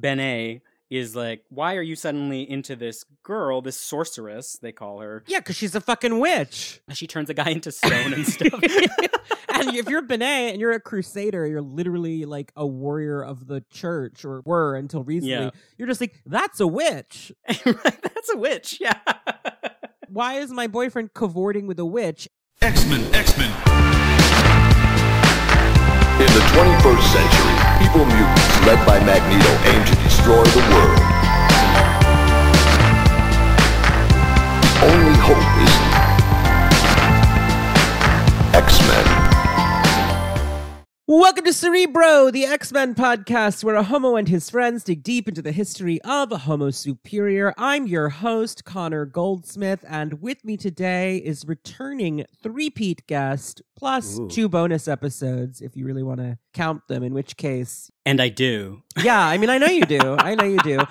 Bennet is like, why are you suddenly into this girl, this sorceress, they call her? Yeah, because she's a fucking witch. She turns a guy into stone and stuff. and if you're Bennet and you're a crusader, you're literally like a warrior of the church, or were until recently. Yeah. You're just like, that's a witch. That's a witch, yeah. Why is my boyfriend cavorting with a witch? X-Men, X-Men. In the 21st century, evil mutants led by Magneto aim to destroy the world. The only hope is Welcome to Cerebro, the X Men podcast, where a homo and his friends dig deep into the history of a Homo superior. I'm your host, Connor Goldsmith, and with me today is returning three-peat guest plus Ooh. two bonus episodes, if you really want to count them. In which case, And I do. yeah, I mean, I know you do. I know you do.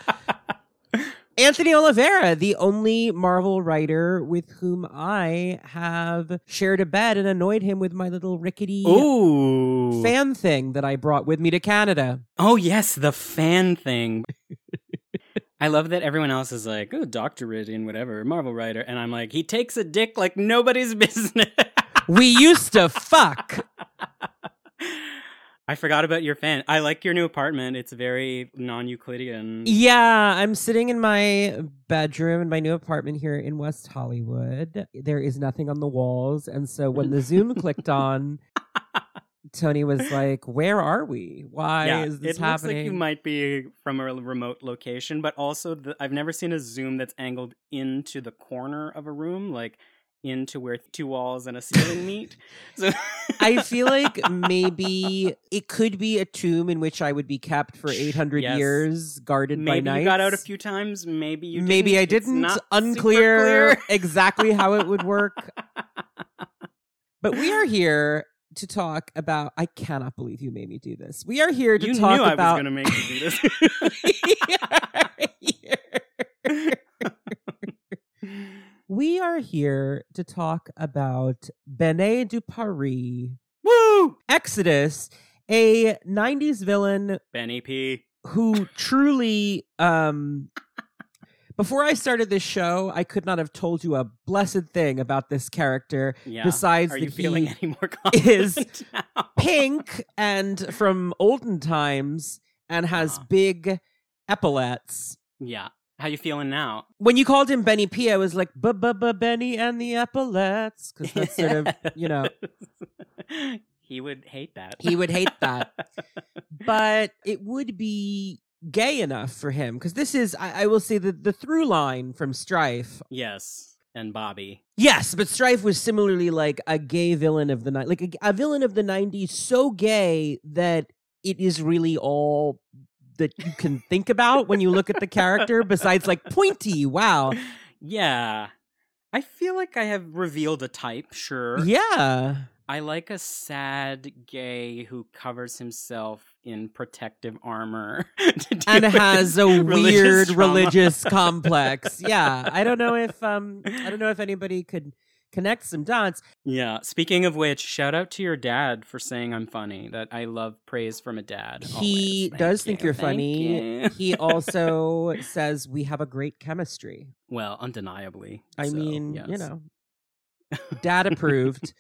Anthony Oliveira, the only Marvel writer with whom I have shared a bed and annoyed him with my little rickety Ooh. fan thing that I brought with me to Canada. Oh yes, the fan thing. I love that everyone else is like, oh, doctorate in whatever, Marvel writer. And I'm like, he takes a dick like nobody's business. We used to fuck. I forgot about your fan. I like your new apartment. It's very non Euclidean. Yeah, I'm sitting in my bedroom in my new apartment here in West Hollywood. There is nothing on the walls. And so when the Zoom clicked on, Tony was like, Where are we? Why yeah, is this it happening? looks like you might be from a remote location, but also the, I've never seen a zoom that's angled into the corner of a room, like into where two walls and a ceiling meet. So I feel like maybe it could be a tomb in which I would be kept for 800 Yes. years, guarded by maybe knights. you got out a few times. Maybe you maybe didn't. I didn't. Unclear clear. exactly how it would work. But we are here to talk about. I cannot believe you made me do this. We are here to you talk knew I was going to make you do this. we are here to talk about Bennet du Paris, Woo! Exodus, a 90s villain Benny P. who truly um before I started this show, I could not have told you a blessed thing about this character Yeah. besides Are that you feeling any more is now? pink and from olden times and has Uh-huh. big epaulets. Yeah. How you feeling now? When you called him Benny P, I was like, "Ba ba ba Benny and the epaulets," because that's sort of you know he would hate that. he would hate that. but it would be gay enough for him because this is I, I will say the the through line from strife yes. And Bobby. yes but strife was similarly like a gay villain of the night like a, a villain of the 90s so gay that it is really all that you can think about when you look at the character besides like pointy wow Yeah. I feel like I have revealed a type, sure. yeah I like a sad gay who covers himself in protective armor and has a religious weird trauma. religious complex yeah i don't know if um i don't know if anybody could connect some dots Yeah. Speaking of which, shout out to your dad for saying I'm funny. That I love praise from a dad. He does think you, you're thank funny. you. he also says we have a great chemistry. well, undeniably. I So, mean, you know, dad approved.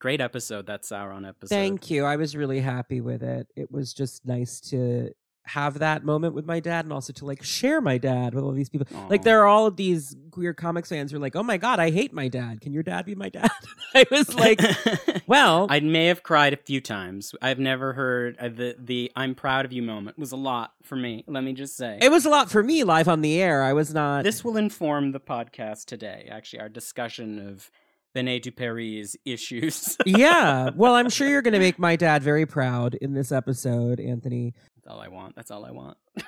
Great episode, that Sauron episode. Thank you. I was really happy with it. It was just nice to have that moment with my dad and also to like share my dad with all these people. Like there are all of these queer comics fans who are like, "Oh my god, I hate my dad. Can your dad be my dad?" I was like, "Well, I may have cried a few times. I've never heard uh, the the "I'm proud of you" moment was a lot for me. Let me just say, it was a lot for me live on the air. I was not this will inform the podcast today. Actually, our discussion of Bennet du Paris issues. yeah. Well, I'm sure you're going to make my dad very proud in this episode, Anthony. All I want. That's all I want.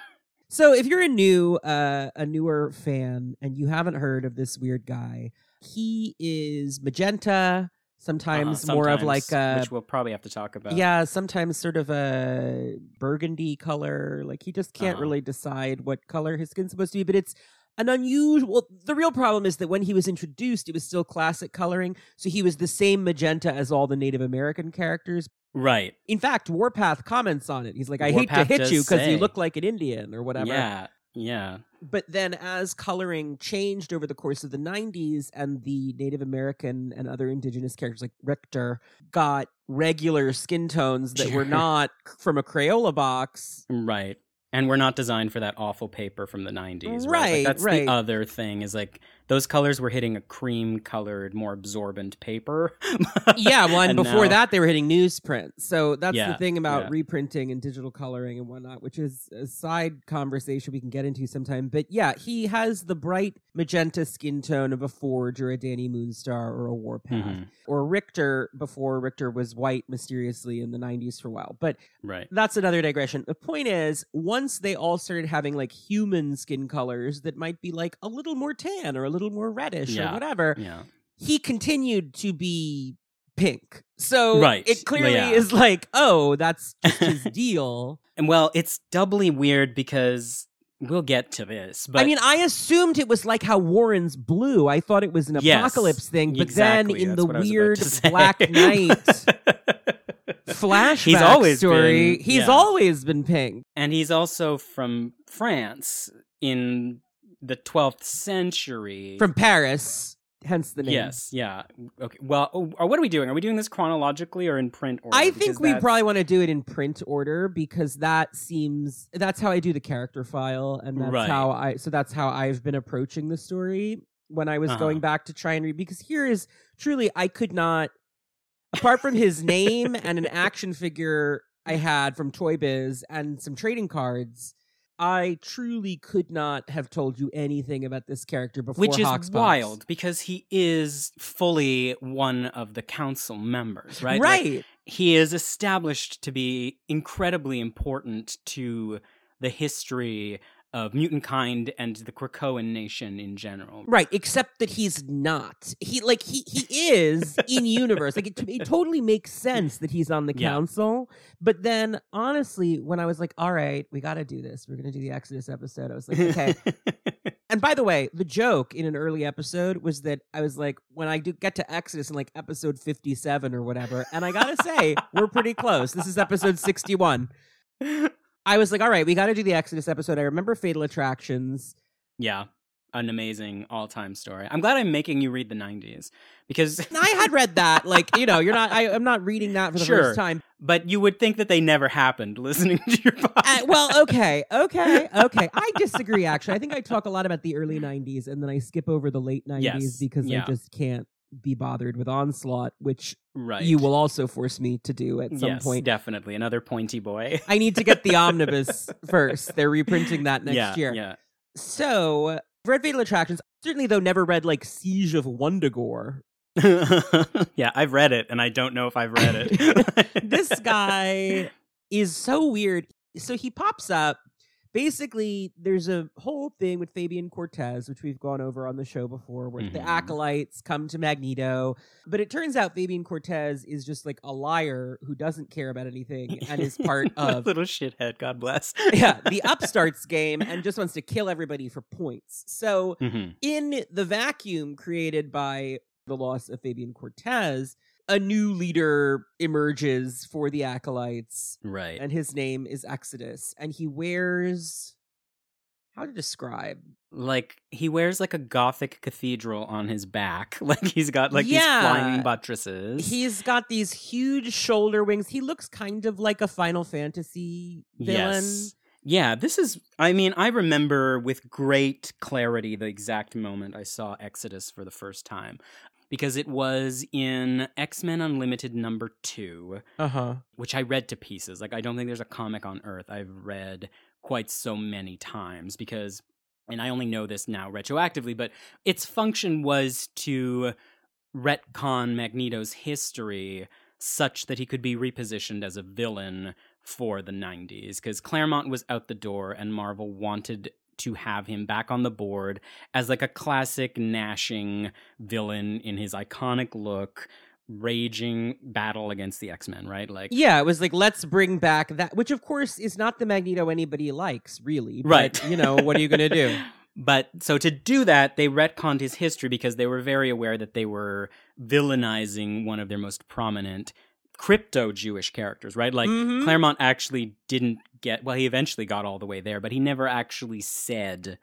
So, if you're a new, uh, a newer fan and you haven't heard of this weird guy, he is magenta. Sometimes Uh-huh, more of like a which we'll probably have to talk about. yeah. Sometimes sort of a burgundy color. Like he just can't Uh-huh. really decide what color his skin's supposed to be. But it's an unusual. The real problem is that when he was introduced, it was still classic coloring. So he was the same magenta as all the Native American characters. Right. In fact, Warpath comments on it. He's like, "I hate to hit you because you look like an Indian or whatever." Yeah. Yeah. But then, as coloring changed over the course of the 90s, and the Native American and other indigenous characters like Richter got regular skin tones that were not from a Crayola box. Right. And we're not designed for that awful paper from the 90s. Right. Right, Like, that's right. the other thing is like those colors were hitting a cream colored, more absorbent paper. Yeah, well, and, before now- that, they were hitting newsprint. So that's the thing about yeah. reprinting and digital coloring and whatnot, which is a side conversation we can get into sometime. But yeah, he has the bright magenta skin tone of a Forge or a Dani Moonstar or a Warpath. Mhm. Or Richter before Richter was white mysteriously in the 90s for a while. But Right. that's another digression. The point is, once they all started having like human skin colors that might be like a little more tan or a little more reddish Yeah. or whatever, Yeah. he continued to be pink. So Right. it clearly Yeah. is like, oh, that's just his deal. And well, it's doubly weird because we'll get to this. But I mean, I assumed it was like how Warren's blue. I thought it was an Yes, apocalypse thing, but exactly, then in that's the what I was about weird. Black Knight flashback He's always story, been- he's always been pink. and he's also from France in the 12th century. From Paris, hence the name. Yes, yeah. Okay. Well, oh, what are we doing? Are we doing this chronologically or in print order? I Because think we that's- probably want to do it in print order because that seems that's how I do the character file and that's Right. how I so that's how I've been approaching the story when I was Uh-huh. going back to try and read because here is truly I could not apart from his name and an action figure I had from Toy Biz and some trading cards I truly could not have told you anything about this character before which is wild because he is fully one of the council members, right? Like, Right. he is established to be incredibly important to the history of mutant kind and the Krakoan nation in general. Right, except that he's not. He like he he is in universe. Like it, it totally makes sense that he's on the Yeah. council. But then, honestly, when I was like, "All right, we got to do this. We're gonna do the Exodus episode," I was like, "Okay." and by the way, the joke in an early episode was that I was like, when I do get to Exodus in like episode fifty-seven or whatever, and I gotta say, we're pretty close. This is episode sixty-one. I was like, "All right, we got to do the Exodus episode." I remember Fatal Attractions. yeah. An amazing all-time story. I'm glad I'm making you read the 90s because I had read that. Like, you know, you're not. I, I'm not reading that for the Sure. first time. but you would think that they never happened listening to your podcast. Uh, well, okay, okay, okay. I disagree. Actually, I think I talk a lot about the early '90s, and then I skip over the late '90s Yes, because I just can't be bothered with onslaught, which right. you will also force me to do at some yes, point. definitely another pointy boy. I need to get the omnibus first. They're reprinting that next yeah, year. Yeah. So, read Fatal Attractions. Certainly, though, never read like Siege of Wundagore. yeah, I've read it and I don't know if I've read it. this guy is so weird. So he pops up. Basically, there's a whole thing with Fabian Cortez, which we've gone over on the show before, where the Mhm. acolytes come to Magneto. But it turns out Fabian Cortez is just like a liar who doesn't care about anything and is part of little shithead. God bless. yeah, the upstarts game and just wants to kill everybody for points. So Mhm. in the vacuum created by the loss of Fabian Cortez, a new leader emerges for the acolytes, Right. and his name is Exodus, and he wears how to describe like he wears like a gothic cathedral on his back. Like he's got like Yeah. these flying buttresses. He's got these huge shoulder wings. He looks kind of like a Final Fantasy villain. Yes. Yeah, this is I mean, I remember with great clarity the exact moment I saw Exodus for the first time because it was in X-Men Unlimited number 2, Uh huh. which I read to pieces. Like I don't think there's a comic on earth I've read quite so many times because and I only know this now retroactively, but its function was to retcon Magneto's history such that he could be repositioned as a villain for the 90s because Claremont was out the door and Marvel wanted to have him back on the board as like a classic gnashing villain in his iconic look raging battle against the X-Men, right? Like Yeah, it was like let's bring back that, which of course is not the Magneto anybody likes, really. but, Right. you know, what are you gonna do? But so to do that, they retconned his history because they were very aware that they were villainizing one of their most prominent crypto Jewish characters, right? Like Mhm. Claremont actually didn't get well, he eventually got all the way there, but he never actually said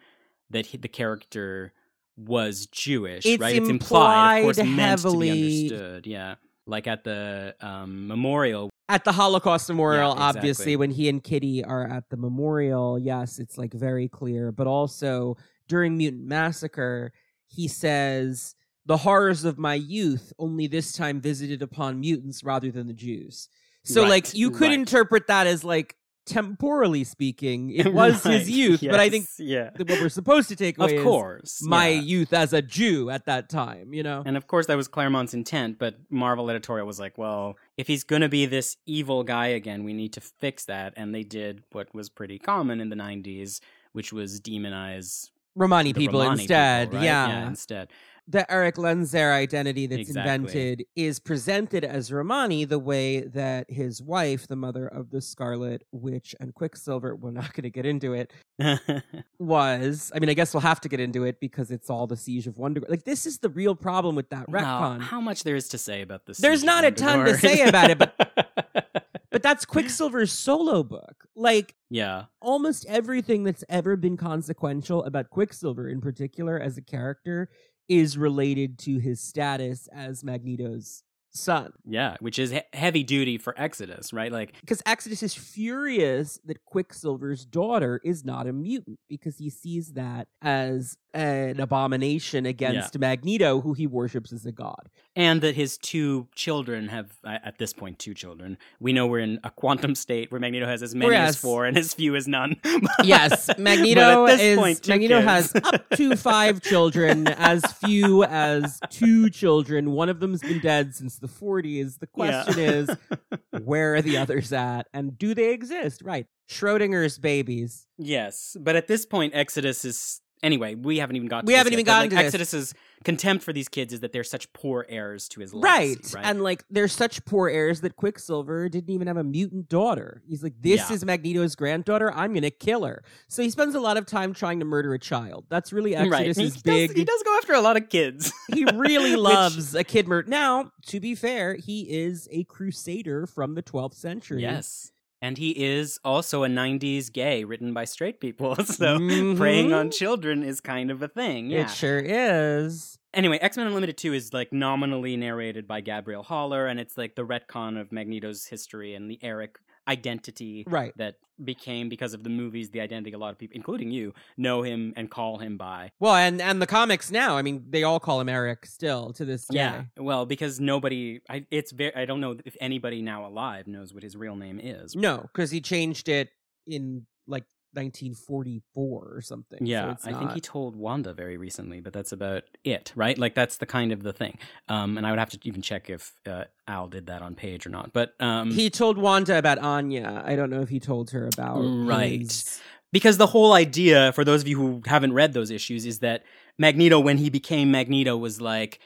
that he, the character was Jewish, It's right? It's implied, of course, implied meant to be understood. Yeah. Like at the um, memorial. at the Holocaust Memorial, Yeah, exactly. obviously, when he and Kitty are at the memorial, yes, it's like very clear. But also during Mutant Massacre, he says, The horrors of my youth, only this time visited upon mutants rather than the Jews. So, Right, like, you could right. interpret that as, like, temporally speaking, it was Right, his youth. But I think yeah. what we're supposed to take away Of is course. my yeah. youth as a Jew at that time, you know? And of course, that was Claremont's intent, but Marvel editorial was like, well, if he's going to be this evil guy again, we need to fix that. And they did what was pretty common in the 90s, which was demonize Romani people Romani instead. people, right? Yeah. instead. The Eric Lehnsherr identity that's Exactly. invented is presented as Romani the way that his wife, the mother of the Scarlet Witch and Quicksilver, we're not going to get into it, was. I mean, I guess we'll have to get into it because it's all the Siege of Wonder. Like, this is the real problem with that Wow, retcon. how much there is to say about this? There's not a ton to say about it, but. But that's Quicksilver's solo book. Like, yeah, almost everything that's ever been consequential about Quicksilver in particular as a character is related to his status as Magneto's son. yeah, which is he- heavy duty for Exodus, right? Like, Because Exodus is furious that Quicksilver's daughter is not a mutant because he sees that as an abomination against Magneto, who he worships as a god. and that his two children have, at this point, two children. We know we're in a quantum state where Magneto has as many Yes. as four and as few as none. Yes, Magneto is point, Magneto kids. has up to five children, as few as two children. One of them's been dead since the 40s. The Yeah. question is, where are the others at, and do they exist? Right, Schrodinger's babies. Yes, but at this point, Exodus is anyway. We haven't even got. To We haven't yet, even gotten like, to this. Exodus's contempt for these kids is that they're such poor heirs to his Right. legacy. Right, and like they're such poor heirs that Quicksilver didn't even have a mutant daughter. He's like, this Yeah. is Magneto's granddaughter. I'm gonna kill her. So he spends a lot of time trying to murder a child. That's really right. He, Exodus's does, big. he does go after a lot of kids. he really Which- loves a kid murder. Now, to be fair, he is a crusader from the 12th century. yes, and he is also a '90s gay written by straight people. So mm-hmm. preying on children is kind of a thing. Yeah. It sure is. Anyway, X Men Unlimited 2 is like nominally narrated by Gabrielle Haller, and it's like the retcon of Magneto's history and the Eric identity Right. that became, because of the movies, the identity a lot of people, including you, know him and call him by. Well, and and the comics now, I mean, they all call him Eric still to this day. Yeah. Well, because nobody, I, it's very, I don't know if anybody now alive knows what his real name is. No, because he changed it in like 1944 or something. so Yeah, it's I think he told Wanda very recently, but that's about it, right? Like that's the kind of the thing. Um, and I would have to even check if uh, Al did that on page or not. But um, he told Wanda about Anya. I don't know if he told her about Right. his- because the whole idea for those of you who haven't read those issues is that Magneto when he became Magneto was like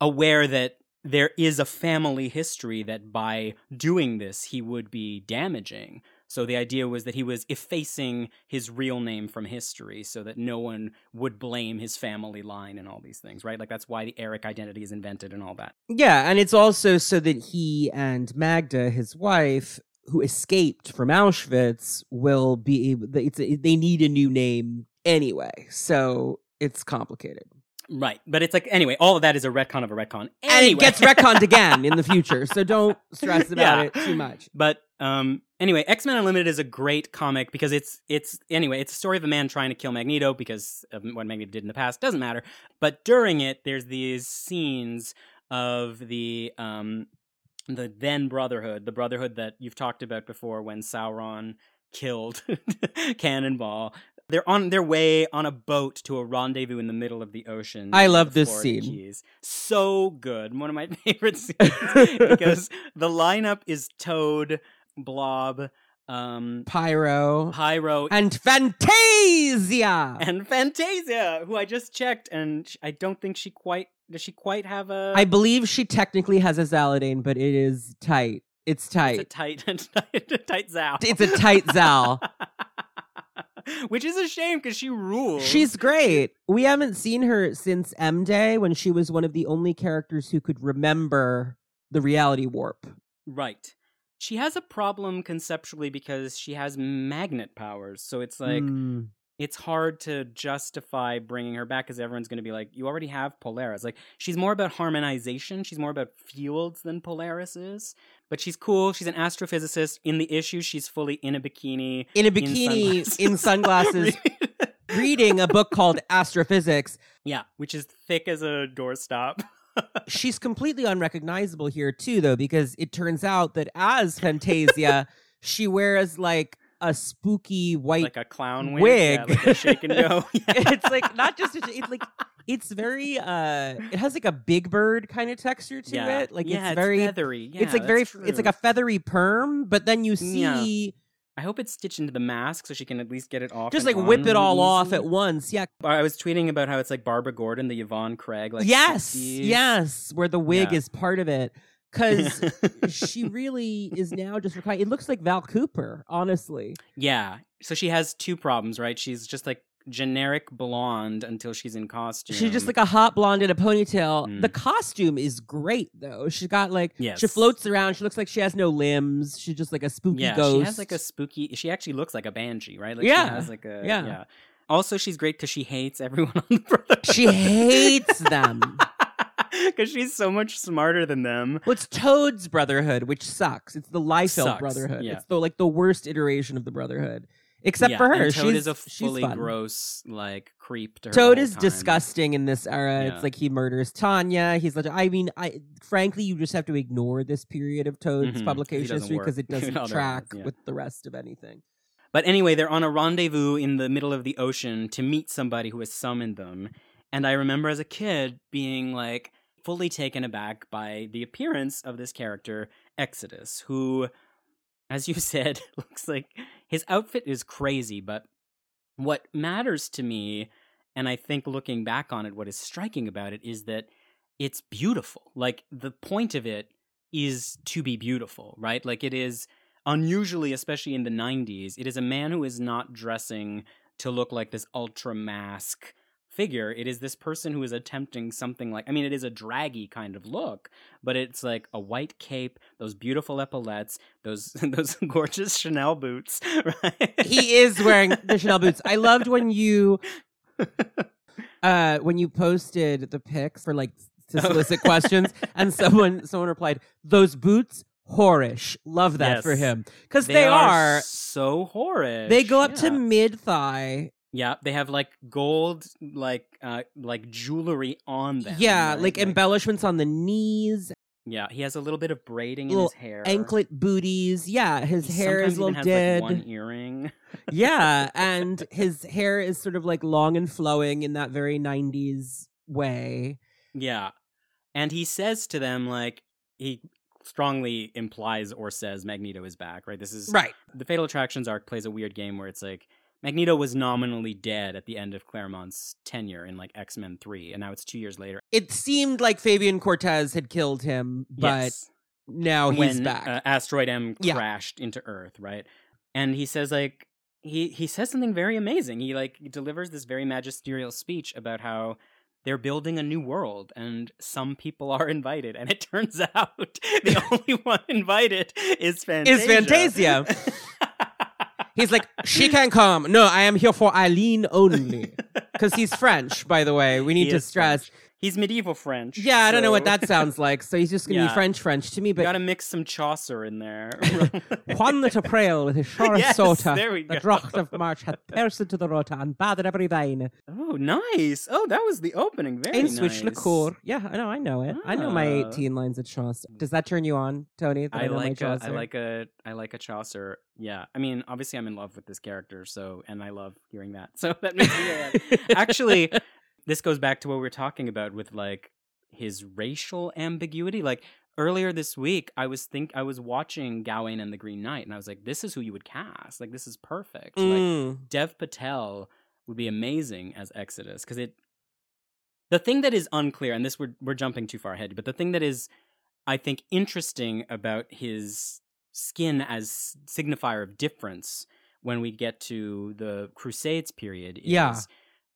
aware that there is a family history that by doing this he would be damaging so the idea was that he was effacing his real name from history so that no one would blame his family line and all these things right like that's why the Eric identity is invented and all that Yeah, and it's also so that he and Magda, his wife, who escaped from Auschwitz, will be able. It's a, they need a new name anyway, so it's complicated. right but it's like anyway all of that is a retcon of a retcon And it gets retconned again in the future, so don't stress about Yeah. it too much. But um, anyway, X Men Unlimited is a great comic because it's it's anyway it's a story of a man trying to kill Magneto because of what Magneto did in the past doesn't matter. But during it, there's these scenes of the um the then Brotherhood, the Brotherhood that you've talked about before when Sauron killed Cannonball. They're on their way on a boat to a rendezvous in the middle of the ocean. I love this Florida scene. Keys. So good. One of my favorite scenes because the lineup is Toad, Blob, um, Pyro Pyro, and Fantasia. and Fantasia, who I just checked, and sh- I don't think she quite does. She quite have a. I believe she technically has a Zaladane, but it is tight. It's tight. it's a tight. tight, tight, tight Zal. It's a tight Zal. Which is a shame because she rules. She's great. We haven't seen her since M Day when she was one of the only characters who could remember the reality warp. Right. She has a problem conceptually because she has magnet powers. So it's like Mm. it's hard to justify bringing her back because everyone's going to be like, you already have Polaris. Like, she's more about harmonization. She's more about fields than Polaris is. But she's cool. She's an astrophysicist. In the issue, she's fully in a bikini. in a bikini, sunglasses. in sunglasses, reading a book called Astrophysics. yeah, which is thick as a doorstop. She's completely unrecognizable here too, though, because it turns out that as Fantasia, she wears like a spooky white. like a clown wig. Wig. Yeah, like a shake and go. it's like not just a, it's like it's very uh it has like a big bird kind of texture to yeah. it like yeah, it's very feathery. Yeah, it's like very that's it's like a feathery perm but then you Yeah. see I hope it's stitched into the mask so she can at least get it off. just like whip it all really off at once yeah I was tweeting about how it's like Barbara Gordon, the Yvonne Craig, like yes 60s. yes where the wig Yeah. is part of it because she really is now just reclining. it looks like val cooper honestly yeah. So she has two problems, right? She's just like generic blonde until she's in costume. she's just like a hot blonde in a ponytail Mm. the costume is great though she's got like she floats around she looks like she has no limbs she's just like a spooky yeah. ghost She has like a spooky. She actually looks like a banshee, right? Like Yeah. She has like a Yeah. Also, she's great because she hates everyone on the Brotherhood. She hates them. because she's so much smarter than them. Well, it's Toad's Brotherhood, which sucks. It's the Liefeld Sucks, Brotherhood. yeah. It's the like the worst iteration of the Brotherhood, except Yeah, for her. Toad she's is a fully gross like creep. To her Toad is time. disgusting in this era. Yeah. It's like he murders Tanya. He's like, I mean, I frankly, you just have to ignore this period of Toad's Mhm, he publication history because it doesn't track yeah. with the rest of anything. But anyway, they're on a rendezvous in the middle of the ocean to meet somebody who has summoned them. And I remember as a kid being like fully taken aback by the appearance of this character, Exodus, who, as you said, it looks like his outfit is crazy. But what matters to me, and I think looking back on it, what is striking about it is that it's beautiful. Like the point of it is to be beautiful, right? Like it is unusually, especially in the 90s, it is a man who is not dressing to look like this ultra mask figure. It is this person who is attempting something like, I mean, it is a draggy kind of look, but it's like a white cape, those beautiful epaulettes, those those gorgeous Chanel boots, right? He is wearing the Chanel boots. I loved when you uh when you posted the pics for like to Oh. solicit questions and someone someone replied those boots whorish love that for him because they, are, are, so horrid. they go up to mid thigh Yeah, they have like gold, like uh, like jewelry on them. yeah right? like embellishments on the knees yeah, he has a little bit of braiding in his hair. anklet booties yeah his He hair is a little dead like, one earring. yeah and his hair is sort of like long and flowing in that very 90s way yeah, and he says to them like he strongly implies or says Magneto is back. Right. This is right the Fatal Attractions arc plays a weird game where it's like Magneto was nominally dead at the end of Claremont's tenure in like X Men Three, and now it's two years later. it seemed like Fabian Cortez had killed him, but yes. now he's when back. Uh, Asteroid M Yeah. crashed into Earth, right? And he says like he he says something very amazing. He like delivers this very magisterial speech about how they're building a new world and some people are invited and it turns out the only one invited is Fantasia. Is Fantasia. He's like, she can come. No, I am here for Eileen only. Because he's French, by the way. We need He to stress. French. He's medieval French. Yeah, I don't know what that sounds like. So he's just going to Yeah. be French French to me. But You But gotta mix some Chaucer in there. Juan the Prail with his short Yes, sota, the go. Dracht of March hath pierced into the rota and battered every vein. oh, nice. Oh, that was the opening. Very Ein nice. switch liqueur. Yeah, I know, I know it. I know my Ah. 18 lines of Chaucer. Does that turn you on, Tony? that I like a, I like a I like a Chaucer. Yeah, I mean, obviously, I'm in love with this character, so and I love hearing that. So that makes me actually. This goes back to what we were talking about with like his racial ambiguity. Like earlier this week, I was think I was watching Gawain and the Green Knight, and I was like, "This is who you would cast. Like, this is perfect." Like, Mm. Dev Patel would be amazing as Exodus because it. The thing that is unclear, and this we're we're jumping too far ahead, but the thing that is, I think, interesting about his skin as signifier of difference when we get to the Crusades period is Yeah.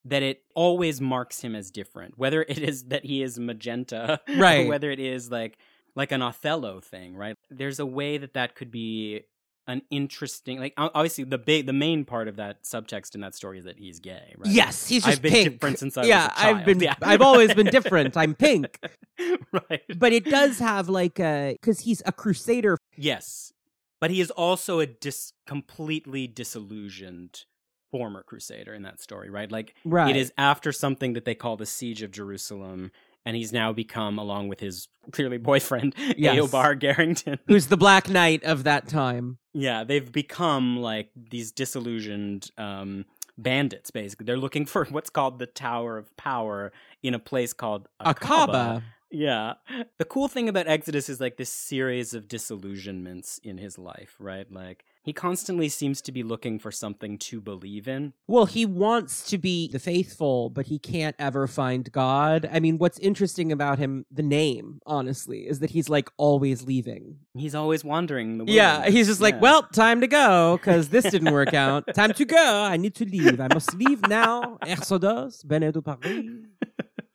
That it always marks him as different, whether it is that he is magenta, Right. or whether it is like like an Othello thing, right? there's a way that that could be an interesting like obviously the big the main part of that subtext in that story is that he's gay right Yes, he's just I've been pink. different since I yeah, was a child. I've been. Yeah. I've always been different. I'm pink, right but it does have like a because he's a crusader. yes but he is also a dis completely disillusioned former crusader in that story right like Right. it is after something that they call the siege of jerusalem and he's now become along with his clearly boyfriend Yes. eobar garrington who's the Black Knight of that time. Yeah, they've become like these disillusioned um, bandits. Basically, they're looking for what's called the Tower of Power in a place called Akkaba. Akkaba. Yeah, the cool thing about Exodus is like this series of disillusionments in his life, right? Like he constantly seems to be looking for something to believe in. Well, he wants to be the faithful, but he can't ever find God. I mean, what's interesting about him, the name, honestly, is that he's like always leaving. He's always wandering the Yeah, he's just like, Yeah. well, time to go because this didn't work out. Time to go. I need to leave. I must leave now. Exodus, Bennet de Paris.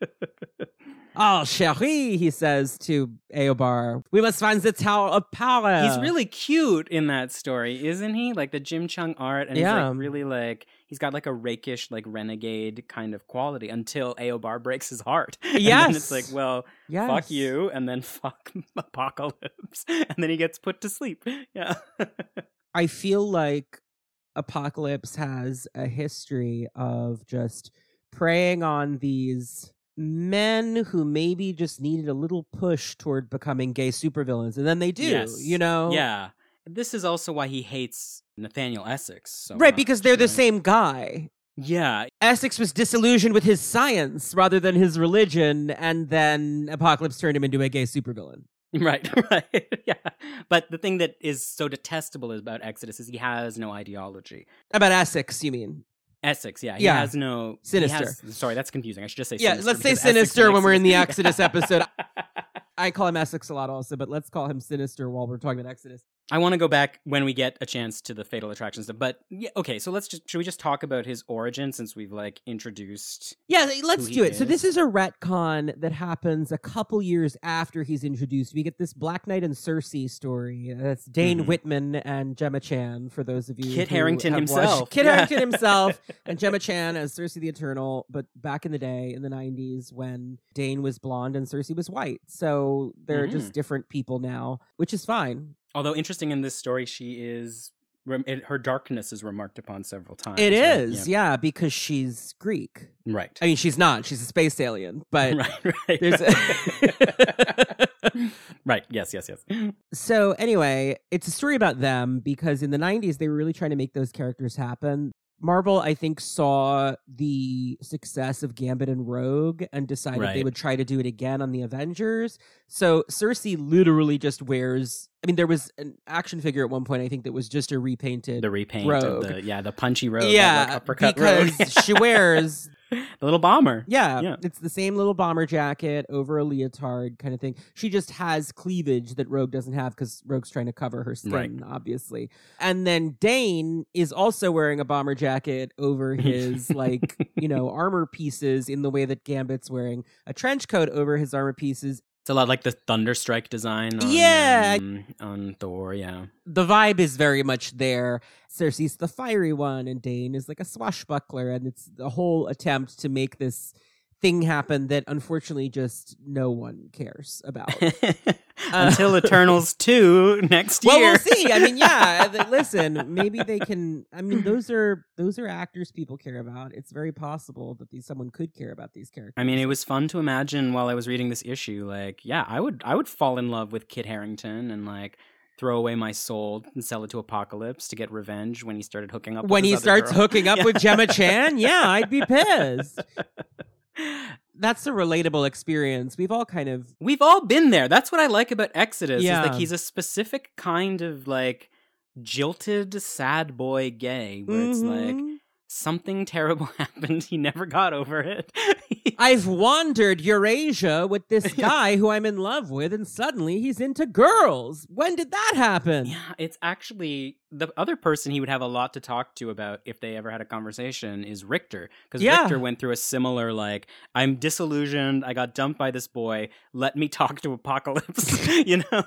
Oh, chérie, he says to Eobar, we must find the Tower of Power. He's really cute in that story, isn't he? Like the Jim Cheung art, and he's Yeah. like really like he's got like a rakish, like renegade kind of quality until Eobar breaks his heart. and then it's like, well, yes. fuck you, and then fuck apocalypse, and then he gets put to sleep. Yeah, I feel like Apocalypse has a history of just preying on these men who maybe just needed a little push toward becoming gay supervillains, and then they do, Yes. you know? yeah. This is also why he hates Nathaniel Essex. So Right, much, because they're the same guy. Yeah, Essex was disillusioned with his science rather than his religion, and then Apocalypse turned him into a gay supervillain. Right, right. yeah. But the thing that is so detestable about Exodus is he has no ideology. About Essex, you mean? Essex, yeah. He Yeah. has no Sinister. has- sorry, that's confusing. I should just say Yeah, sinister let's say because Essex sinister when we're in the Exodus episode. I call him Essex a lot also, but let's call him Sinister while we're talking about Exodus. I want to go back when we get a chance to the fatal attraction stuff. But yeah, okay, so let's just should we just talk about his origin since we've like introduced Yeah, let's do it. So this is a retcon that happens a couple years after he's introduced. We get this Black Knight and Sersi story. That's Dane Mhm. Whitman and Gemma Chan. For those of you, Kit who Harington have watched- himself. Kit Yeah. Harington himself, and Gemma Chan as Sersi the Eternal. But back in the day, in the '90s, when Dane was blonde and Sersi was white, so they're Mhm. just different people now, which is fine. Although interesting in this story, she is her darkness is remarked upon several times. It right? is, yeah. because she's Greek. Right. I mean, she's not. She's a space alien, but right, right. there's. right. Yes, yes, yes. So anyway, it's a story about them because in the 90s they were really trying to make those characters happen. Marvel, I think, saw the success of Gambit and Rogue and decided they would try to do it again on the Avengers. So Sersi literally just wears. I mean, there was an action figure at one point, I think, that was just a repainted. The repaint Rogue. the yeah, the punchy that, yeah, like, because she wears the little bomber. Yeah, Yeah. it's the same little bomber jacket over a leotard kind of thing. She just has cleavage that Rogue doesn't have because Rogue's trying to cover her skin, Right. obviously. And then Dane is also wearing a bomber jacket over his like you know armor pieces in the way that Gambit's wearing a trench coat over his armor pieces. It's a lot like the Thunderstrike design. On, Yeah. um, on Thor. Yeah, The vibe is very much there. Sersi's the fiery one, and Dane is like a swashbuckler, and it's the whole attempt to make this thing happen that unfortunately just no one cares about. until Eternals two next year. Well, we'll see. I mean, yeah. listen, maybe they can. I mean, those are those are actors people care about. It's very possible that these someone could care about these characters. I mean, it was fun to imagine while I was reading this issue. Like, yeah, I would, I would fall in love with Kit Harington and like throw away my soul and sell it to Apocalypse to get revenge when he started hooking up. with when he starts girl. hooking up Yeah. with Gemma Chan, yeah, I'd be pissed. That's a relatable experience. We've all kind of We've all been there. That's what I like about Exodus. Is Yeah. like he's a specific kind of like jilted sad boy gay, where it's like Mhm. Something terrible happened. He never got over it. I've wandered Eurasia with this guy who I'm in love with, and suddenly he's into girls. When did that happen? Yeah, it's actually the other person he would have a lot to talk to about if they ever had a conversation is Richter. Because Yeah. Richter went through a similar, like, I'm disillusioned. I got dumped by this boy. Let me talk to Apocalypse. you know?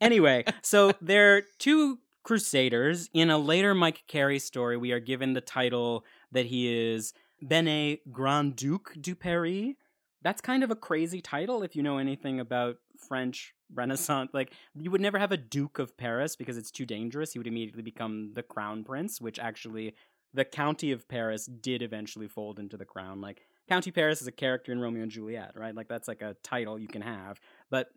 anyway, so there are two crusaders. In a later Mike Carey story, we are given the title that he is Bennet Grand Duc du Paris. That's kind of a crazy title if you know anything about French Renaissance. Like, you would never have a Duke of Paris because it's too dangerous. He would immediately become the Crown Prince, which actually the County of Paris did eventually fold into the crown. Like, County Paris is a character in Romeo and Juliet, right? Like, that's like a title you can have. But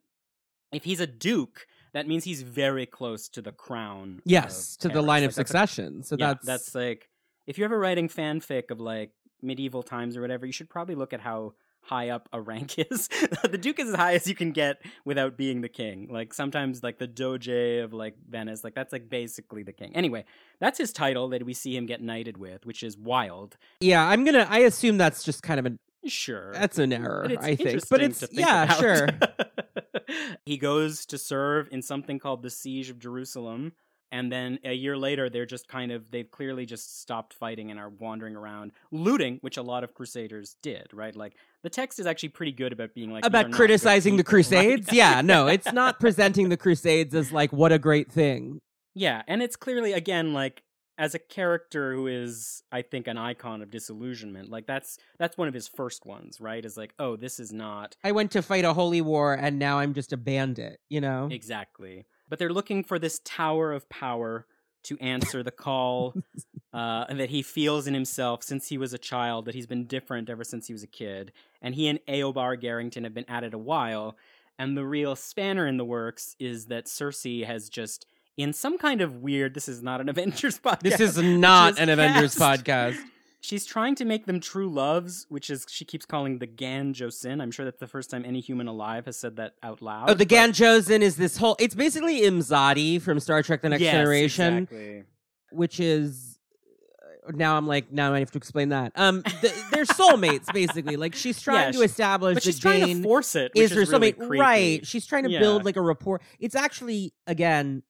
if he's a duke, that means he's very close to the crown. Yes, to the line Like, of that's a- succession. So yeah, that's that's like if you're ever writing fanfic of like medieval times or whatever, you should probably look at how high up a rank is. the duke is as high as you can get without being the king. Like sometimes like the doge of like Venice, like that's like basically the king. Anyway, that's his title that we see him get knighted with, which is wild. yeah. I'm gonna. I assume that's just kind of an. Sure. That's an error. I think, but it's think yeah, about. sure. he goes to serve in something called the Siege of Jerusalem, and then a year later, they're just kind of they've clearly just stopped fighting and are wandering around looting, which a lot of Crusaders did. Right, like the text is actually pretty good about being like About criticizing the people, right? Crusades. Yeah, no, it's not presenting the Crusades as like what a great thing. Yeah, and it's clearly again like as a character who is I think an icon of disillusionment. Like that's that's one of his first ones, right? Is like, oh, this is not I went to fight a holy war and now I'm just a bandit. You know. exactly. But they're looking for this tower of power to answer the call uh, that he feels in himself since he was a child, that he's been different ever since he was a kid. And he and Eobar Garrington have been at it a while. And the real spanner in the works is that Sersi has just, in some kind of weird, this is not an Avengers podcast. This is not an Avengers podcast. She's trying to make them true loves, which is she keeps calling the Gan Josin. I'm sure that's the first time any human alive has said that out loud. Oh, the but- Gan Josin is this whole. It's basically Imzadi from Star Trek: The Next Yes, Generation, exactly. which is. uh, Now I'm like, now I have to explain that. Um, th- they're soulmates basically. Like she's trying Yeah, to establish But she's trying Jane to force it. Is, is, her really soulmate, creepy. right? She's trying to build like a rapport. It's actually again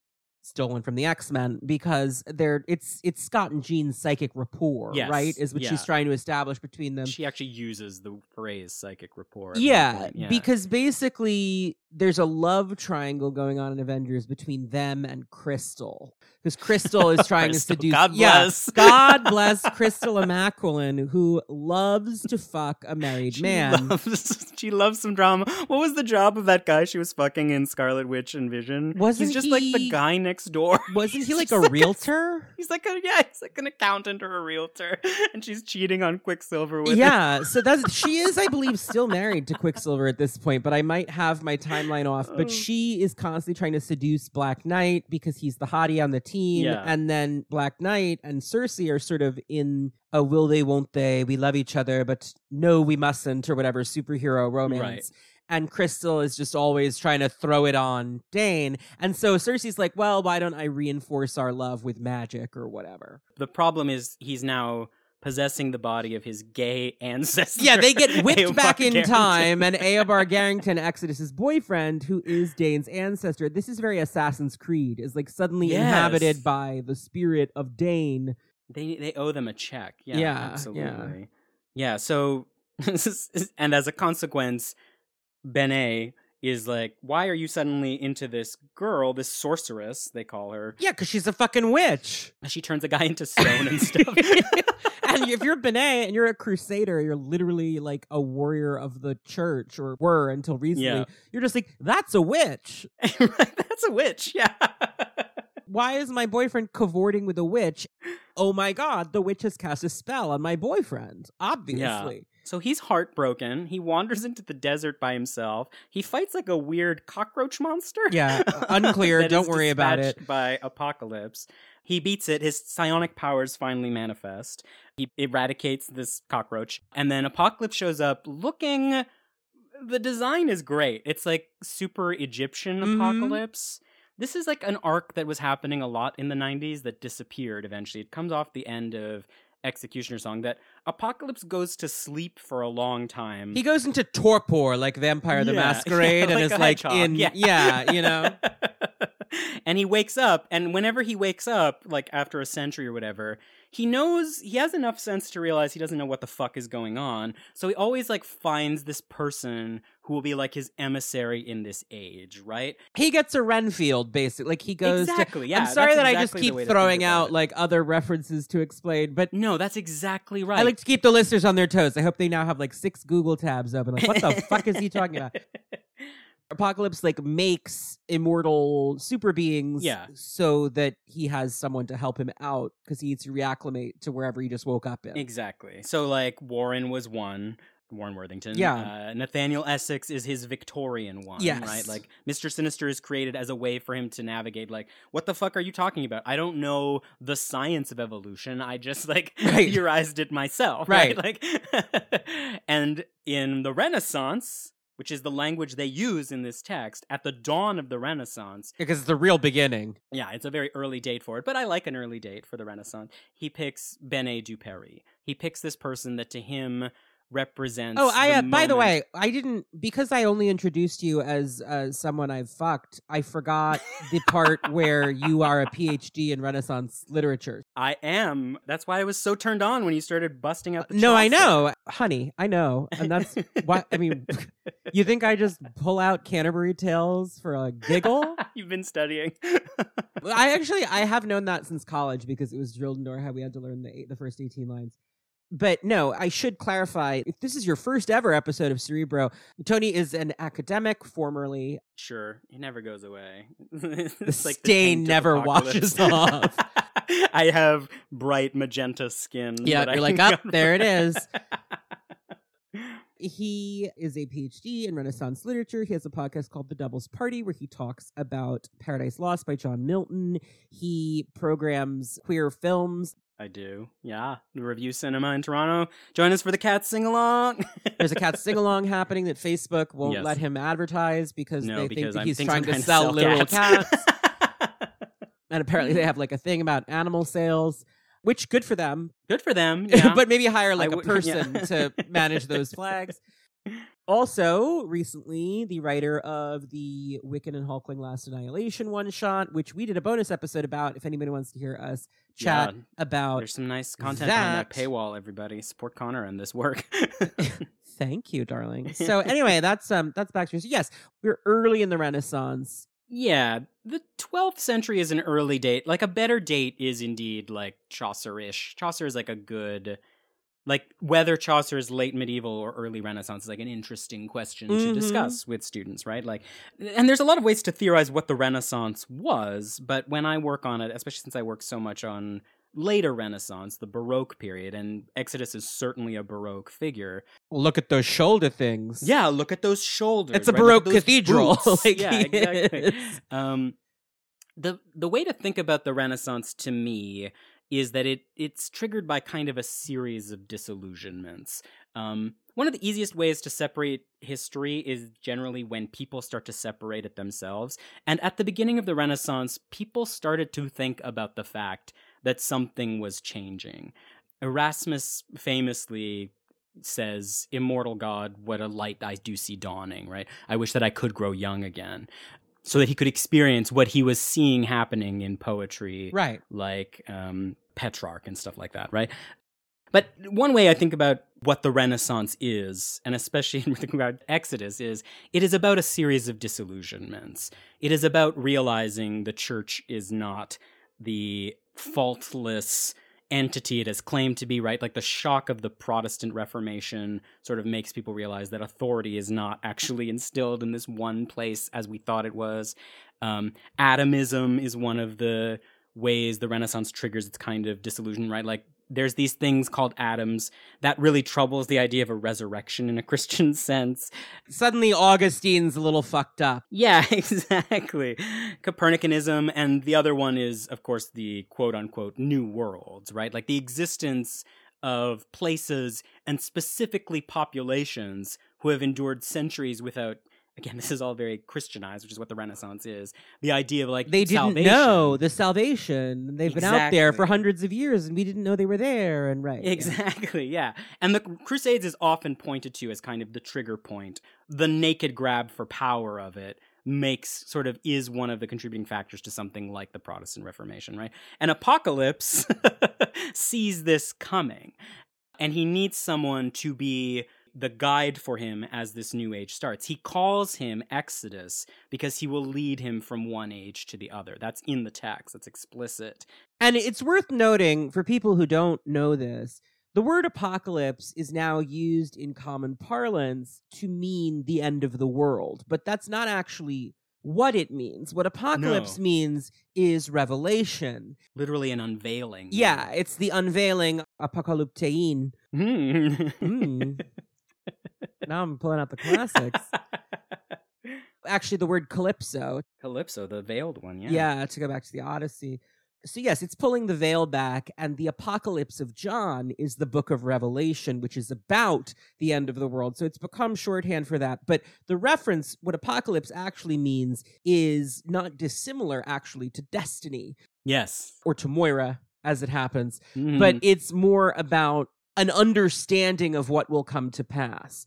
stolen from the X Men because they're it's it's Scott and Jean's psychic rapport, Yes, right? Is what yeah. she's trying to establish between them. She actually uses the phrase psychic rapport. Yeah, yeah. because basically there's a love triangle going on in Avengers between them and Crystal. Because Crystal is trying Crystal, to seduce. God bless. God bless Crystal Amaquelin, who loves to fuck a married she man. loves, she loves some drama. What was the job of that guy she was fucking in Scarlet Witch and Vision? Wasn't he's just like the guy next door? Wasn't he like a realtor? He's like a yeah, he's like an accountant or a realtor, and she's cheating on Quicksilver with him. yeah, so that's she is, I believe, still married to Quicksilver at this point, but I might have my timeline off. But Oh. she is constantly trying to seduce Black Knight because he's the hottie on the team, Yeah. and then Black Knight and Sersi are sort of in a will they, won't they? We love each other, but no, we mustn't, or whatever superhero romance. And Crystal is just always trying to throw it on Dane. And so Sersi's like, well, why don't I reinforce our love with magic or whatever? The problem is he's now possessing the body of his gay ancestor. Yeah, they get whipped back in Garrington. time, and Eobard Garrington, Exodus's boyfriend, who is Dane's ancestor. This is very Assassin's Creed, is like suddenly Yes. inhabited by the spirit of Dane. They they owe them a check. Yeah, Yeah, yeah. absolutely. Yeah. so and as a consequence, Bennet is like, why are you suddenly into this girl, this sorceress? They call her. Yeah, because she's a fucking witch. She turns a guy into stone and stuff. and if you're Bennet and you're a crusader, you're literally like a warrior of the church, or were until recently. Yeah. You're just like, that's a witch. That's a witch. Yeah. Why is my boyfriend cavorting with a witch? Oh my god, the witch has cast a spell on my boyfriend. Obviously. So he's heartbroken. He wanders into the desert by himself. He fights like a weird cockroach monster. Yeah, unclear. Don't worry about it. By Apocalypse, he beats it. His psionic powers finally manifest. He eradicates this cockroach, and then Apocalypse shows up looking. The design is great. It's like super Egyptian Mhm. Apocalypse. This is like an arc that was happening a lot in the 90s that disappeared eventually. It comes off the end of X-Cutioner Song that Apocalypse goes to sleep for a long time. He goes into torpor like Vampire the Yeah, Masquerade yeah, and like is like hedgehog, in yeah. yeah, you know. and he wakes up, and whenever he wakes up, like after a century or whatever, he knows he has enough sense to realize he doesn't know what the fuck is going on. So he always like finds this person who will be like his emissary in this age, right? He gets a Renfield, basically. Like he goes Exactly, to. yeah, I'm sorry that I just keep way to think throwing out it. like other references to explain, but No, that's exactly right. I like to keep the listeners on their toes. I hope they now have like six Google tabs open. Like, what the fuck is he talking about? Apocalypse like makes immortal super beings Yeah. so that he has someone to help him out because he needs to reacclimate to wherever he just woke up in. Exactly. So like Warren was one. Warren Worthington. Yeah. Uh, Nathaniel Essex is his Victorian one. Yes. Right. Like Mr. Sinister is created as a way for him to navigate. Like, what the fuck are you talking about? I don't know the science of evolution. I just like Right. theorized it myself. Right. Like, and in the Renaissance, which is the language they use in this text, at the dawn of the Renaissance, Because it's the real beginning. yeah, it's a very early date for it, but I like an early date for the Renaissance. He picks Bennet du Paris. He picks this person that to him represents. Oh, I. the Uh, by the way, I didn't because I only introduced you as uh, someone I've fucked. I forgot the part where you are a PhD in Renaissance literature. I am. That's why I was so turned on when you started busting out the. No, I know, honey. I know, and that's why. I mean, you think I just pull out Canterbury Tales for a giggle? You've been studying. I actually I have known that since college because it was drilled into our head. We had to learn the eight, the first eighteen lines. But no, I should clarify. If this is your first ever episode of Cerebro, Tony is an academic, formerly. sure, he never goes away. The like stain of never washes off. I have bright magenta skin. Yeah, that I you're like, "Up, go- there it is." He is a PhD in Renaissance literature. He has a podcast called The Devil's Party where he talks about Paradise Lost by John Milton. He programs queer films. I do. Yeah. The Revue cinema in Toronto. Join us for the cat sing along. There's a cat sing along happening that Facebook won't Yes. let him advertise because no, they because think that I'm he's trying to trying sell, literal cats. cats. and apparently they have like a thing about animal sales, which good for them. Good for them. Yeah. but maybe hire like a would- yeah. person to manage those flags. Also, recently, the writer of the Wiccan and Hulkling Last Annihilation one shot, which we did a bonus episode about, if anybody wants to hear us chat Yeah, about. There's some nice content behind that that- paywall. Everybody support Connor and this work. Thank you, darling. So anyway, that's um that's Baxter. So yes, we're early in the Renaissance. yeah, the 12th century is an early date. Like a better date is indeed like Chaucer-ish. Chaucer is like a good. Like whether Chaucer is late medieval or early Renaissance is like an interesting question Mhm. to discuss with students, right? Like, and there's a lot of ways to theorize what the Renaissance was, but when I work on it, especially since I work so much on later Renaissance, the Baroque period, and Exodus is certainly a Baroque figure. Well, look at those shoulder things. Yeah, look at those shoulders. It's a right? Baroque cathedral. like yeah, exactly. Um, the the way to think about the Renaissance to me is that it it's triggered by kind of a series of disillusionments. Um, one of the easiest ways to separate history is generally when people start to separate it themselves. And at the beginning of the Renaissance, people started to think about the fact that something was changing. Erasmus famously says, Immortal God, what a light I do see dawning, right? I wish that I could grow young again. So that he could experience what he was seeing happening in poetry, Right. like um, Petrarch and stuff like that, right? But one way I think about what the Renaissance is, and especially in thinking about Exodus, is it is about a series of disillusionments. It is about realizing the church is not the faultless entity it has claimed to be, right? Like the shock of the Protestant Reformation sort of makes people realize that authority is not actually instilled in this one place as we thought it was. Um, atomism is one of the ways the Renaissance triggers its kind of disillusion, right? Like there's these things called atoms that really troubles the idea of a resurrection in a Christian sense. Suddenly, Augustine's a little fucked up. Yeah, exactly. Copernicanism, and the other one is, of course, the quote unquote new worlds, right? Like the existence of places and specifically populations who have endured centuries without. Again, this is all very Christianized, which is what the Renaissance is. The idea of like They didn't salvation. know the salvation. They've been out there for hundreds of years, and we didn't know they were there. And right, yeah. Exactly, yeah. And the Crusades is often pointed to as kind of the trigger point, the naked grab for power of it makes sort of is one of the contributing factors to something like the Protestant Reformation, right? And Apocalypse sees this coming, and he needs someone to be the guide for him as this new age starts. He calls him Exodus because he will lead him from one age to the other. That's in the text, that's explicit. And it's worth noting for people who don't know this, the word apocalypse is now used in common parlance to mean the end of the world, but that's not actually what it means. What apocalypse No. means is revelation. Literally an unveiling. Yeah, it's the unveiling apocalyptein. Hmm. Mm. Now I'm pulling out the classics. Actually, the word calypso. Calypso, the veiled one, yeah. Yeah. to go back to the Odyssey. So, yes, it's pulling the veil back, and the Apocalypse of John is the book of Revelation, which is about the end of the world. So, it's become shorthand for that. But the reference, what Apocalypse actually means, is not dissimilar, actually, to Destiny Yes. or to Moira, as it happens Mhm. but it's more about an understanding of what will come to pass.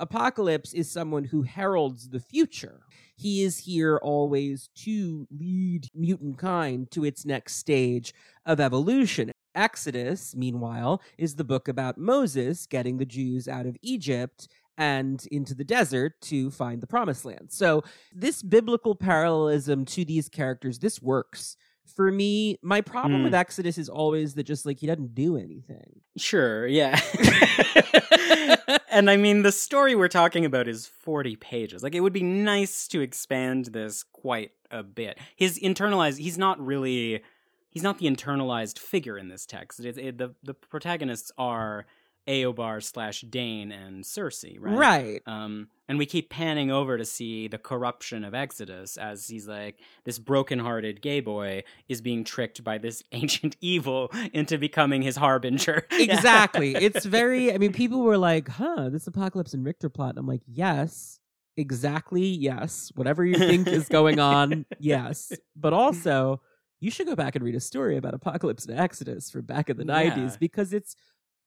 Apocalypse is someone who heralds the future. He is here always to lead mutant kind to its next stage of evolution. Exodus, meanwhile, is the book about Moses getting the Jews out of Egypt and into the desert to find the promised land. So, this biblical parallelism to these characters, this works. For me, my problem Mm. with Exodus is always that just like he doesn't do anything. Sure, yeah. and I mean, the story we're talking about is 40 pages. Like, it would be nice to expand this quite a bit. His internalized, he's not really, he's not the internalized figure in this text. It, it, the, the protagonists are Eobar slash Dane and Sersi, right? Right. Um, and we keep panning over to see the corruption of Exodus as he's like this broken-hearted gay boy is being tricked by this ancient evil into becoming his harbinger. Exactly. it's very I mean, people were like, huh, this apocalypse and Richter plot. And I'm like, yes, exactly, yes. Whatever you think is going on, yes. But also, you should go back and read a story about Apocalypse and Exodus from back in the Yeah. 90s because it's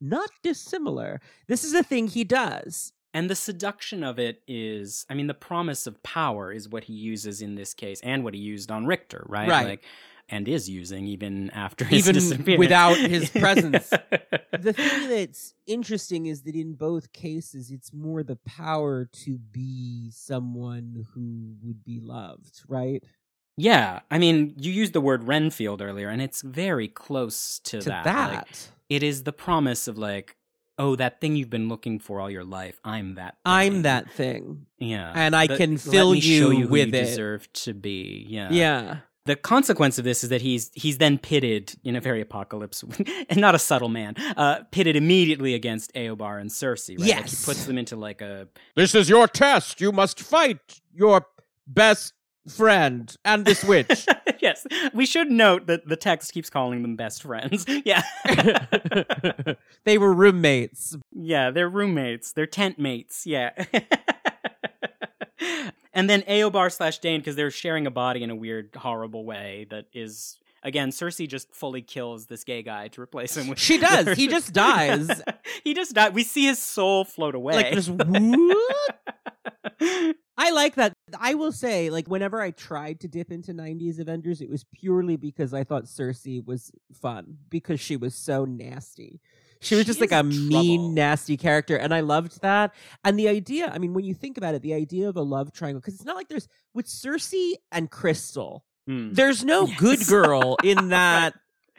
not dissimilar. This is a thing he does. And the seduction of it is, I mean, the promise of power is what he uses in this case, and what he used on Richter, right? Right. Like, and is using even after his Even disappearance. without his presence. the thing that's interesting is that in both cases, it's more the power to be someone who would be loved, right? yeah, I mean, you used the word Renfield earlier, and it's very close to, To that. that. Like, it is the promise of like, oh, that thing you've been looking for all your life. I'm that. thing. I'm that thing. Yeah, and I The- can let fill me show you you who with you it. deserve to be. Yeah, Yeah. the consequence of this is that he's he's then pitted in a very apocalypse and not a subtle man uh pitted immediately against Eobar and Sersi right Like, Yes. he puts them into like a This is your test. You must fight your best friend and this witch. yes we should note that the text keeps calling them best friends yeah they were roommates. yeah they're roommates they're tent mates yeah and then Eobar slash Dane because they're sharing a body in a weird horrible way that is again Sersi just fully kills this gay guy to replace him with She does. He just dies. he just dies. We see his soul float away. Like just. I like that. I will say, like, whenever I tried to dip into 90s Avengers, it was purely because I thought Sersi was fun because she was so nasty. She was She just like a mean, nasty character. And I loved that. And the idea, I mean, when you think about it, the idea of a love triangle, because it's not like there's with Sersi and Crystal, Hmm. there's no good girl in that.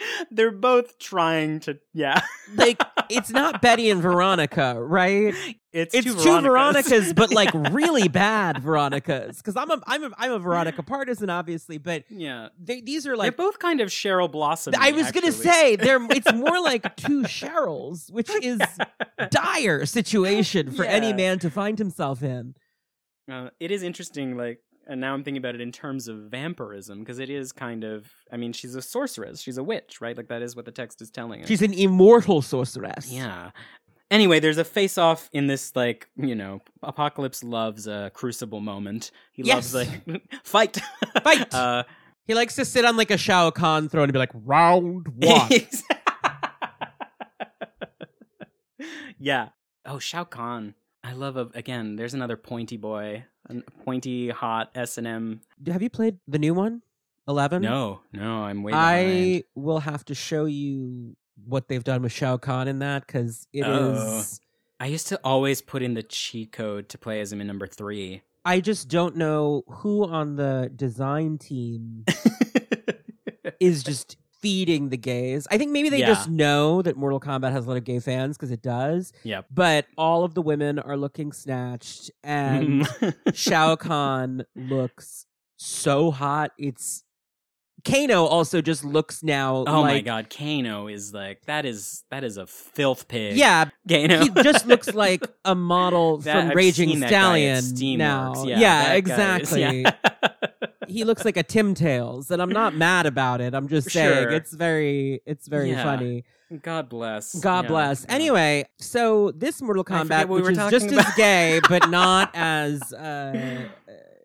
They're both trying to. Yeah, Like, it's not Betty and Veronica, right? it's it's two two Veronicas. Veronicas, but like really bad Veronicas. Because I'm a I'm a I'm a Veronica partisan, obviously, but yeah, they, these are like they're both kind of Cheryl Blossom. I was gonna say they're. It's more like two Cheryls, which is dire situation for any man to find himself in. Uh, it is interesting, like, and now I'm thinking about it in terms of vampirism because it is kind of. I mean, she's a sorceress. She's a witch, right? Like that is what the text is telling us. She's an immortal sorceress. Yeah. Anyway, there's a face off in this, like, you know, Apocalypse loves a crucible moment. He Yes. loves, like, fight. Fight! uh, He likes to sit on like a Shao Kahn throne and be like, round one. yeah. Oh, Shao Kahn. I love, a, again, there's another pointy boy a pointy, hot S and M. Have you played the new one? Eleven. No, no, I'm waiting. I behind. will have to show you what they've done with Shao Kahn in that because it oh. is. Oh. I used to always put in the cheat code to play as him in number three. I just don't know who on the design team is just feeding the gays. I think maybe they Yeah. just know that Mortal Kombat has a lot of gay fans because it does. Yep. But all of the women are looking snatched, and Shao Kahn looks so hot. It's Kano also just looks now. oh my god, Kano is like that is that is a filth pig. Yeah, Kano. he just looks like a model That- from I've Raging seen that guy at Stallion now. Yeah, that guy is- exactly. yeah. he looks like a Tim Tales, and I'm not mad about it. I'm just saying Sure. it's very, it's very Yeah. funny. God bless. God Yeah, bless. yeah. Anyway, so this Mortal Kombat, we which is just about. as gay, but not as. Uh,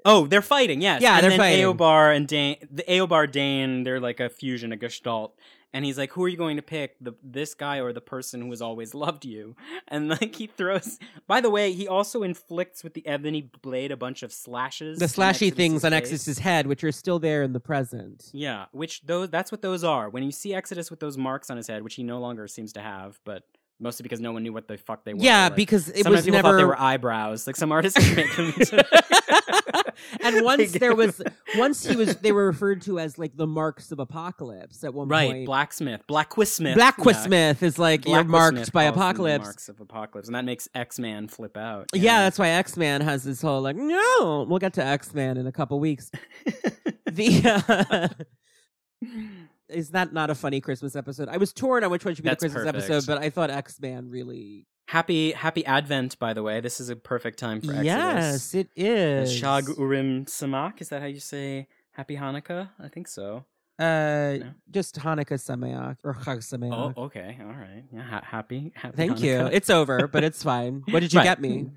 Oh, they're fighting. Yes. Yeah, and they're then fighting. Eobar and Dane, the Eobar Dane, they're like a fusion, a gestalt. And he's like, "Who are you going to pick? The this guy or the person who has always loved you?" And like he throws. By the way, he also inflicts with the ebony blade a bunch of slashes. the slashy things on Exodus's Exodus's head, which are still there in the present. Yeah, which those that's what those are. When you see Exodus with those marks on his head, which he no longer seems to have, but mostly because no one knew what the fuck they were. Yeah, like, because it was people never. thought they were eyebrows. Like some artists make them. and once there was, once he was, they were referred to as like the marks of apocalypse at one right, point. Right, blacksmith, Blackquismith, Blackquismith is like you're Blackquismith marked by calls them the apocalypse. Marks of apocalypse, and that makes X Man flip out. Yeah, that's why X Man has this whole like, no, we'll get to X Man in a couple weeks. the uh, is that not a funny Christmas episode? I was torn on which one should be That's the Christmas perfect. episode, but I thought X Man really. happy Happy Advent. By the way, this is a perfect time for Exodus. Yes, it is. Shag Urim Samak. Is that how you say Happy Hanukkah? I think so. Uh, No? just Hanukkah Sameach or Chag Sameach. Oh, okay, all right. Yeah, ha- happy, happy. Thank you. It's over, but it's fine. What did you Right. get me?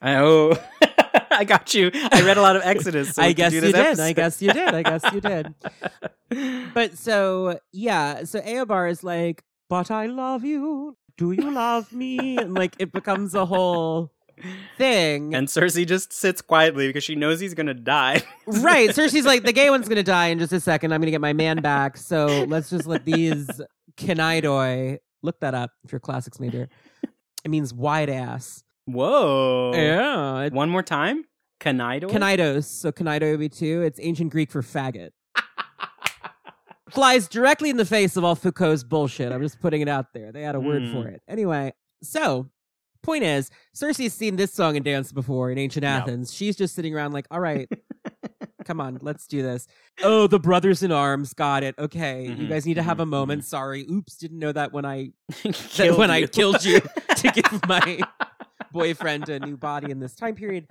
I, oh, I got you. I read a lot of Exodus. So I guess you did. I guess you did. I guess you did. But so yeah, so Eobar is like, "But I love you. Do you love me?" And like it becomes a whole thing. and Sersi just sits quietly because she knows he's gonna die. right. Sersi's like, "The gay one's gonna die in just a second. I'm gonna get my man back. So let's just let these Kinaidoi look that up if you're a classics major. It means wide ass. Whoa! Yeah. It, One more time. Kinaido. Kinaidos. So Kinaido would be two. It's ancient Greek for faggot. Flies directly in the face of all Foucault's bullshit. I'm just putting it out there. They had a word for Mm. it. Anyway, so point is, Sersi's seen this song and dance before in ancient No. Athens. She's just sitting around like, all right, come on, let's do this. Oh, the brothers in arms. Got it. Okay. You Mhm, guys need to have a mhm, moment. Sorry. Oops, didn't know that when I when I killed you to give my boyfriend a new body in this time period.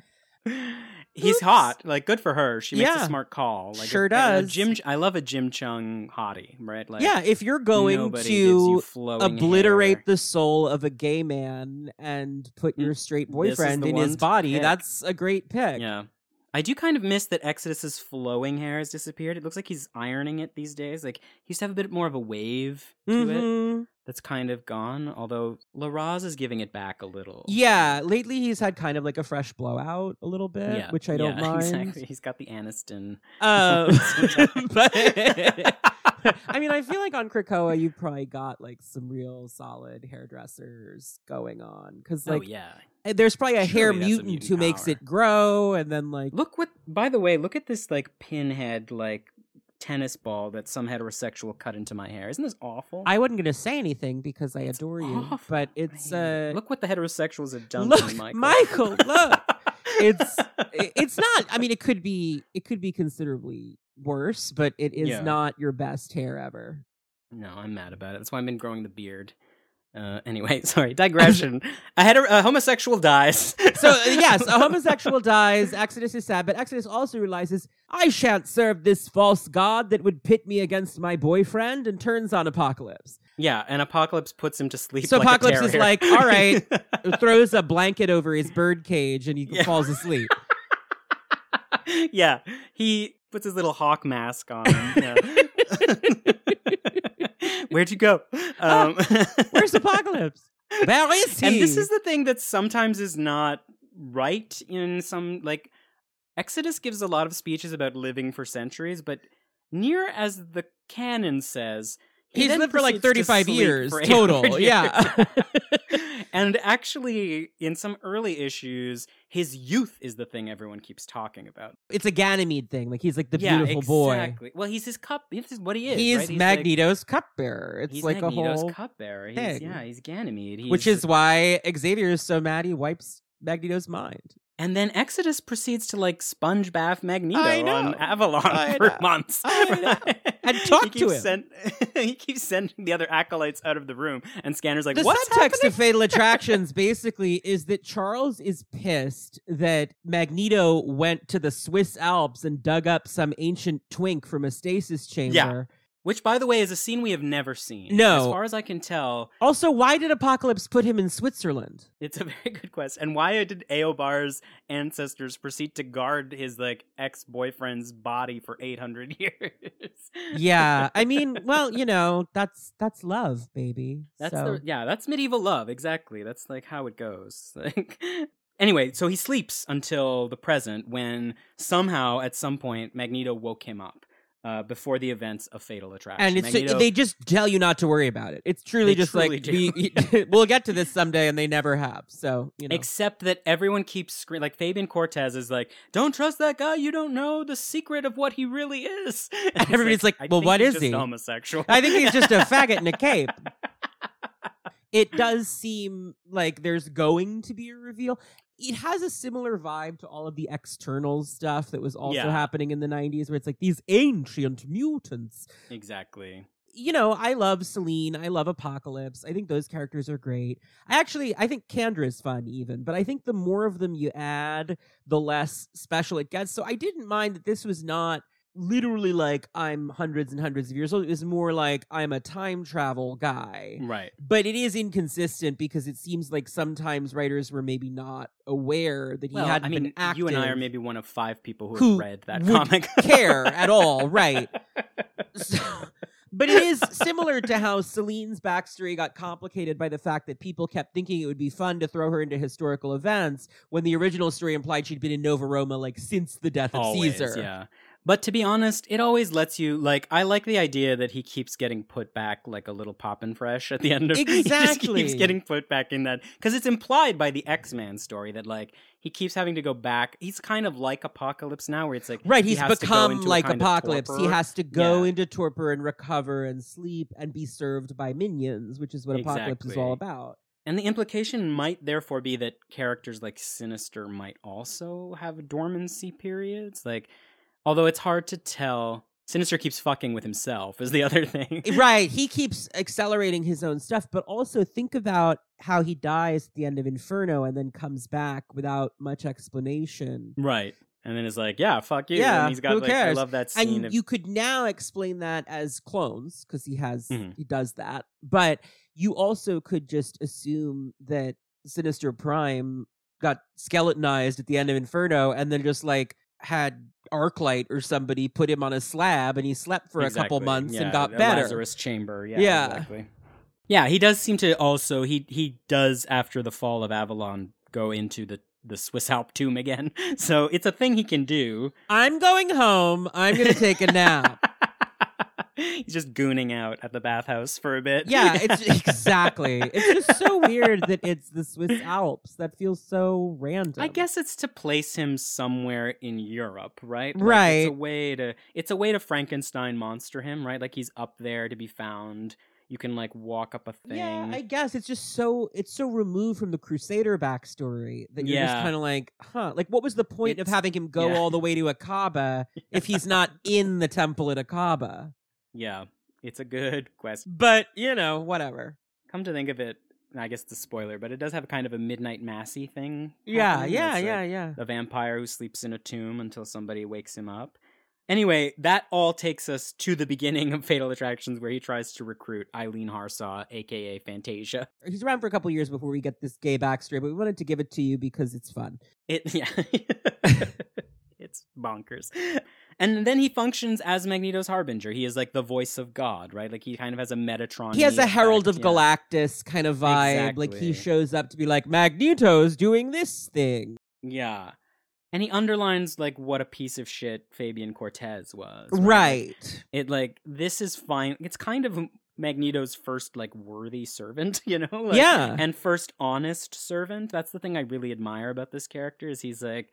He's Oops. hot. Like good for her. She makes Yeah. a smart call. Like Sure a- a does. Jim. I love a Jim Cheung hottie. Right. Like yeah, if you're going to obliterate hair. the soul of a gay man and put your straight boyfriend in his body, pick. that's a great pick. Yeah. I do kind of miss that Exodus's flowing hair has disappeared. It looks like he's ironing it these days. Like he used to have a bit more of a wave to it. Mhm. That's kind of gone. Although Larraz is giving it back a little. Yeah, lately he's had kind of like a fresh blowout a little bit, Yeah, which I don't yeah, mind. Exactly. He's got the Aniston. Um, but I mean, I feel like on Krakoa you probably got like some real solid hairdressers going on because oh like yeah. There's probably a hair Surely that's a mutant, mutant who makes it grow, and then like Look what. By the way, look at this like pinhead like tennis ball that some heterosexual cut into my hair. Isn't this awful? I wasn't gonna say anything because I It's adore you, but it's hate uh, look what the heterosexuals have done look, to Michael. Michael, look. it's it's not. I mean, it could be it could be considerably worse, but it is Yeah. not your best hair ever. No, I'm mad about it. That's why I've been growing the beard. Uh, anyway, sorry, digression. a, hetero- a homosexual dies. So uh, yes, a homosexual dies. Exodus is sad, but Exodus also realizes I shan't serve this false god that would pit me against my boyfriend, and turns on Apocalypse. Yeah, and Apocalypse puts him to sleep. So like a Apocalypse is like, "All right." Throws a blanket over his bird cage, and he Yeah. falls asleep. yeah, he puts his little hawk mask on. Yeah. Where'd you go? Um, Where's Apocalypse? Where is he? And this is the thing that sometimes is not right in some like Exodus gives a lot of speeches about living for centuries, but near as the canon says, he He's lived for like 35 years total. 800 Yeah. And actually, in some early issues, his youth is the thing everyone keeps talking about. it's a Ganymede thing. Like he's like the yeah, beautiful boy. exactly. Well, he's his cup. This is what he is. He's right? like- Magneto's cupbearer. It's he's like Magneto's a whole, cupbearer. He's, thing. yeah, he's Ganymede. He's, which is why Xavier is so mad he wipes Magneto's mind. And then Exodus proceeds to like sponge bath Magneto on Avalon I for know. months. I know. And talk he to him. Send, he keeps sending the other acolytes out of the room, and Scanner's like, what's the "What's subtext happening?" of Fatal Attractions basically is that Charles is pissed that Magneto went to the Swiss Alps and dug up some ancient twink from a stasis chamber. Which, by the way, is a scene we have never seen. No. as far as I can tell, Also, why did Apocalypse put him in Switzerland? it's a very good question. And why did Eobar's ancestors proceed to guard his like ex boyfriend's body for eight hundred years? Yeah, I mean, well, you know, that's that's love, baby. That's so. the yeah, that's medieval love, exactly. That's like how it goes. Like anyway, so he sleeps until the present when somehow at some point Magneto woke him up. Uh, before the events of Fatal Attraction, and it's Magneto, they just tell you not to worry about it. It's truly just truly like we, we'll get to this someday, and they never have. So you know, Except that everyone keeps screaming. Like Fabian Cortez is like, "Don't trust that guy. You don't know the secret of what he really is." And everybody's like, "I "Well, what is he?" Homosexual. I think he's just a faggot in a cape. It does seem like there's going to be a reveal. It has a similar vibe to all of the external stuff that was also Yeah. happening in the 90s, where it's like these ancient mutants. exactly. you know, I love Selene. I love Apocalypse. I think those characters are great. I actually, I think Candra is fun even, but I think the more of them you add, the less special it gets. So I didn't mind that this was not literally like I'm hundreds and hundreds of years old. It was more like I'm a time travel guy. Right. But it is inconsistent because it seems like sometimes writers were maybe not aware that he Well, hadn't I mean, been active. you and I are maybe one of five people who, Who have read that comic. care at all, right? So, but it is similar to how Selene's backstory got complicated by the fact that people kept thinking it would be fun to throw her into historical events when the original story implied she'd been in Nova Roma like since the death of always, Caesar. yeah. But to be honest, it always lets you like. I like the idea that he keeps getting put back like a little poppin' fresh at the end of. he Exactly. keeps getting put back in that because it's implied by the X Man story that like he keeps having to go back. He's kind of like Apocalypse now, where it's like Right, he he's has become like Apocalypse. He has to go Yeah. into torpor and recover and sleep and be served by minions, which is what Apocalypse is all about. And the implication might therefore be that characters like Sinister might also have dormancy periods. Like, although it's hard to tell, Sinister keeps fucking with himself, is the other thing. Right. He keeps accelerating his own stuff, but also think about how he dies at the end of Inferno and then comes back without much explanation. right. And then it's like, yeah, fuck you. Yeah, and he's got who like, I love that scene. And of, you could now explain that as clones because he has Mhm. he does that. But you also could just assume that Sinister Prime got skeletonized at the end of Inferno and then just like had Arclight or somebody put him on a slab and he slept for a couple months Yeah, and got better. Lazarus chamber. Yeah. Yeah. Exactly. Yeah, he does seem to also he he does after the fall of Avalon go into the the Swiss Alp tomb again. So it's a thing he can do. I'm going home. I'm going to take a nap. He's just gooning out at the bathhouse for a bit. yeah, it's exactly. It's just so weird that it's the Swiss Alps. That feels so random. I guess it's to place him somewhere in Europe, right? Like, Right. It's a way to it's a way to Frankenstein monster him, right? Like he's up there to be found. You can like walk up a thing. Yeah, I guess it's just so it's so removed from the Crusader backstory that you're just kind of like, huh? Like, what was the point of having him go yeah. all the way to Akkaba if he's not in the temple at Akkaba? Yeah. It's a good question. But you know, whatever. Come to think of it, I guess the spoiler, but it does have kind of a midnight massy thing. Yeah, yeah, yeah, like yeah. A vampire who sleeps in a tomb until somebody wakes him up. Anyway, that all takes us to the beginning of Fatal Attractions, where he tries to recruit Eileen Harsaw, aka Fantasia. He's around for a couple years before we get this gay backstory, but we wanted to give it to you because it's fun. It yeah. bonkers. And then he functions as Magneto's harbinger. He is like the voice of God, right? Like he kind of has a Metatron. He has a Herald of yeah. Galactus kind of vibe. Like he shows up to be like, Magneto's doing this thing. Yeah. And he underlines like what a piece of shit Fabian Cortez was. Right. It like this is fine. It's kind of Magneto's first like worthy servant, you know? Like, Yeah. And first honest servant. That's the thing I really admire about this character is he's like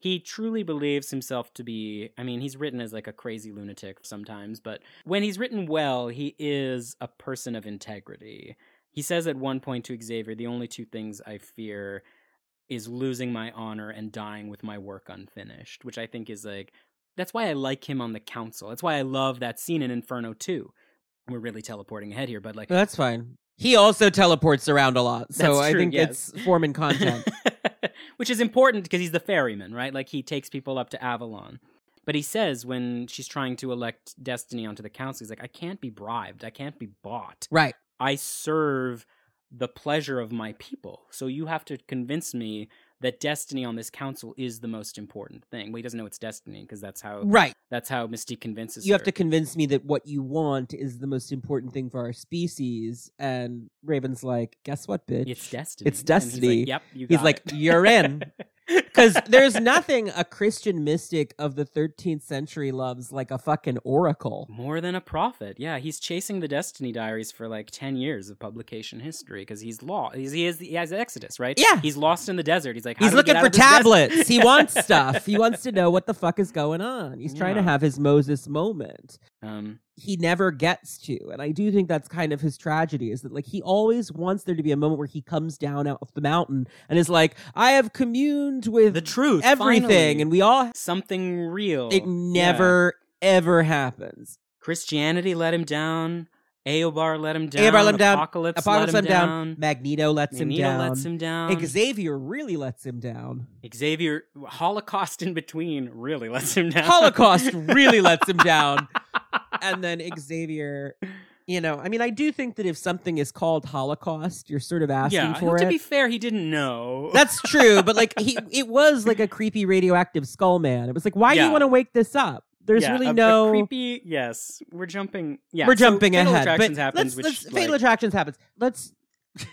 he truly believes himself to be I mean, he's written as like a crazy lunatic sometimes, but when he's written well, he is a person of integrity. He says at one point to Xavier, the only two things I fear is losing my honor and dying with my work unfinished, which I think is like that's why I like him on the council. That's why I love that scene in Inferno 2. We're really teleporting ahead here, but like That's fine. He also teleports around a lot, so That's I think yes. it's form and content. which is important because he's the ferryman, right? Like he takes people up to Avalon. But he says when she's trying to elect Destiny onto the council, he's like, I can't be bribed. I can't be bought. right. I serve the pleasure of my people. So you have to convince me that destiny on this council is the most important thing. Well, he doesn't know it's destiny because that's how Right. that's how Mystique convinces You have to convince me that what you want is the most important thing for our species. And Raven's like, guess what, bitch? It's destiny. It's he's like, destiny. yep, He's got like, you're in. Because there's nothing a Christian mystic of the 13th century loves like a fucking oracle. More than a prophet. Yeah, he's chasing the Destiny Diaries for like 10 years of publication history because he's lost. He, is, he has Exodus, right? Yeah. He's lost in the desert. He's like, He's do we get looking for tablets. he wants stuff. He wants to know what the fuck is going on. He's trying to have his Moses moment. Um, He never gets to. And I do think that's kind of his tragedy is that like he always wants there to be a moment where he comes down out of the mountain and is like, I have communed with the truth. everything. finally. And we all, have Something real. it Yeah. never, ever happens. Christianity let him down. Eobar let him down. Eobar let him down. Apocalypse, Apocalypse let him down. down. Magneto lets Magneto him down. lets him down. Xavier really lets him down. Xavier, Holocaust in between, really lets him down. Holocaust really lets him down. And then Xavier, you know, I mean, I do think that if something is called Holocaust, you're sort of asking yeah, for it. to be fair, he didn't know. That's true, but like he, it was like a creepy radioactive skull man. It was like, why do you want to wake this up? There's Yeah, really a- a no. creepy. Yes, we're jumping. Yeah, we're so jumping Fatal ahead, Attractions but happens, let's, which let's, like, fatal attractions happens. Let's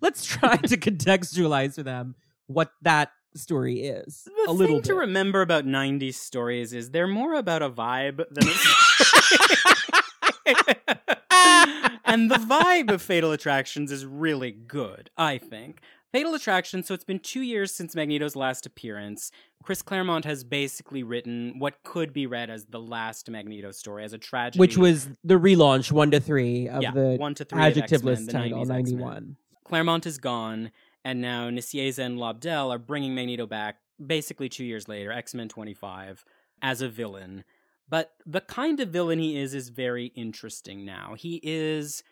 let's try to contextualize for them what that story is The a thing little to remember about '90s stories is they're more about a vibe than a and the vibe of Fatal Attractions is really good, I think. Fatal Attraction, so it's been two years since Magneto's last appearance. Chris Claremont has basically written what could be read as the last Magneto story, as a tragedy. which was the relaunch one to three of yeah, the one to three X-Men, the title 90s ninety X-Men. one. Claremont is gone, and now Nicieza and Lobdell are bringing Magneto back basically two years later, X Men 25, as a villain. But the kind of villain he is is very interesting now. He is,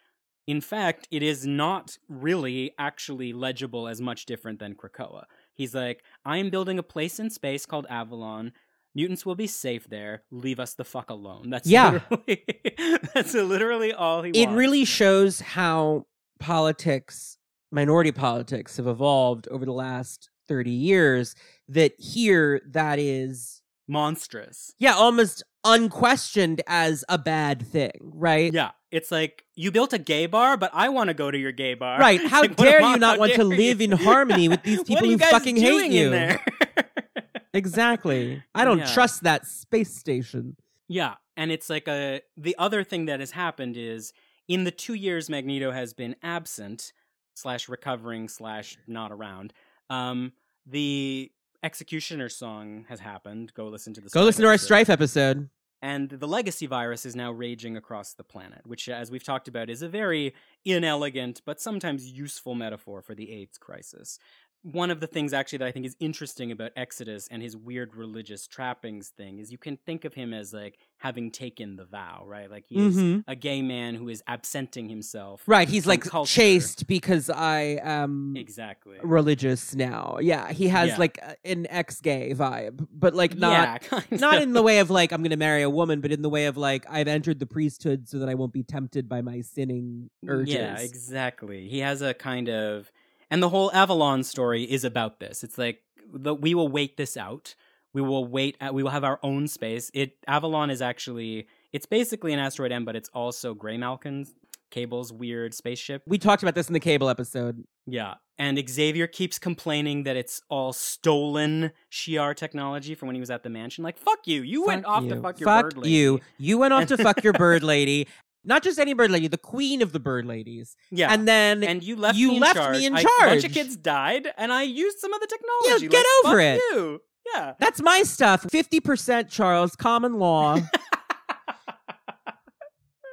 in fact, it is not really actually legible as much different than Krakoa. He's like, I am building a place in space called Avalon. Mutants will be safe there. Leave us the fuck alone. That's Yeah. literally, that's literally all he It wants. really shows how politics, minority politics, have evolved over the last thirty years. That here, that is monstrous. yeah, almost unquestioned as a bad thing, right? Yeah, it's like you built a gay bar, but I want to go to your gay bar. Right. How Like, dare you not want to live you? in harmony with these people who fucking hate you? Exactly. I don't Yeah. trust that space station. yeah, and it's like a the other thing that has happened is in the two years Magneto has been absent slash recovering slash not around. Um, the X-Cutioner Song has happened. Go listen to the Go listen to our strife episode. And the legacy virus is now raging across the planet, which, as we've talked about, is a very inelegant but sometimes useful metaphor for the AIDS crisis. One of the things, actually, that I think is interesting about Exodus and his weird religious trappings thing is you can think of him as like having taken the vow, right? Like he's Mhm. a gay man who is absenting himself. Right. He's like culture. chaste because I am Exactly. religious now. Yeah. He has Yeah. like an ex gay vibe, but like not. yeah, Not in the way of like I'm going to marry a woman, but in the way of like I've entered the priesthood so that I won't be tempted by my sinning urges. Yeah, exactly. He has a kind of, and the whole Avalon story is about this. It's like the, we will wait this out. We will wait. At, we will have our own space. It Avalon is actually it's basically an asteroid M, but it's also Graymalkin's Cable's weird spaceship. We talked about this in the cable episode. Yeah. And Xavier keeps complaining that it's all stolen Shi'ar technology from when he was at the mansion. Like, fuck you. You went Fuck off you. to fuck your Fuck bird lady. you. You went off to fuck your bird lady. Not just any bird lady, the queen of the bird ladies. Yeah. And then and you left you me in left charge. me in I- A bunch of kids died, and I used some of the technology. Yeah, get Like, over it. You. Yeah. that's my stuff. 50% Charles, common law.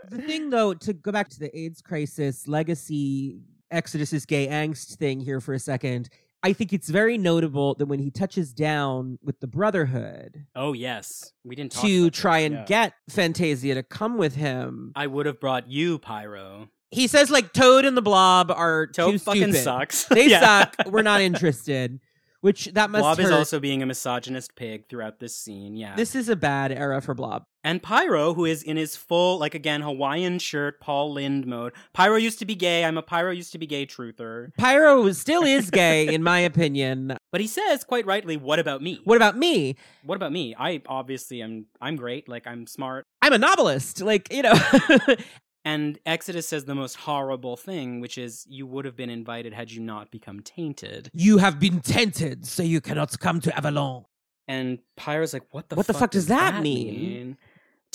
the thing though, to go back to the AIDS crisis legacy Exodus's gay angst thing here for a second, I think it's very notable that when he touches down with the Brotherhood Oh yes, we didn't talk to about try this, and yeah. get Fantasia to come with him, I would have brought you, Pyro. he says like Toad and the Blob are Toad too fucking stupid. sucks. They Yeah. suck. We're not interested. Which that must Blob hurt. is also being a misogynist pig throughout this scene. Yeah. This is a bad era for Blob. and Pyro, who is in his full, like again, Hawaiian shirt, Paul Lynde mode. Pyro used to be gay. I'm a Pyro used to be gay truther. Pyro still is gay, in my opinion. But he says quite rightly, "What about me? What about me? What about me? I obviously am. I'm great. Like I'm smart." I'm a novelist. Like, you know. And Exodus says the most horrible thing, which is, "You would have been invited had you not become tainted." you have been tainted, so you cannot come to Avalon. And Pyro's like, "What the What the fuck does that mean?" mean?"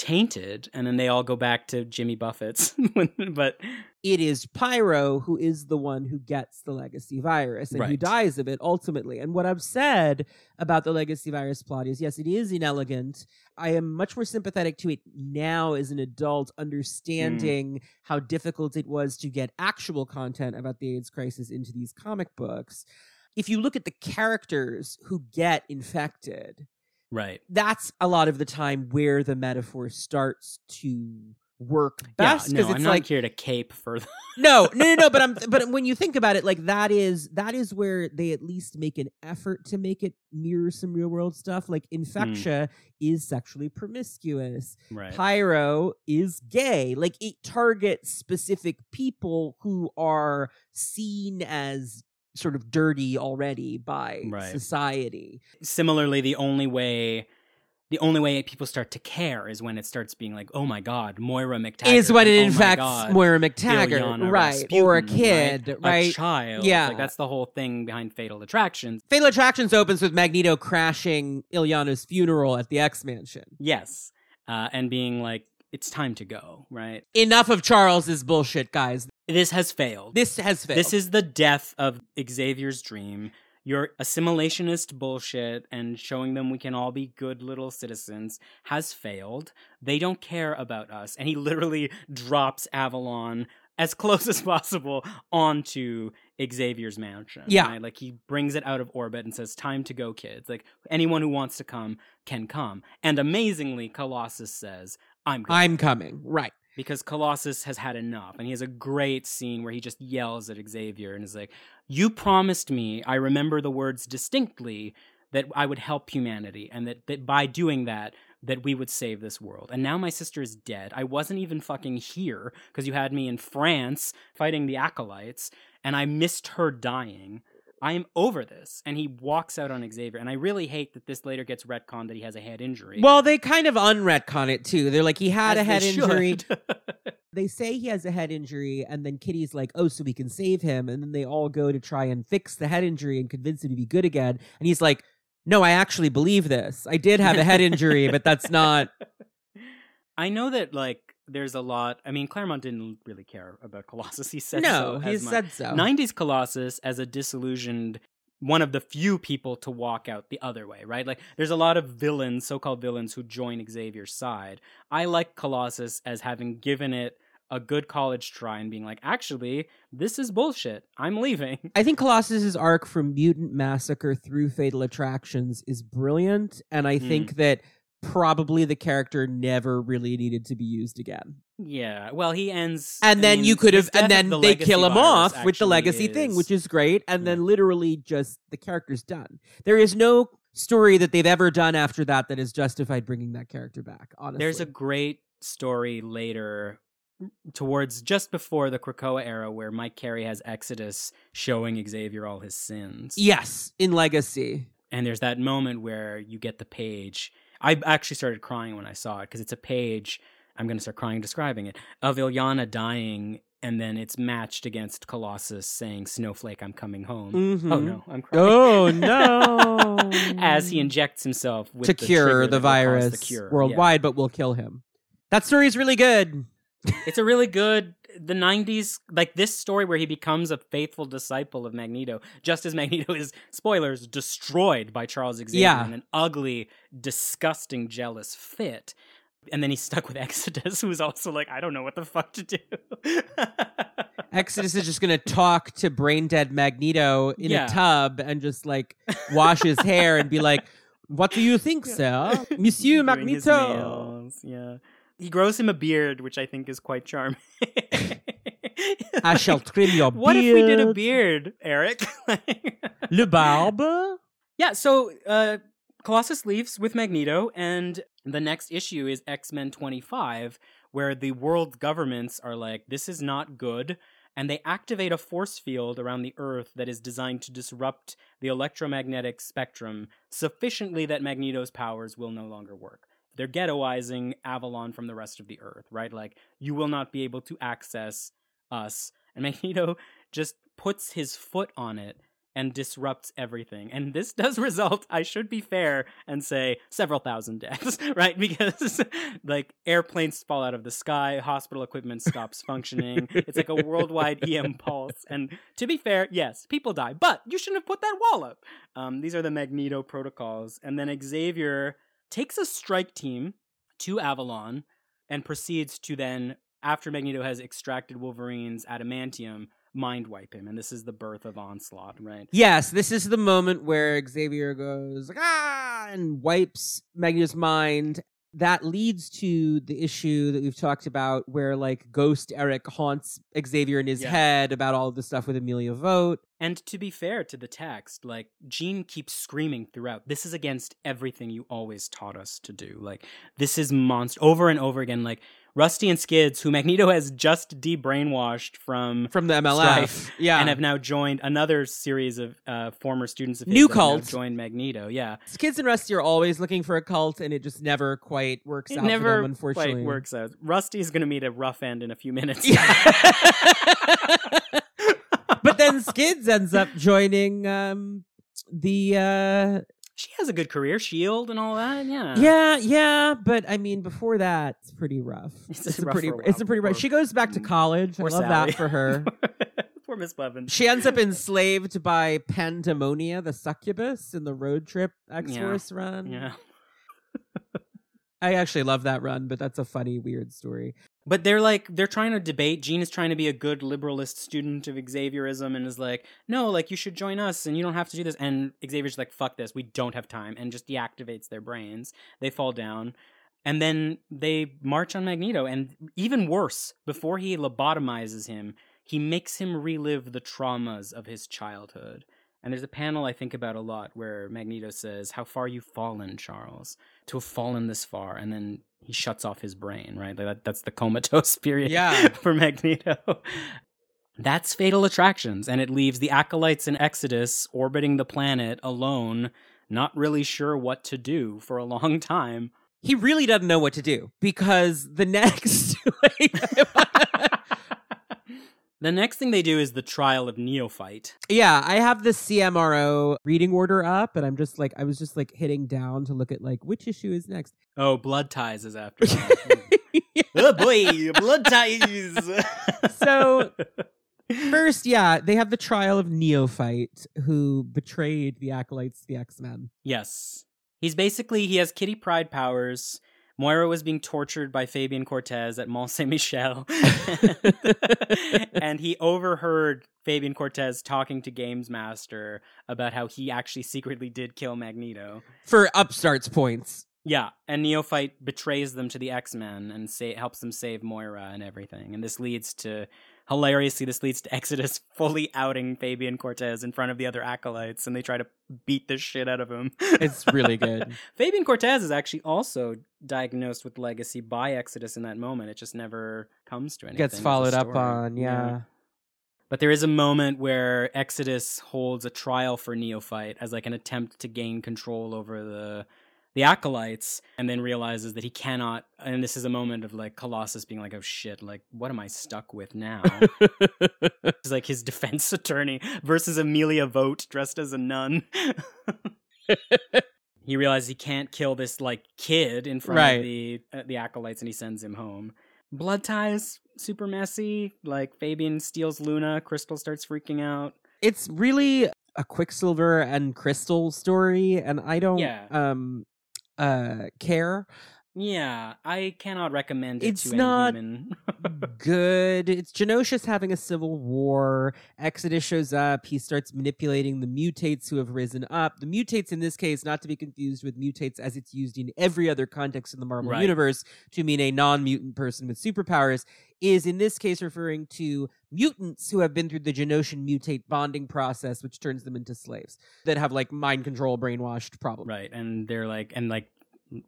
Tainted, and then they all go back to Jimmy Buffett's. but It is Pyro who is the one who gets the legacy virus and who dies of it ultimately. And what I've said about the legacy virus plot is yes, it is inelegant. I am much more sympathetic to it now as an adult, understanding mm. how difficult it was to get actual content about the AIDS crisis into these comic books. If you look at the characters who get infected, right, that's a lot of the time where the metaphor starts to work best yeah, because no, it's I'm like not here to cape for. The- no, no, no, no. But I'm, but when you think about it, like that is that is where they at least make an effort to make it mirror some real world stuff. Like mm. Infectia is sexually promiscuous. right, Pyro is gay. Like it targets specific people who are seen as sort of dirty already by Right. society. similarly the only way the only way people start to care is when it starts being like oh my god moira mctaggart is when it oh infects Moira McTaggart, Illyana right? Or a kid, right? right? a child Yeah. like that's the whole thing behind fatal attractions Fatal Attractions opens with Magneto crashing Illyana's funeral at the X Mansion. yes uh, and being like it's time to go right Enough of Charles's bullshit, guys. This has failed This has failed. This is the death of Xavier's dream. Your assimilationist bullshit and showing them we can all be good little citizens has failed. They don't care about us. And he literally drops Avalon as close as possible onto Xavier's mansion. Yeah. right? Like he brings it out of orbit and says, Time to go, kids. Like anyone who wants to come can come. And amazingly, Colossus says, I'm going I'm coming. Right. Because Colossus has had enough. And he has a great scene where he just yells at Xavier and is like, You promised me, I remember the words distinctly, that I would help humanity and that, that by doing that, that we would save this world. And now my sister is dead. I wasn't even fucking here because you had me in France fighting the acolytes and I missed her dying. I am over this. And he walks out on Xavier. And I really hate that this later gets retconned that he has a head injury. Well, they kind of unretcon it too. They're like, he had As a head injury. They say he has a head injury, and then Kitty's like, oh, so we can save him. And then they all go to try and fix the head injury and convince him to be good again. And he's like, no, I actually believe this. I did have a head injury, but that's not. I know that like there's a lot. I mean, Claremont didn't really care about Colossus. He said no, so he much. said so. 90s Colossus as a disillusioned one of the few people to walk out the other way, right? Like there's a lot of villains, so-called villains who join Xavier's side. I like Colossus as having given it a good college try and being like, actually, this is bullshit. I'm leaving. I think Colossus's arc from Mutant Massacre through Fatal Attractions is brilliant, and I Hmm. think that probably the character never really needed to be used again. Yeah. Well, he ends And I then mean, you could have, and then the they kill him off with the legacy thing, which is great. And Yeah. then literally just the character's done. There is no story that they've ever done after that that has justified bringing that character back. Honestly, There's a great story later mm, towards just before the Krakoa era where Mike Carey has Exodus showing Xavier all his sins. yes in Legacy. And there's that moment where you get the page. I actually started crying when I saw it because it's a page. I'm going to start crying describing it of Illyana dying and then it's matched against Colossus saying, Snowflake, I'm coming home. Mhm. Oh no, I'm crying. Oh no! As he injects himself with to the cure the that will cause virus the cure. Yeah. worldwide, but will kill him. That story is really good. It's a really good the 90s like this story where he becomes a faithful disciple of Magneto just as Magneto is spoilers destroyed by Charles Xavier Yeah. in an ugly disgusting jealous fit and then he's stuck with Exodus who's also like I don't know what the fuck to do. Exodus is just gonna talk to brain dead Magneto in Yeah. a tub and just like wash his hair and be like, "What do you think, sir, Monsieur Magneto?" Yeah. He grows him a beard, which I think is quite charming. I shall trim your beard. What if we did a beard. beard, Eric? Le barbe. Yeah, so uh, Colossus leaves with Magneto, and the next issue is X Men 25, where the world governments are like, this is not good. And they activate a force field around the Earth that is designed to disrupt the electromagnetic spectrum sufficiently that Magneto's powers will no longer work. They're ghettoizing Avalon from the rest of the Earth, right? Like, you will not be able to access us. And Magneto just puts his foot on it and disrupts everything. And this does result, I should be fair and say, several thousand deaths, right? Because like airplanes fall out of the sky, hospital equipment stops functioning. it's like a worldwide EM pulse. And to be fair, yes, people die, but you shouldn't have put that wall up. Um, these are the Magneto protocols. And then Xavier takes a strike team to Avalon and proceeds to then, after Magneto has extracted Wolverine's adamantium, mind wipe him. And this is the birth of Onslaught, right? Yes, this is the moment where Xavier goes ah and wipes Magneto's mind. That leads to the issue that we've talked about where like Ghost Eric haunts Xavier in his Yeah. head about all the stuff with Amelia Voght. And to be fair to the text, like Jean keeps screaming throughout, this is against everything you always taught us to do. Like this is monster over and over again. Like Rusty and Skids, who Magneto has just de-brainwashed from From the MLF. Strife, yeah. and have now joined another series of uh, former students of his New cult. joined Magneto. Yeah, Skids and Rusty are always looking for a cult and it just never quite works it out for never them, unfortunately. quite works out. Rusty's going to meet a rough end in a few minutes. but then Skids ends up joining um the uh she has a good career, Shield and all that. Yeah, yeah, yeah, but I mean before that it's pretty rough. It's It's, a rough pretty a it's a pretty rough. She goes back to mm-hmm. college. I love Sally. that for her. Poor Miss Blevins. She ends up enslaved by Pandemonia, the succubus, in the road trip X Force run. Yeah. I actually love that run, but that's a funny, weird story. But they're like they're trying to debate. Jean is trying to be a good liberalist student of Xavierism and is like, no, like you should join us and you don't have to do this. And Xavier's like, fuck this, we don't have time, and just deactivates their brains. They fall down. And then they march on Magneto, and even worse, before he lobotomizes him, he makes him relive the traumas of his childhood. And there's a panel I think about a lot where Magneto says, How far you've fallen, Charles, to have fallen this far. And then he shuts off his brain, right? Like that, that's the comatose period Yeah. for Magneto. That's Fatal Attractions, and it leaves the Acolytes in Exodus orbiting the planet alone, not really sure what to do for a long time. He really doesn't know what to do because the next the next thing they do is the trial of Neophyte. Yeah, I have the CMRO reading order up, and I'm just like, I was just like hitting down to look at like which issue is next. Oh, Blood Ties is after that. Hmm. oh boy, Blood Ties. So- First, yeah, they have the trial of Neophyte, who betrayed the acolytes, the X Men. Yes. He's basically he has Kitty Pryde powers. Moira was being tortured by Fabian Cortez at Mont Saint Michel. and he overheard Fabian Cortez talking to Games Master about how he actually secretly did kill Magneto. For upstarts points. Yeah, and Neophyte betrays them to the X Men and say, helps them save Moira and everything. And this leads to hilariously, this leads to Exodus fully outing Fabian Cortez in front of the other acolytes, and they try to beat the shit out of him. It's really good. Fabian Cortez is actually also diagnosed with legacy by Exodus in that moment. It just never comes to anything. Gets followed up on, yeah. But there is a moment where Exodus holds a trial for Neophyte as like an attempt to gain control over the the acolytes and then realizes that he cannot and this is a moment of like colossus being like oh shit like what am i stuck with now it's like his defense attorney versus amelia voght dressed as a nun he realizes he can't kill this like kid in front Right. of the uh, the acolytes and he sends him home blood ties super messy like fabian steals luna crystal starts freaking out it's really a Quicksilver and Crystal story, and I don't Yeah. um uh care. Yeah i cannot recommend it It's to not- any human Good. It's Genosha's having a civil war. Exodus shows up. He starts manipulating the mutates who have risen up. The mutates in this case, not to be confused with mutates as it's used in every other context in the Marvel Right. universe to mean a non-mutant person with superpowers, is in this case referring to mutants who have been through the Genoshan mutate bonding process, which turns them into slaves that have like mind control, brainwashed problems. right and they're like and like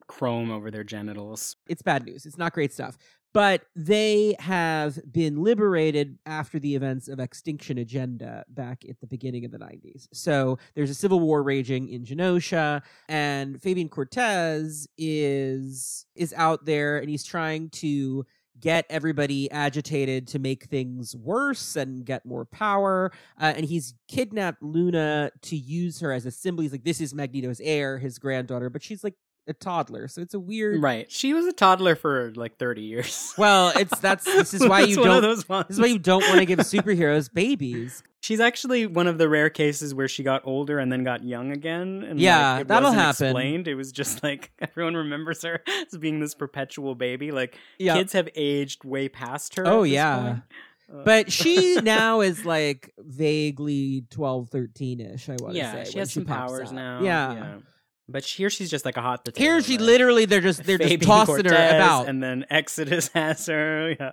chrome over their genitals it's bad news. It's not great stuff. But they have been liberated after the events of Extinction Agenda back at the beginning of the 90s. So there's a civil war raging in Genosha, and Fabian Cortez is is out there and he's trying to get everybody agitated to make things worse and get more power. Uh, and he's kidnapped Luna to use her as a symbol. He's like, this is Magneto's heir, his granddaughter, but she's like a toddler. So it's a weird right she was a toddler for like 30 years well, it's that's this is why you It's one of don't. those ones. This is why you don't want to give superheroes babies. She's actually one of the rare cases where she got older and then got young again. And Yeah, like, that'll happen. Explained. It was just like everyone remembers her as being this perpetual baby. Like Yeah, kids have aged way past her. Oh, yeah. Uh, but she now is like vaguely 12, 13 ish. I want to yeah, say she has some pops powers out. now. Yeah. But here she's just like a hot potato. Here she right? literally they're just they're just Fabian tossing her about. and then Exodus has her. Yeah,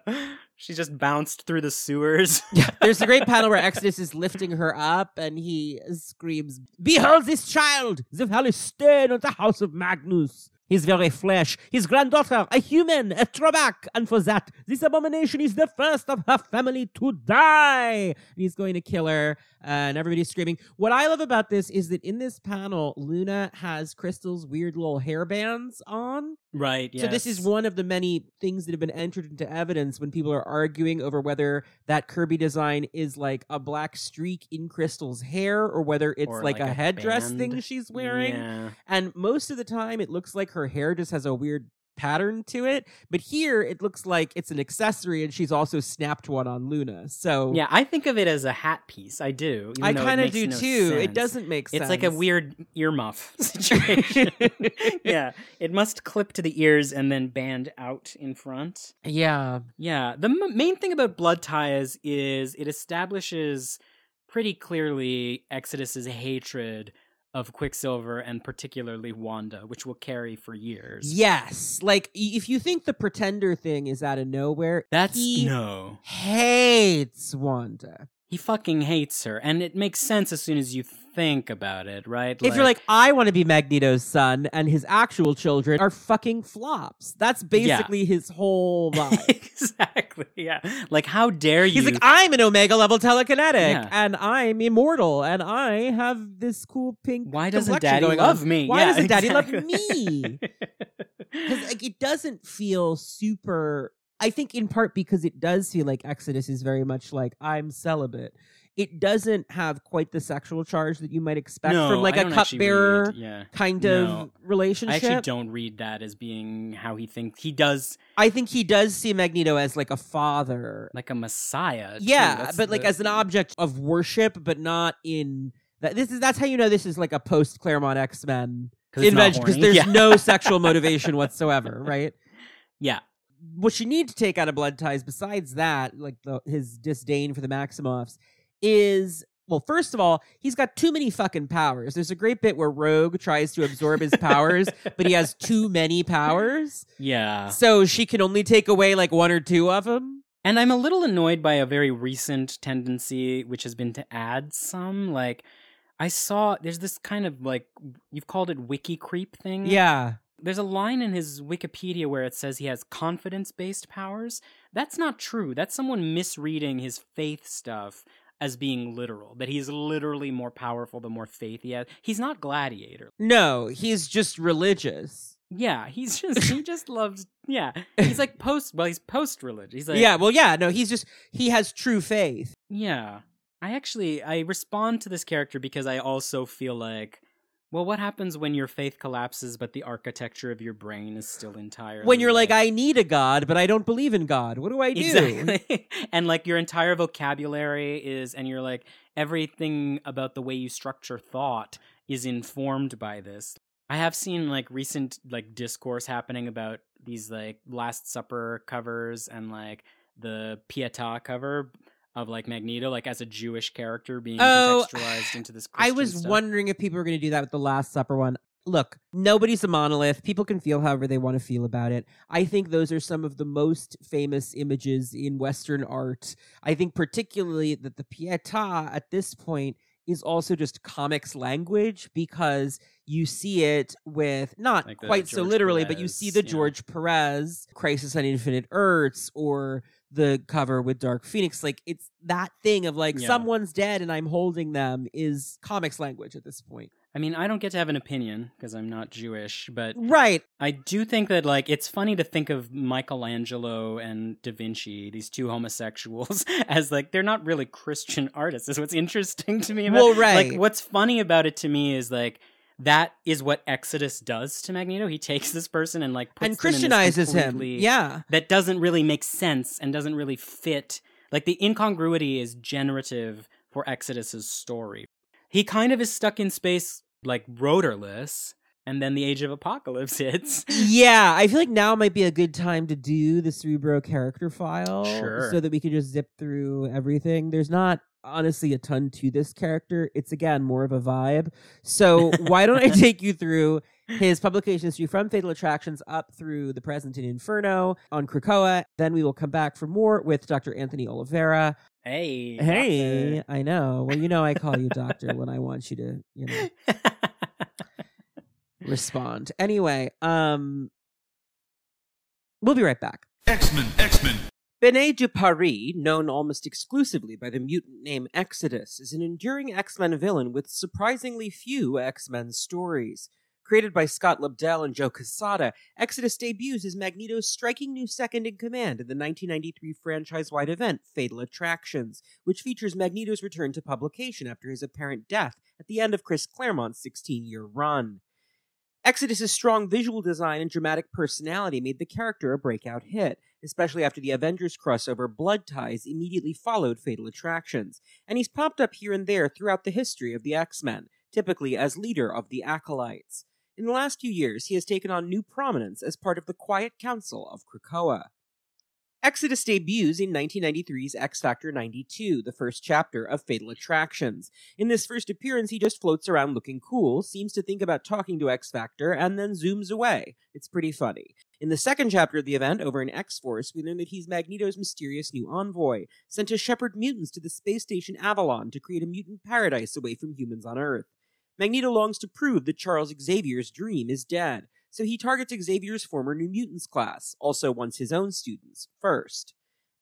she just bounced through the sewers. Yeah, there's a great panel where Exodus is lifting her up and he screams, Behold this child, the valley stain of the house of Magnus. His very flesh, his granddaughter, a human, a Trobak, and for that, this abomination is the first of her family to die. And he's going to kill her, and everybody's screaming. What I love about this is that in this panel, Luna has Crystal's weird little hairbands on. Right. So this is one of the many things that have been entered into evidence when people are arguing over whether that Kirby design is like a black streak in Crystal's hair or whether it's Or like, like a a headdress band. thing she's wearing. Yeah. And most of the time it looks like her hair just has a weird pattern to it, but here it looks like it's an accessory and she's also snapped one on Luna. So Yeah, I think of it as a hat piece. I do. I kind of do no too. It doesn't make sense. It's like a weird earmuff situation. yeah, it must clip to the ears and then band out in front. Yeah. Yeah, the m- main thing about blood ties is it establishes pretty clearly Exodus's hatred of Quicksilver and particularly Wanda, which will carry for years. Yes. Like if you think the pretender thing is out of nowhere, That's he no. hates Wanda. He fucking hates her, and it makes sense as soon as you think about it, right? if you're like, I want to be Magneto's son, and his actual children are fucking flops. That's basically his whole vibe. exactly, yeah. Like, how dare you? He's like, I'm an Omega level telekinetic, Yeah. and I'm immortal, and I have this cool pink. Why doesn't Daddy love on. me? Why Yeah, doesn't Daddy love me? Because like it doesn't feel super. I think in part because it does feel like Exodus is very much like I'm celibate. It doesn't have quite the sexual charge that you might expect no, from like I a cupbearer Yeah. kind No. of relationship. I actually don't read that as being how he thinks. He does I think he does see Magneto as like a father. like a messiah. yeah, but like the- as an object of worship, but not in that. This is that's how you know this is like a post Claremont X Men invention because there's Yeah. no sexual motivation whatsoever, right? Yeah. What you need to take out of Blood Ties, besides that, like the, his disdain for the Maximoffs, is well, first of all, he's got too many fucking powers. There's a great bit where Rogue tries to absorb his powers, but he has too many powers, Yeah. so she can only take away like one or two of them. And I'm a little annoyed by a very recent tendency, which has been to add some. Like, I saw there's this kind of like you've called it wiki creep thing. Yeah. There's a line in his Wikipedia where it says he has confidence based powers. That's not true. That's someone misreading his faith stuff as being literal, that he's literally more powerful the more faith he has. He's not gladiator. No, he's just religious. Yeah, he's just he just loves yeah. He's like post well, he's post religious. He's like yeah, well, yeah, no, he's just he has true faith. Yeah. I actually I respond to this character because I also feel like well, what happens when your faith collapses but the architecture of your brain is still entire? When you're like, I need a god, but I don't believe in God. What do I do? Exactly. and like your entire vocabulary is and you're like everything about the way you structure thought is informed by this. I have seen like recent like discourse happening about these like Last Supper covers and like the Pietà cover of like Magneto, like as a Jewish character being Oh, contextualized into this. I was stuff. wondering if people were going to do that with the Last Supper one. Look, nobody's a monolith. People can feel however they want to feel about it. I think those are some of the most famous images in Western art. I think particularly that the Pietà at this point is also just comics language because you see it with not Like quite so literally, but you see the yeah. George Perez Crisis on Infinite Earths or the cover with Dark Phoenix. Like it's that thing of like Yeah. someone's dead and I'm holding them is comics language at this point. I mean, I don't get to have an opinion because I'm not Jewish, but Right. I do think that like it's funny to think of Michelangelo and Da Vinci, these two homosexuals, as like they're not really Christian artists. Is what's interesting to me about Well, right. like what's funny about it to me is like that is what Exodus does to Magneto. He takes this person and like puts and them in this Christianizes him. Yeah. that doesn't really make sense and doesn't really fit. Like the incongruity is generative for Exodus's story. He kind of is stuck in space like rotorless, and then the Age of Apocalypse hits. Yeah, I feel like now might be a good time to do the Cerebro character file Sure. so that we can just zip through everything. There's not honestly a ton to this character. It's again more of a vibe. So why don't I take you through his publication history from Fatal Attractions up through the present in Inferno on Krakoa. Then we will come back for more with Dr. Anthony Oliveira. Hey, Hey, I know. Well, you know I call you doctor when I want you to, you know, respond. Anyway, um we'll be right back. X-Men, X-Men. Bennet du Paris, known almost exclusively by the mutant name Exodus, is an enduring X Men villain with surprisingly few X Men stories. Created by Scott Lobdell and Joe Quesada, Exodus debuts as Magneto's striking new second in command in the 1993 franchise wide event Fatal Attractions, which features Magneto's return to publication after his apparent death at the end of Chris Claremont's 16 year run. Exodus's strong visual design and dramatic personality made the character a breakout hit, especially after the Avengers crossover Blood Ties immediately followed Fatal Attractions, and he's popped up here and there throughout the history of the X Men, typically as leader of the Acolytes. In the last few years, he has taken on new prominence as part of the Quiet Council of Krakoa. Exodus debuts in 1993's X Factor 92, the first chapter of Fatal Attractions. In this first appearance, he just floats around looking cool, seems to think about talking to X Factor, and then zooms away. It's pretty funny. In the second chapter of the event, over in X Force, we learn that he's Magneto's mysterious new envoy, sent to shepherd mutants to the space station Avalon to create a mutant paradise away from humans on Earth. Magneto longs to prove that Charles Xavier's dream is dead, so he targets Xavier's former New Mutants class, also wants his own students, first.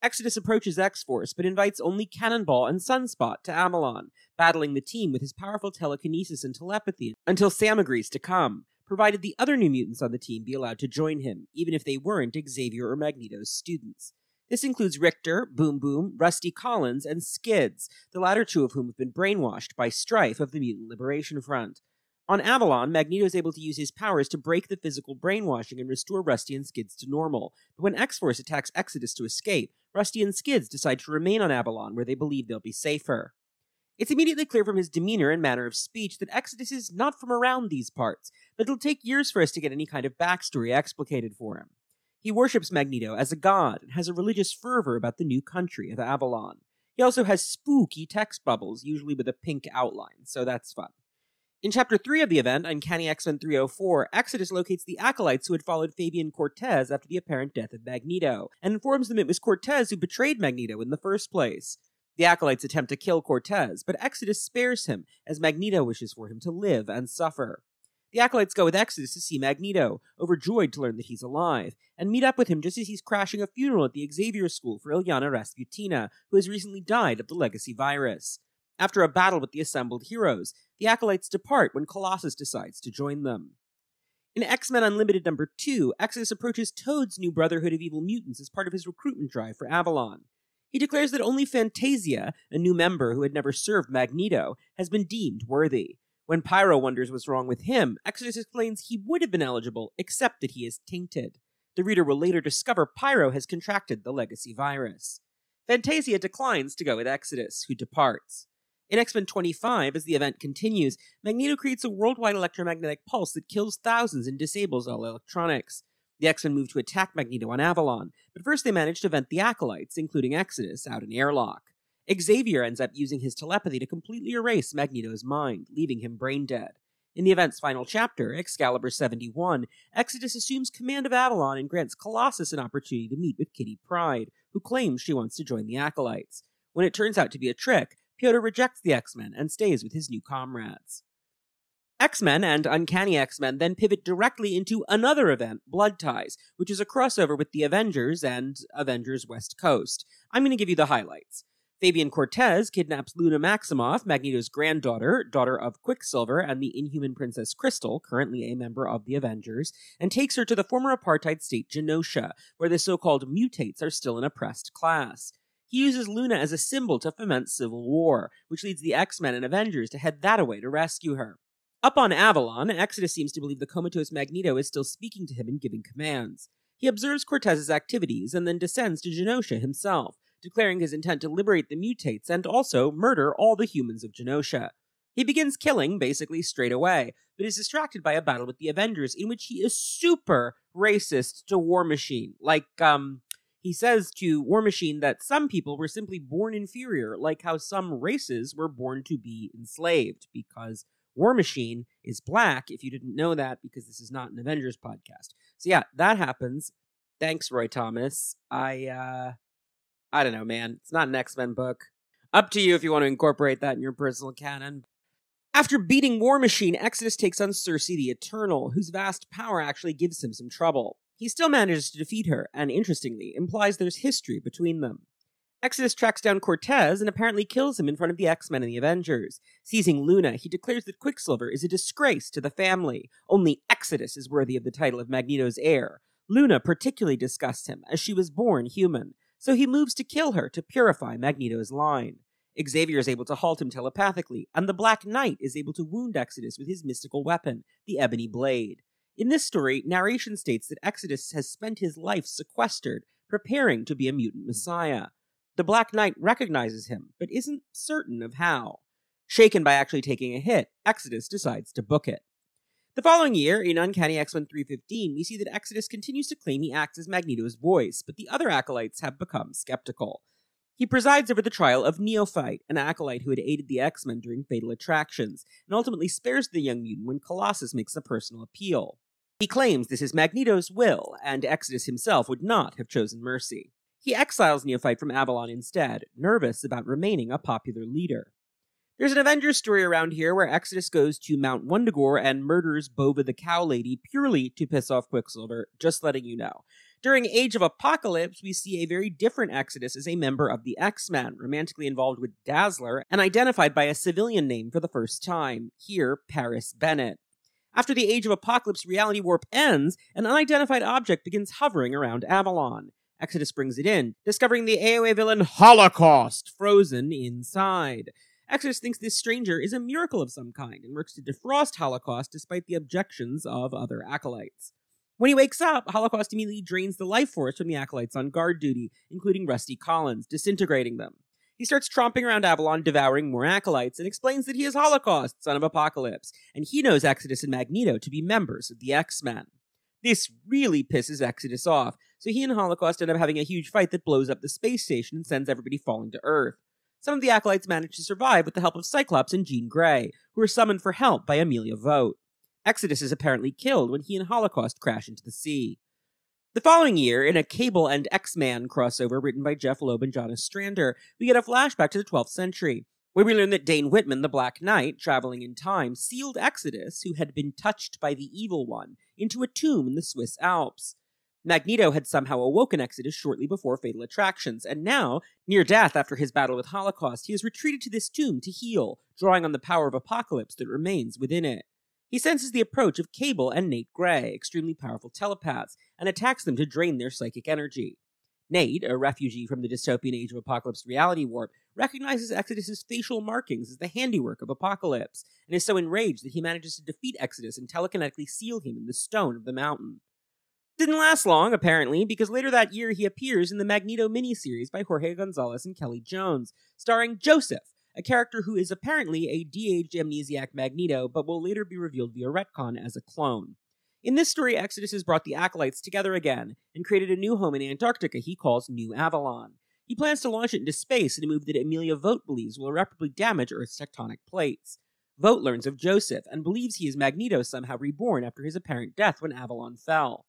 Exodus approaches X Force, but invites only Cannonball and Sunspot to Avalon, battling the team with his powerful telekinesis and telepathy until Sam agrees to come, provided the other New Mutants on the team be allowed to join him, even if they weren't Xavier or Magneto's students. This includes Richter, Boom Boom, Rusty Collins, and Skids, the latter two of whom have been brainwashed by Strife of the Mutant Liberation Front. On Avalon, Magneto is able to use his powers to break the physical brainwashing and restore Rusty and Skids to normal. But when X Force attacks Exodus to escape, Rusty and Skids decide to remain on Avalon where they believe they'll be safer. It's immediately clear from his demeanor and manner of speech that Exodus is not from around these parts, but it'll take years for us to get any kind of backstory explicated for him. He worships Magneto as a god and has a religious fervor about the new country of Avalon. He also has spooky text bubbles, usually with a pink outline, so that's fun. In Chapter 3 of the event, Uncanny X-Men 304, Exodus locates the acolytes who had followed Fabian Cortez after the apparent death of Magneto, and informs them it was Cortez who betrayed Magneto in the first place. The acolytes attempt to kill Cortez, but Exodus spares him, as Magneto wishes for him to live and suffer. The Acolytes go with Exodus to see Magneto, overjoyed to learn that he's alive, and meet up with him just as he's crashing a funeral at the Xavier School for Illyana Rasputina, who has recently died of the legacy virus. After a battle with the assembled heroes, the Acolytes depart when Colossus decides to join them. In X Men Unlimited number 2, Exodus approaches Toad's new Brotherhood of Evil Mutants as part of his recruitment drive for Avalon. He declares that only Fantasia, a new member who had never served Magneto, has been deemed worthy. When Pyro wonders what's wrong with him, Exodus explains he would have been eligible, except that he is tainted. The reader will later discover Pyro has contracted the legacy virus. Fantasia declines to go with Exodus, who departs. In X Men 25, as the event continues, Magneto creates a worldwide electromagnetic pulse that kills thousands and disables all electronics. The X Men move to attack Magneto on Avalon, but first they manage to vent the Acolytes, including Exodus, out an airlock. Xavier ends up using his telepathy to completely erase Magneto's mind, leaving him brain dead. In the event's final chapter, Excalibur 71, Exodus assumes command of Avalon and grants Colossus an opportunity to meet with Kitty Pryde, who claims she wants to join the Acolytes. When it turns out to be a trick, Piotr rejects the X Men and stays with his new comrades. X Men and Uncanny X Men then pivot directly into another event, Blood Ties, which is a crossover with the Avengers and Avengers West Coast. I'm going to give you the highlights. Fabian Cortez kidnaps Luna Maximoff, Magneto's granddaughter, daughter of Quicksilver and the Inhuman Princess Crystal, currently a member of the Avengers, and takes her to the former apartheid state Genosha, where the so called mutates are still an oppressed class. He uses Luna as a symbol to foment civil war, which leads the X Men and Avengers to head that away to rescue her. Up on Avalon, Exodus seems to believe the comatose Magneto is still speaking to him and giving commands. He observes Cortez's activities and then descends to Genosha himself, declaring his intent to liberate the mutates and also murder all the humans of Genosha. He begins killing basically straight away, but is distracted by a battle with the Avengers in which he is super racist to War Machine. Like, um, he says to War Machine that some people were simply born inferior, like how some races were born to be enslaved, because War Machine is black, if you didn't know that, because this is not an Avengers podcast. So yeah, that happens. Thanks, Roy Thomas. I uh I don't know, man. It's not an X-Men book. Up to you if you want to incorporate that in your personal canon. After beating War Machine, Exodus takes on Sersi the Eternal, whose vast power actually gives him some trouble. He still manages to defeat her, and interestingly, implies there's history between them. Exodus tracks down Cortez and apparently kills him in front of the X Men and the Avengers. Seizing Luna, he declares that Quicksilver is a disgrace to the family. Only Exodus is worthy of the title of Magneto's heir. Luna particularly disgusts him, as she was born human, so he moves to kill her to purify Magneto's line. Xavier is able to halt him telepathically, and the Black Knight is able to wound Exodus with his mystical weapon, the Ebony Blade. In this story, narration states that Exodus has spent his life sequestered, preparing to be a mutant messiah. The Black Knight recognizes him, but isn't certain of how. Shaken by actually taking a hit, Exodus decides to book it. The following year, in Uncanny X Men 315, we see that Exodus continues to claim he acts as Magneto's voice, but the other acolytes have become skeptical. He presides over the trial of Neophyte, an acolyte who had aided the X Men during Fatal Attractions, and ultimately spares the young mutant when Colossus makes a personal appeal. He claims this is Magneto's will, and Exodus himself would not have chosen mercy. He exiles Neophyte from Avalon instead, nervous about remaining a popular leader. There's an Avengers story around here where Exodus goes to Mount Wundagore and murders Bova the Cow Lady purely to piss off Quicksilver, just letting you know. During Age of Apocalypse, we see a very different Exodus as a member of the X Men, romantically involved with Dazzler and identified by a civilian name for the first time, here, Paris Bennett. After the Age of Apocalypse reality warp ends, an unidentified object begins hovering around Avalon. Exodus brings it in, discovering the AOA villain Holocaust frozen inside. Exodus thinks this stranger is a miracle of some kind and works to defrost Holocaust despite the objections of other acolytes. When he wakes up, Holocaust immediately drains the life force from the acolytes on guard duty, including Rusty Collins, disintegrating them. He starts tromping around Avalon, devouring more acolytes, and explains that he is Holocaust, son of Apocalypse, and he knows Exodus and Magneto to be members of the X Men. This really pisses Exodus off, so he and Holocaust end up having a huge fight that blows up the space station and sends everybody falling to Earth. Some of the acolytes manage to survive with the help of Cyclops and Jean Grey, who are summoned for help by Amelia Voght. Exodus is apparently killed when he and Holocaust crash into the sea. The following year, in a Cable and X Man crossover written by Jeph Loeb and John Ostrander, we get a flashback to the 12th century. where we learn that Dane Whitman, the Black Knight, traveling in time, sealed Exodus, who had been touched by the Evil One, into a tomb in the Swiss Alps. Magneto had somehow awoken Exodus shortly before Fatal Attractions, and now, near death after his battle with Holocaust, he has retreated to this tomb to heal, drawing on the power of Apocalypse that remains within it. He senses the approach of Cable and Nate Gray, extremely powerful telepaths, and attacks them to drain their psychic energy. Nate, a refugee from the dystopian age of Apocalypse reality warp, recognizes Exodus's facial markings as the handiwork of Apocalypse, and is so enraged that he manages to defeat Exodus and telekinetically seal him in the stone of the mountain. Didn't last long, apparently, because later that year he appears in the Magneto miniseries by Jorge Gonzalez and Kelley Jones, starring Joseph, a character who is apparently a de-aged amnesiac Magneto, but will later be revealed via retcon as a clone. In this story, Exodus has brought the Acolytes together again and created a new home in Antarctica he calls New Avalon. He plans to launch it into space in a move that Amelia Voght believes will irreparably damage Earth's tectonic plates. Voght learns of Joseph and believes he is Magneto somehow reborn after his apparent death when Avalon fell.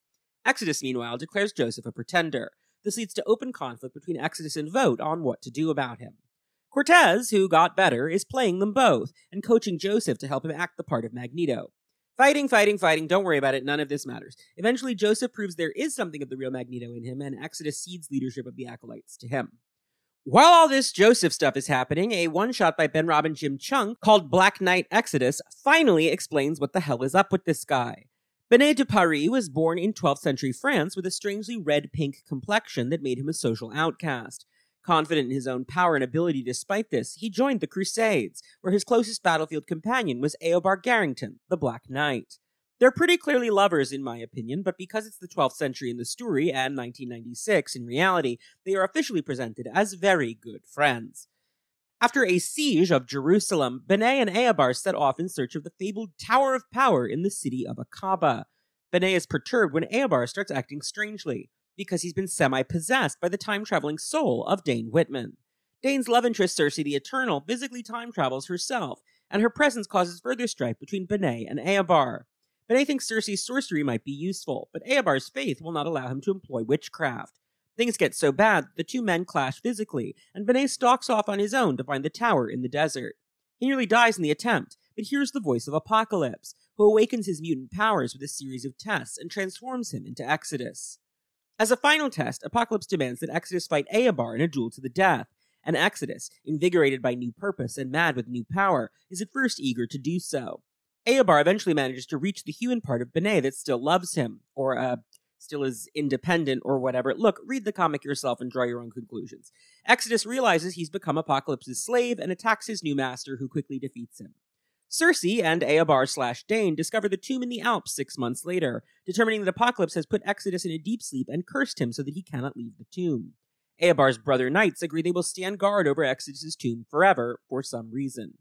Exodus, meanwhile, declares Joseph a pretender. This leads to open conflict between Exodus and Voght on what to do about him. Cortez, who got better, is playing them both and coaching Joseph to help him act the part of Magneto. Fighting, fighting, fighting, don't worry about it, none of this matters. Eventually, Joseph proves there is something of the real Magneto in him, and Exodus cedes leadership of the Acolytes to him. While all this Joseph stuff is happening, a one shot by Ben Raab Jim Cheung called Black Knight Exodus finally explains what the hell is up with this guy. Bennet du Paris was born in 12th century France with a strangely red pink complexion that made him a social outcast. Confident in his own power and ability despite this, he joined the Crusades, where his closest battlefield companion was Eobar Garrington, the Black Knight. They're pretty clearly lovers, in my opinion, but because it's the 12th century in the story and 1996 in reality, they are officially presented as very good friends. After a siege of Jerusalem, Bennet and Eobar set off in search of the fabled Tower of Power in the city of Akkaba. Bennet is perturbed when Eobar starts acting strangely, because he's been semi possessed by the time traveling soul of Dane Whitman. Dane's love interest, Sersi the Eternal, physically time travels herself, and her presence causes further strife between Bennet and Eobar. Bennet thinks Sersi's sorcery might be useful, but Eobar's faith will not allow him to employ witchcraft. Things get so bad, the two men clash physically, and Bennet stalks off on his own to find the tower in the desert. He nearly dies in the attempt, but hears the voice of Apocalypse, who awakens his mutant powers with a series of tests and transforms him into Exodus. As a final test, Apocalypse demands that Exodus fight Eobar in a duel to the death, and Exodus, invigorated by new purpose and mad with new power, is at first eager to do so. Eobar eventually manages to reach the human part of Bennet that still loves him, or, uh, still is independent or whatever. Look, read the comic yourself and draw your own conclusions. Exodus realizes he's become Apocalypse's slave and attacks his new master, who quickly defeats him. Sersi and Eobar slash Dane discover the tomb in the Alps six months later, determining that Apocalypse has put Exodus in a deep sleep and cursed him so that he cannot leave the tomb. Eobar's brother knights agree they will stand guard over Exodus's tomb forever for some reason.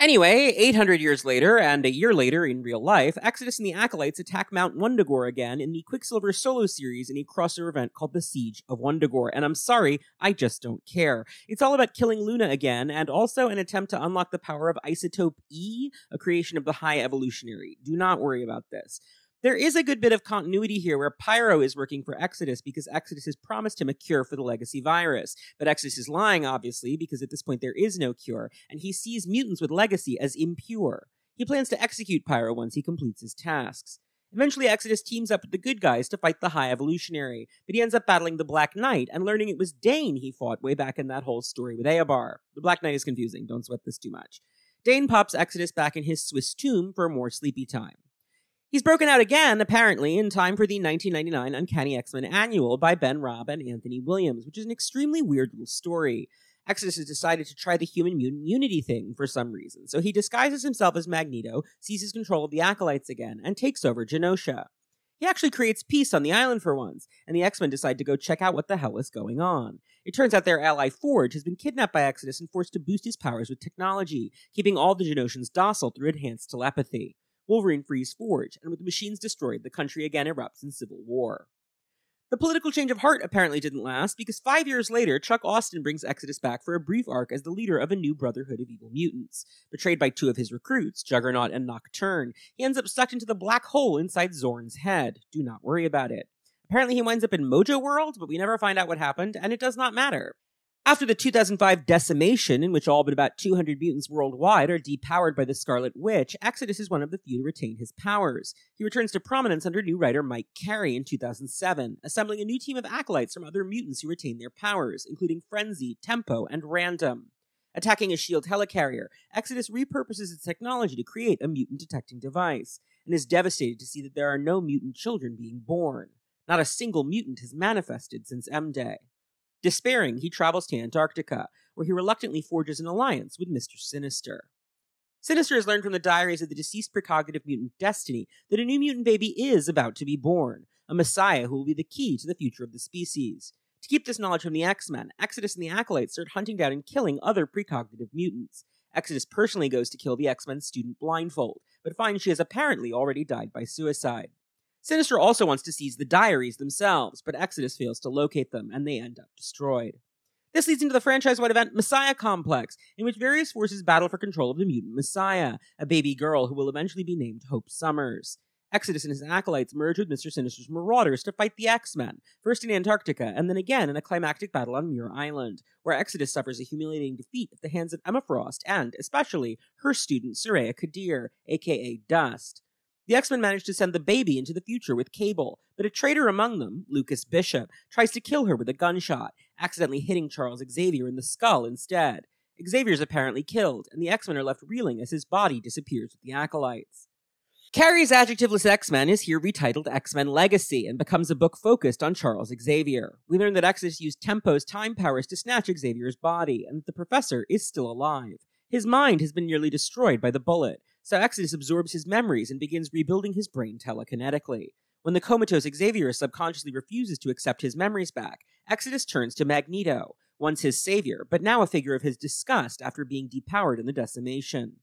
Anyway, 800 years later, and a year later in real life, Exodus and the Acolytes attack Mount Wundagore again in the Quicksilver solo series in a crossover event called the Siege of Wundagore. And I'm sorry, I just don't care. It's all about killing Luna again, and also an attempt to unlock the power of Isotope E, a creation of the High Evolutionary. Do not worry about this. There is a good bit of continuity here where Pyro is working for Exodus because Exodus has promised him a cure for the legacy virus. But Exodus is lying, obviously, because at this point there is no cure, and he sees mutants with legacy as impure. He plans to execute Pyro once he completes his tasks. Eventually, Exodus teams up with the good guys to fight the High Evolutionary, but he ends up battling the Black Knight and learning it was Dane he fought way back in that whole story with Eobar. The Black Knight is confusing, don't sweat this too much. Dane pops Exodus back in his Swiss tomb for a more sleepy time. He's broken out again, apparently, in time for the 1999 Uncanny X Men Annual by Ben Raab and Anthony Williams, which is an extremely weird little story. Exodus has decided to try the human mutant unity thing for some reason, so he disguises himself as Magneto, seizes control of the Acolytes again, and takes over Genosha. He actually creates peace on the island for once, and the X Men decide to go check out what the hell is going on. It turns out their ally Forge has been kidnapped by Exodus and forced to boost his powers with technology, keeping all the Genoshans docile through enhanced telepathy. Wolverine frees Forge, and with the machines destroyed, the country again erupts in civil war. The political change of heart apparently didn't last because five years later, Chuck Austin brings Exodus back for a brief arc as the leader of a new Brotherhood of Evil Mutants. Betrayed by two of his recruits, Juggernaut and Nocturne, he ends up sucked into the black hole inside Zorn's head. Do not worry about it. Apparently, he winds up in Mojo World, but we never find out what happened, and it does not matter. After the 2005 decimation, in which all but about 200 mutants worldwide are depowered by the Scarlet Witch, Exodus is one of the few to retain his powers. He returns to prominence under new writer Mike Carey in 2007, assembling a new team of acolytes from other mutants who retain their powers, including Frenzy, Tempo, and Random. Attacking a shield helicarrier, Exodus repurposes its technology to create a mutant detecting device, and is devastated to see that there are no mutant children being born. Not a single mutant has manifested since M Day. Despairing, he travels to Antarctica, where he reluctantly forges an alliance with Mr. Sinister. Sinister has learned from the diaries of the deceased precognitive mutant Destiny that a new mutant baby is about to be born, a messiah who will be the key to the future of the species. To keep this knowledge from the X Men, Exodus and the Acolytes start hunting down and killing other precognitive mutants. Exodus personally goes to kill the X Men student Blindfold, but finds she has apparently already died by suicide. Sinister also wants to seize the diaries themselves, but Exodus fails to locate them, and they end up destroyed. This leads into the franchise wide event Messiah Complex, in which various forces battle for control of the mutant Messiah, a baby girl who will eventually be named Hope Summers. Exodus and his acolytes merge with Mr. Sinister's Marauders to fight the X Men, first in Antarctica and then again in a climactic battle on Muir Island, where Exodus suffers a humiliating defeat at the hands of Emma Frost and, especially, her student Soraya Qadir, aka Dust. The X Men manage to send the baby into the future with Cable, but a traitor among them, Lucas Bishop, tries to kill her with a gunshot, accidentally hitting Charles Xavier in the skull instead. Xavier is apparently killed, and the X Men are left reeling as his body disappears with the Acolytes. Carey's adjectiveless X Men is here retitled X Men Legacy and becomes a book focused on Charles Xavier. We learn that Exodus used Tempo's time powers to snatch Xavier's body, and that the professor is still alive. His mind has been nearly destroyed by the bullet, so Exodus absorbs his memories and begins rebuilding his brain telekinetically. When the comatose Xavier subconsciously refuses to accept his memories back, Exodus turns to Magneto, once his savior, but now a figure of his disgust after being depowered in the decimation.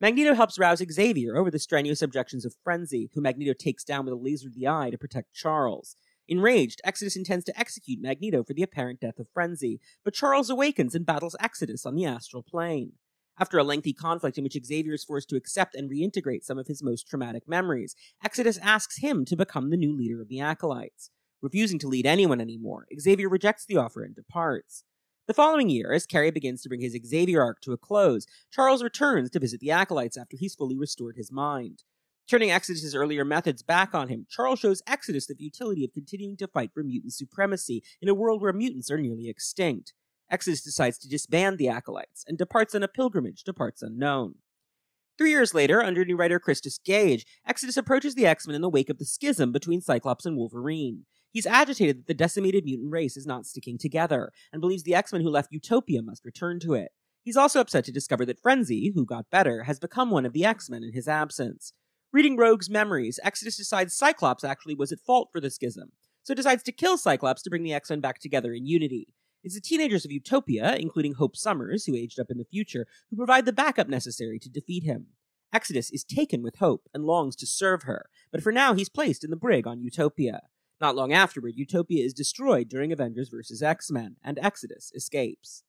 Magneto helps rouse Xavier over the strenuous objections of Frenzy, who Magneto takes down with a laser to the eye to protect Charles. Enraged, Exodus intends to execute Magneto for the apparent death of Frenzy, but Charles awakens and battles Exodus on the astral plane. After a lengthy conflict in which Xavier is forced to accept and reintegrate some of his most traumatic memories, Exodus asks him to become the new leader of the Acolytes. Refusing to lead anyone anymore, Xavier rejects the offer and departs. The following year, as Carey begins to bring his Xavier arc to a close, Charles returns to visit the Acolytes after he's fully restored his mind. Turning Exodus's earlier methods back on him, Charles shows Exodus the futility of continuing to fight for mutant supremacy in a world where mutants are nearly extinct. Exodus decides to disband the Acolytes and departs on a pilgrimage to parts unknown. Three years later, under new writer Christos Gage, Exodus approaches the X Men in the wake of the schism between Cyclops and Wolverine. He's agitated that the decimated mutant race is not sticking together, and believes the X Men who left Utopia must return to it. He's also upset to discover that Frenzy, who got better, has become one of the X Men in his absence. Reading Rogue's memories, Exodus decides Cyclops actually was at fault for the schism, so decides to kill Cyclops to bring the X Men back together in unity. It's the teenagers of Utopia, including Hope Summers, who aged up in the future, who provide the backup necessary to defeat him. Exodus is taken with Hope and longs to serve her, but for now he's placed in the brig on Utopia. Not long afterward, Utopia is destroyed during Avengers vs. X Men, and Exodus escapes.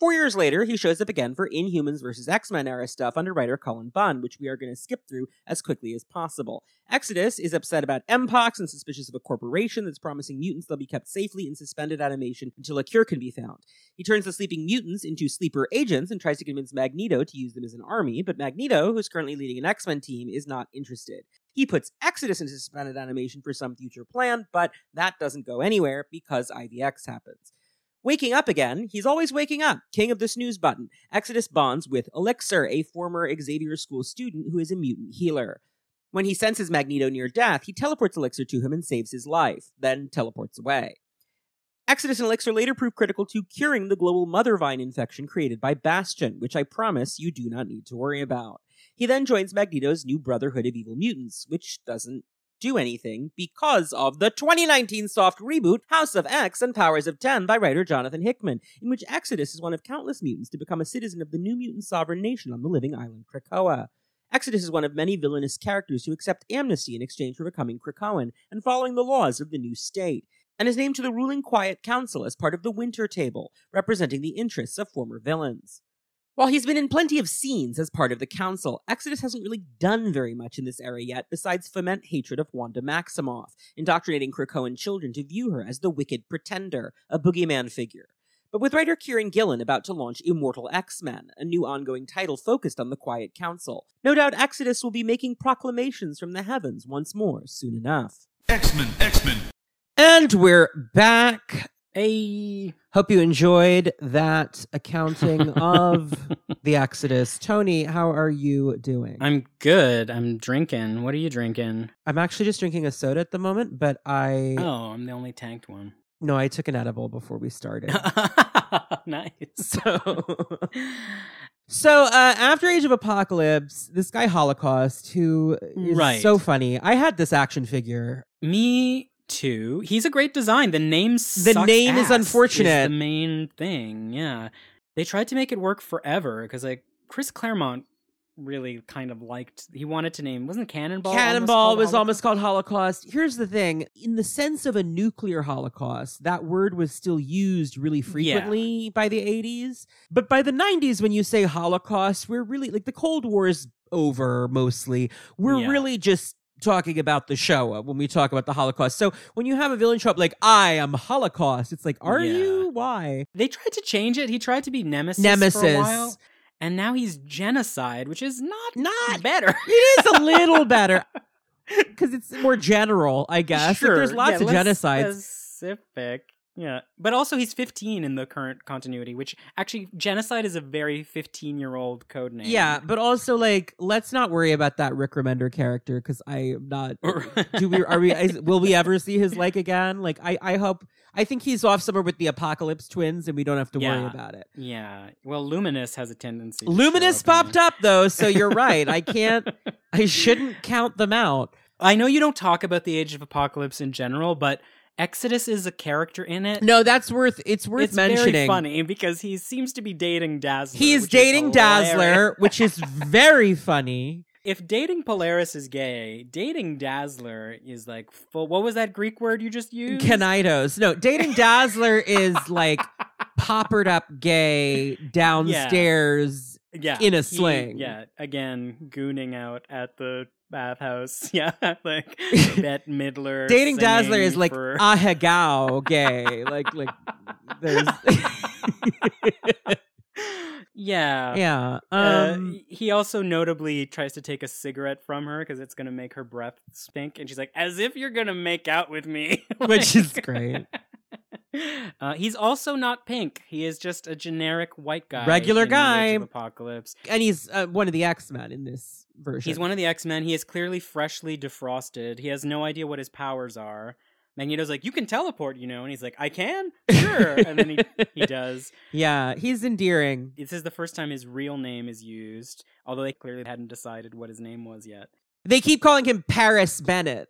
Four years later, he shows up again for Inhumans vs. X Men era stuff under writer Cullen Bunn, which we are going to skip through as quickly as possible. Exodus is upset about Mpox and suspicious of a corporation that's promising mutants they'll be kept safely in suspended animation until a cure can be found. He turns the sleeping mutants into sleeper agents and tries to convince Magneto to use them as an army, but Magneto, who's currently leading an X Men team, is not interested. He puts Exodus into suspended animation for some future plan, but that doesn't go anywhere because IVX happens. Waking up again, he's always waking up, king of the snooze button. Exodus bonds with Elixir, a former Xavier School student who is a mutant healer. When he senses Magneto near death, he teleports Elixir to him and saves his life, then teleports away. Exodus and Elixir later prove critical to curing the global mother vine infection created by Bastion, which I promise you do not need to worry about. He then joins Magneto's new Brotherhood of Evil Mutants, which doesn't do anything because of the 2019 soft reboot House of X and Powers of X by writer Jonathan Hickman, in which Exodus is one of countless mutants to become a citizen of the new mutant sovereign nation on the living island Krakoa. Exodus is one of many villainous characters who accept amnesty in exchange for becoming Krakoan and following the laws of the new state, and is named to the ruling Quiet Council as part of the Winter Table, representing the interests of former villains. While he's been in plenty of scenes as part of the Council, Exodus hasn't really done very much in this era yet besides foment hatred of Wanda Maximoff, indoctrinating Krakoan children to view her as the wicked pretender, a boogeyman figure. but with writer Kieron Gillen about to launch Immortal X Men, a new ongoing title focused on the Quiet Council. No doubt Exodus will be making proclamations from the heavens once more soon enough. X Men, X Men. And we're back. Hey. Hope you enjoyed that accounting of the Exodus. Tony, how are you doing? I'm good. I'm drinking. What are you drinking? I'm actually just drinking a soda at the moment, but I Oh, I'm the only tanked one. no, I took an edible before we started. nice. so So uh, after Age of Apocalypse, this guy Holocaust, who is Right. so funny. I had this action figure. Me too. He's a great design. The name The name is unfortunate. the main thing. Yeah, they tried to make it work forever because like Chris Claremont really kind of liked. He wanted to name wasn't Cannonball. Cannonball called was Holocaust? almost called Holocaust. Here's the thing in the sense of a nuclear Holocaust, that word was still used really frequently by the 80s. But by the 90s, when you say Holocaust, we're really like the Cold War is over mostly. We're Yeah. really just talking about the Shoah uh, when we talk about the Holocaust. So when you have a villain show up like, I am Holocaust, it's like, are Yeah. you? Why? They tried to change it. He tried to be Nemesis, Nemesis. for a while, and now he's genocide, which is not Not better. It is a little better. Because it's more general, I guess. Like, Sure, there's lots yeah, of genocides. Specific. Yeah. But also he's 15 in the current continuity, which actually genocide is a very 15-year-old code name. Yeah, but also like let's not worry about that Rick Remender character because I am not. do we are we is, will we ever see his like again? Like I I hope I think he's off somewhere with the Apocalypse twins and we don't have to worry about it. Yeah. Well, Luminous has a tendency. Luminous popped up though, so you're right. I can't. I shouldn't count them out. I know you don't talk about the Age of Apocalypse in general, but Exodus is a character in it. No, that's worth. It's worth it's mentioning. very funny because he seems to be dating Dazzler. Which is dating Dazzler, which is very funny. if dating Polaris is gay, dating Dazzler is like full. What was that Greek word you just used? Kinaidos. No, dating Dazzler is like poppered up gay downstairs. yeah, in a he- sling. yeah, again, gooning out at the bathhouse. Yeah, like Bette Midler. Dating Dazzler is like for- ahegao gay. like like there's yeah. yeah. Uh, Um he also notably tries to take a cigarette from her because it's gonna make her breath stink, and she's like, "As if you're gonna make out with me," Which is great. Uh, he's also not pink. He is just a generic white guy, Regular in the Age guy. Apocalypse. and he's uh, one of the X-Men in this version. He's one of the X Men. He is clearly freshly defrosted. He has no idea what his powers are. Magneto's like, "You can teleport, you know," and he's like, "I can, sure," and then he he does. Yeah, he's endearing. This is the first time his real name is used, although they clearly hadn't decided what his name was yet. They keep calling him Paris Bennett.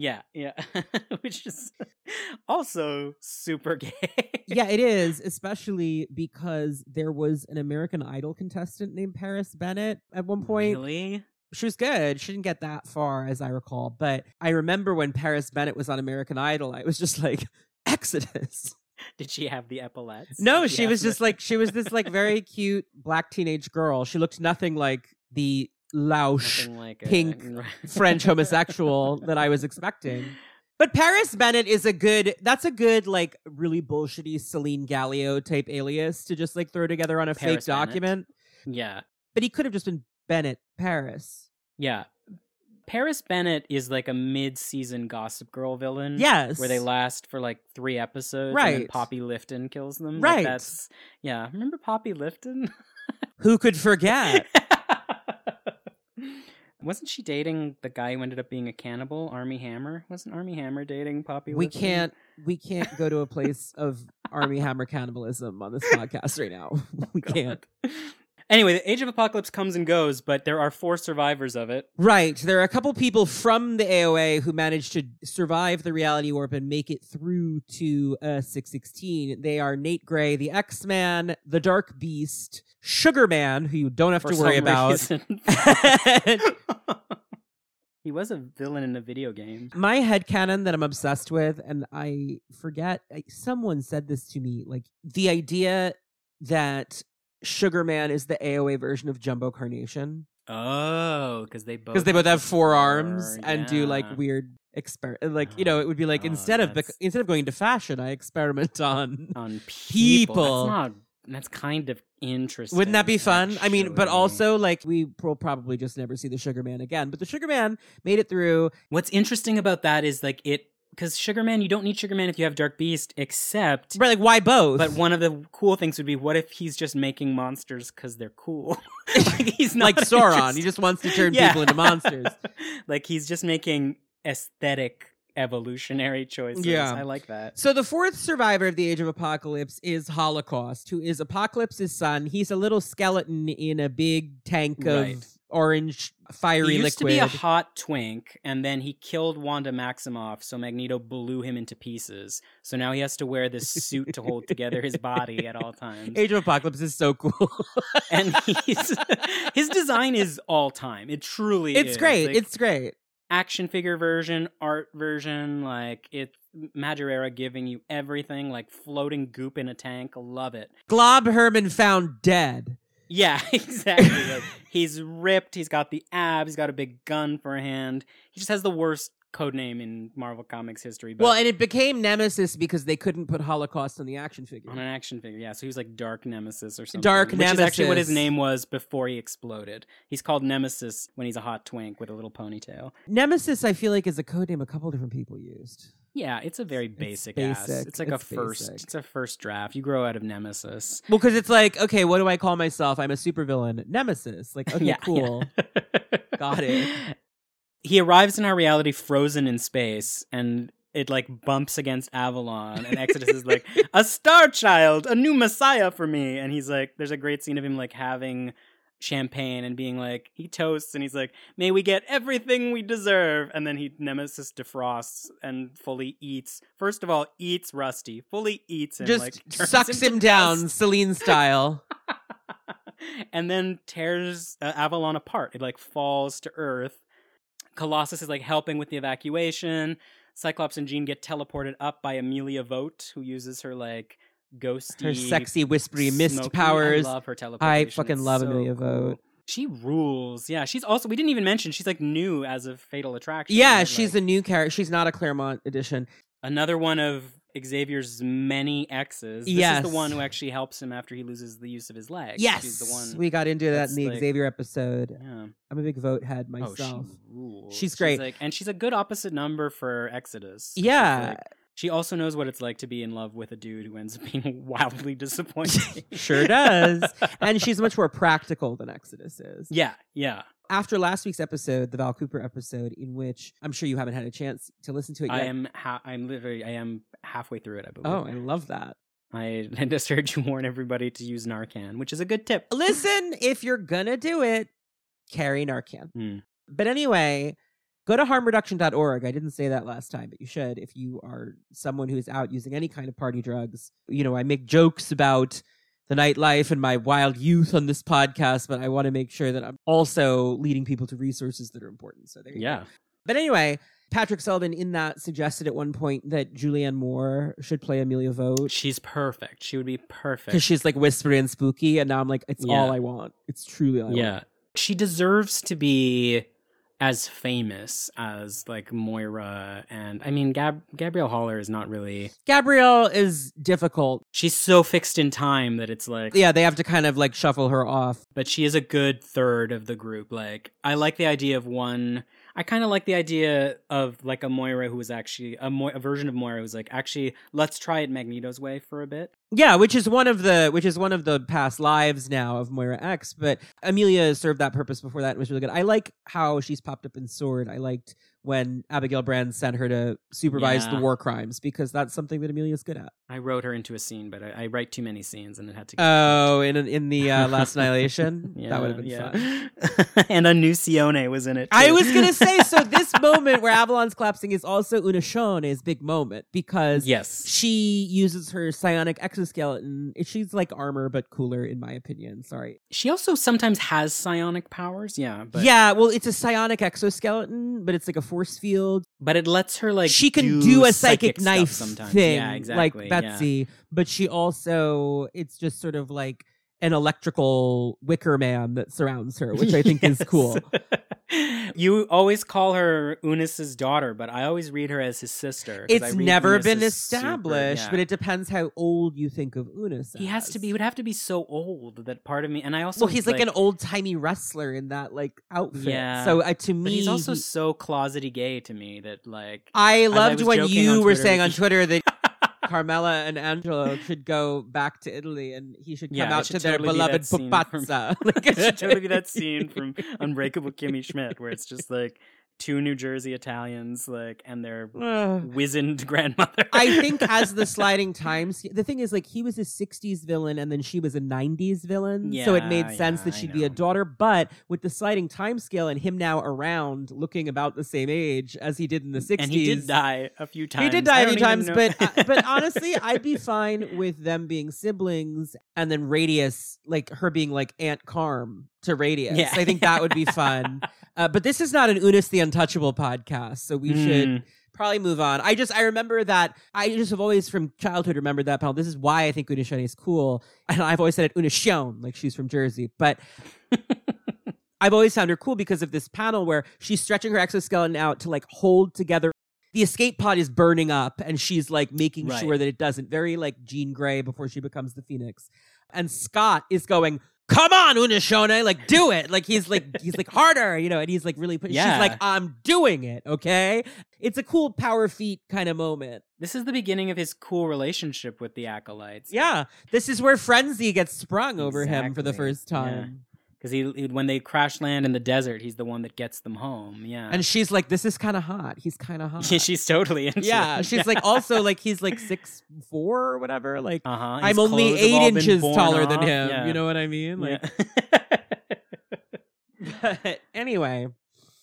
Yeah, yeah, which is also super gay. Yeah, it is, especially because there was an American Idol contestant named Paris Bennett at one point. Really? She was good. She didn't get that far, as I recall. But I remember when Paris Bennett was on American Idol, I was just like, Exodus. Did she have the epaulets? No, she was the- just like she was this like very cute black teenage girl. She looked nothing like the louche like pink French homosexual that I was expecting. But Paris Bennett is a good that's a good like really bullshitty Selene Gallio type alias to just like throw together on a Paris fake Bennett. document. Yeah, But he could have just been Bennett Paris. yeah. Paris Bennett is like a mid-season Gossip Girl villain. Yes. where they last for like three episodes, Right. Poppy Lifton kills them. Right. like that's yeah. Remember Poppy Lifton? Who could forget? Wasn't she dating the guy who ended up being a cannibal, Armie Hammer? Wasn't Armie Hammer dating Poppy? we can't we can't go to a place of Armie Hammer cannibalism on this podcast right now. we can't. Anyway, the Age of Apocalypse comes and goes, but there are four survivors of it. Right. There are a couple people from the AOA who managed to survive the reality warp and make it through to uh, 616. They are Nate Gray, the X Man, the Dark Beast, Sugar Man, who you don't have for to worry some about. reason. he was a villain in a video game. My head headcanon that I'm obsessed with, and I forget, I- someone said this to me like the idea that Sugar Man is the AOA version of Jumbo Carnation. Oh, because they both because they both have four arms four, and do like weird exper like you know it would be like Oh, instead of bec- instead of going to fashion i experiment on on People. people. That's not. That's kind of interesting. wouldn't that be fun i mean but also like we will probably just never see the sugar man again but the sugar man made it through what's interesting about that is like it because Sugar Man, you don't need Sugar Man if you have Dark Beast, except. right like why both But one of the cool things would be, what if he's just making monsters because they're cool? like he's not like sauron interest- he just wants to turn Yeah. people into monsters like he's just making aesthetic evolutionary choices. Yeah. I like that. So the fourth survivor of the Age of Apocalypse is Holocaust, who is Apocalypse's son. He's a little skeleton in a big tank of Right. Orange fiery liquid. he used liquid. to be a hot twink, and then he killed Wanda Maximoff, so Magneto blew him into pieces. So now he has to wear this suit to hold together his body at all times. Age of Apocalypse is so cool. and he's his design is all time. It truly it's is. great. Like, it's great. action figure version, art version, like it's Madureira giving you everything, like floating goop in a tank. Love it. Glob Herman found dead. Yeah, exactly. Like, he's ripped. He's got the abs. He's got a big gun for a hand. He just has the worst code name in Marvel Comics history. But well, and it became Nemesis because they couldn't put Holocaust on the action figure. on an action figure, yeah. So he was like Dark Nemesis or something. Dark which is actually what his name was before he exploded. He's called Nemesis when he's a hot twink with a little ponytail. Nemesis, I feel like, is a code name a couple different people used. Yeah, it's a very It's basic, ass. basic. It's like It's a first. basic. It's a first draft. You grow out of Nemesis. Well, because it's like, okay, what do I call myself? I'm a supervillain. Nemesis. Like, okay, yeah, cool. yeah. Got it. He arrives in our reality frozen in space, and it like bumps against Avalon, and Exodus is like, "A star child, a new messiah for me." And he's like, "There's a great scene of him like having." Champagne and being like he toasts and he's like may we get everything we deserve and then he nemesis defrosts and fully eats first of all eats rusty fully eats him Just like sucks him down. Selene style. and then tears uh, Avalon apart. It like falls to Earth. Colossus is like helping with the evacuation. Cyclops and Jean get teleported up by Amelia Voght, who uses her like ghosty, Her sexy, whispery mist smoky- powers. I love her teleportation. fucking love so Amelia cool. She rules. Yeah, she's also. We didn't even mention she's like new as a Fatal Attraction. Yeah, right? she's Like, a new character. She's not a Claremont edition. another one of Xavier's many exes. This Yes. is the one who actually helps him after he loses the use of his leg. Yes, she's the one. we got into that in the like- Xavier episode. yeah. I'm a big Voght head Oh, myself. she rules. She's great. like, and she's a good opposite number for Exodus. She's yeah, like- she also knows what it's like to be in love with a dude who ends up being wildly disappointing. sure does. and she's much more practical than Exodus is. yeah, yeah. After last week's episode, the Val Cooper episode, in which I'm sure you haven't had a chance to listen to it yet. I am. Ha- I'm literally. I am halfway through it. I believe. oh, I love that. I, just heard you warn everybody to use Narcan, which is a good tip. Listen, if you're gonna do it, carry Narcan. Hmm. But anyway, go to harmreduction.org. I didn't say that last time, but you should if you are someone who's out using any kind of party drugs. You know, I make jokes about the nightlife and my wild youth on this podcast, but I want to make sure that I'm also leading people to resources that are important. So there you go. Yeah. But anyway, Patrick Sullivan in that suggested at one point that Julianne Moore should play Amelia Voght She's perfect. She would be perfect. because she's like whispery and spooky, and now I'm like, it's Yeah. all I want. It's truly all I yeah. want. She deserves to be as famous as like Moira and I mean Gab- Gabrielle Haller is not really Gabrielle is difficult. she's so fixed in time that it's like Yeah, they have to kind of like shuffle her off. but she is a good third of the group. Like I like the idea of one. I kind of like the idea of like a Moira who was actually a, Mo- a version of Moira who's like actually let's try it Magneto's way for a bit. Yeah, which is one of the which is one of the past lives now of Moira X, but Amelia served that purpose before that and was really good. I like how she's popped up in Sword. I liked when Abigail Brand sent her to supervise the war crimes because that's something that Amelia's good at. I wrote her into a scene, but I, I write too many scenes and it had to. Get Oh, in in the uh, Last Annihilation, Yeah, that would have been yeah. fun. and a Unuscione was in it. I was gonna say so. This moment where Avalon's collapsing is also Unuscione's big moment because yes. she uses her psionic exoskeleton. She's like armor, but cooler, in my opinion. Sorry. She also sometimes has psionic powers. Yeah, but yeah, well, it's a psionic exoskeleton, but it's like a force field. but it lets her like she can do, a psychic, stuff knife sometimes. thing, Yeah, exactly. like yeah. Betsy. But she also, it's just sort of like an electrical wicker man that surrounds her, which I think is cool. you always call her Unus's daughter, but I always read her as his sister. I It's read never Unus been as super- established, yeah. but it depends how old you think of Unus. he has to be. He would have to be so old that part of me, and I also Well, he's like, an old timey wrestler in that like outfit. Yeah. So uh, to me, But he's also so closety gay to me that like I loved was when you were Twitter- saying on Twitter that Carmela and Angelo should go back to Italy and he should come Yeah, out should to their totally that beloved from- pupazza. Like, it should totally be that scene from Unbreakable Kimmy Schmidt where it's just like two New Jersey Italians like and their Ugh. wizened grandmother. I think as the sliding times, the thing is like he was a '60s villain and then she was a '90s villain, so it made sense yeah, that she'd be a daughter. But with the sliding time scale and him now around, looking about the same age as he did in the '60s, and he did die a few times. He did die a few times, but uh, but honestly, I'd be fine with them being siblings, and then Radius, like her being like Aunt Carm to Radius. Yeah. I think that would be fun. uh, but this is not an Unus the Untouchable podcast, so we should Mm. probably move on. I just I remember that I just have always from childhood remembered that panel. This is why I think Unuscione is cool, and I've always said it Una Shone, like she's from Jersey, but. I've always found her cool because of this panel where she's stretching her exoskeleton out to like hold together. The escape pod is burning up, and she's like making Right. sure that it doesn't. Very like Jean Grey before she becomes the Phoenix. And Scott is going, "Come on, Unuscione, like do it!" Like he's like he's like harder, you know. And he's like really. Put- Yeah. She's like, "I'm doing it." Okay, it's a cool power feat kind of moment. This is the beginning of his cool relationship with the acolytes. Yeah, this is where frenzy gets sprung over him for the first time. Because he, he- when they crash land in the desert, he's the one that gets them home. Yeah, And she's like, "This is kind of hot. He's kind of hot." she's totally into yeah, it. she's like also like he's like six four or whatever. Like uh huh. I'm only eight inches taller than him. You know what I mean? Like, but anyway,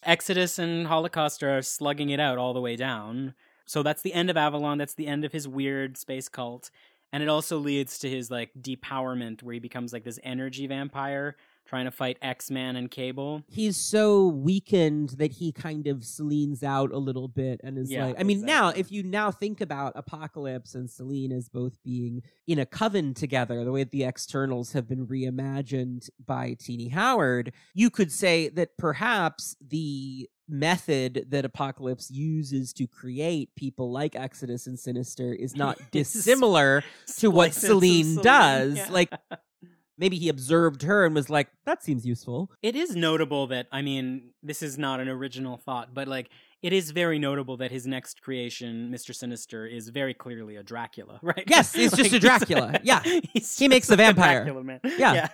Exodus and Holocaust are slugging it out all the way down. So that's the end of Avalon. That's the end of his weird space cult. And it also leads to his like depowerment where he becomes like this energy vampire trying to fight X-Man and Cable. he's so weakened that he kind of Selene's out a little bit and is Yeah, like, I mean, now if you now think about Apocalypse and Selene as both being in a coven together, the way that the externals have been reimagined by Tini Howard, you could say that perhaps the method that Apocalypse uses to create people like Exodus and Sinister is not dissimilar to what Splice into Selene Selene, does. yeah. Like maybe he observed her and was like, that seems useful. It is notable that I mean, this is not an original thought, but like it is very notable that his next creation, Mr. Sinister, is very clearly a Dracula, right? Yes, he's just a Like, Dracula. Yeah. He makes a vampire. Dracula man. Yeah.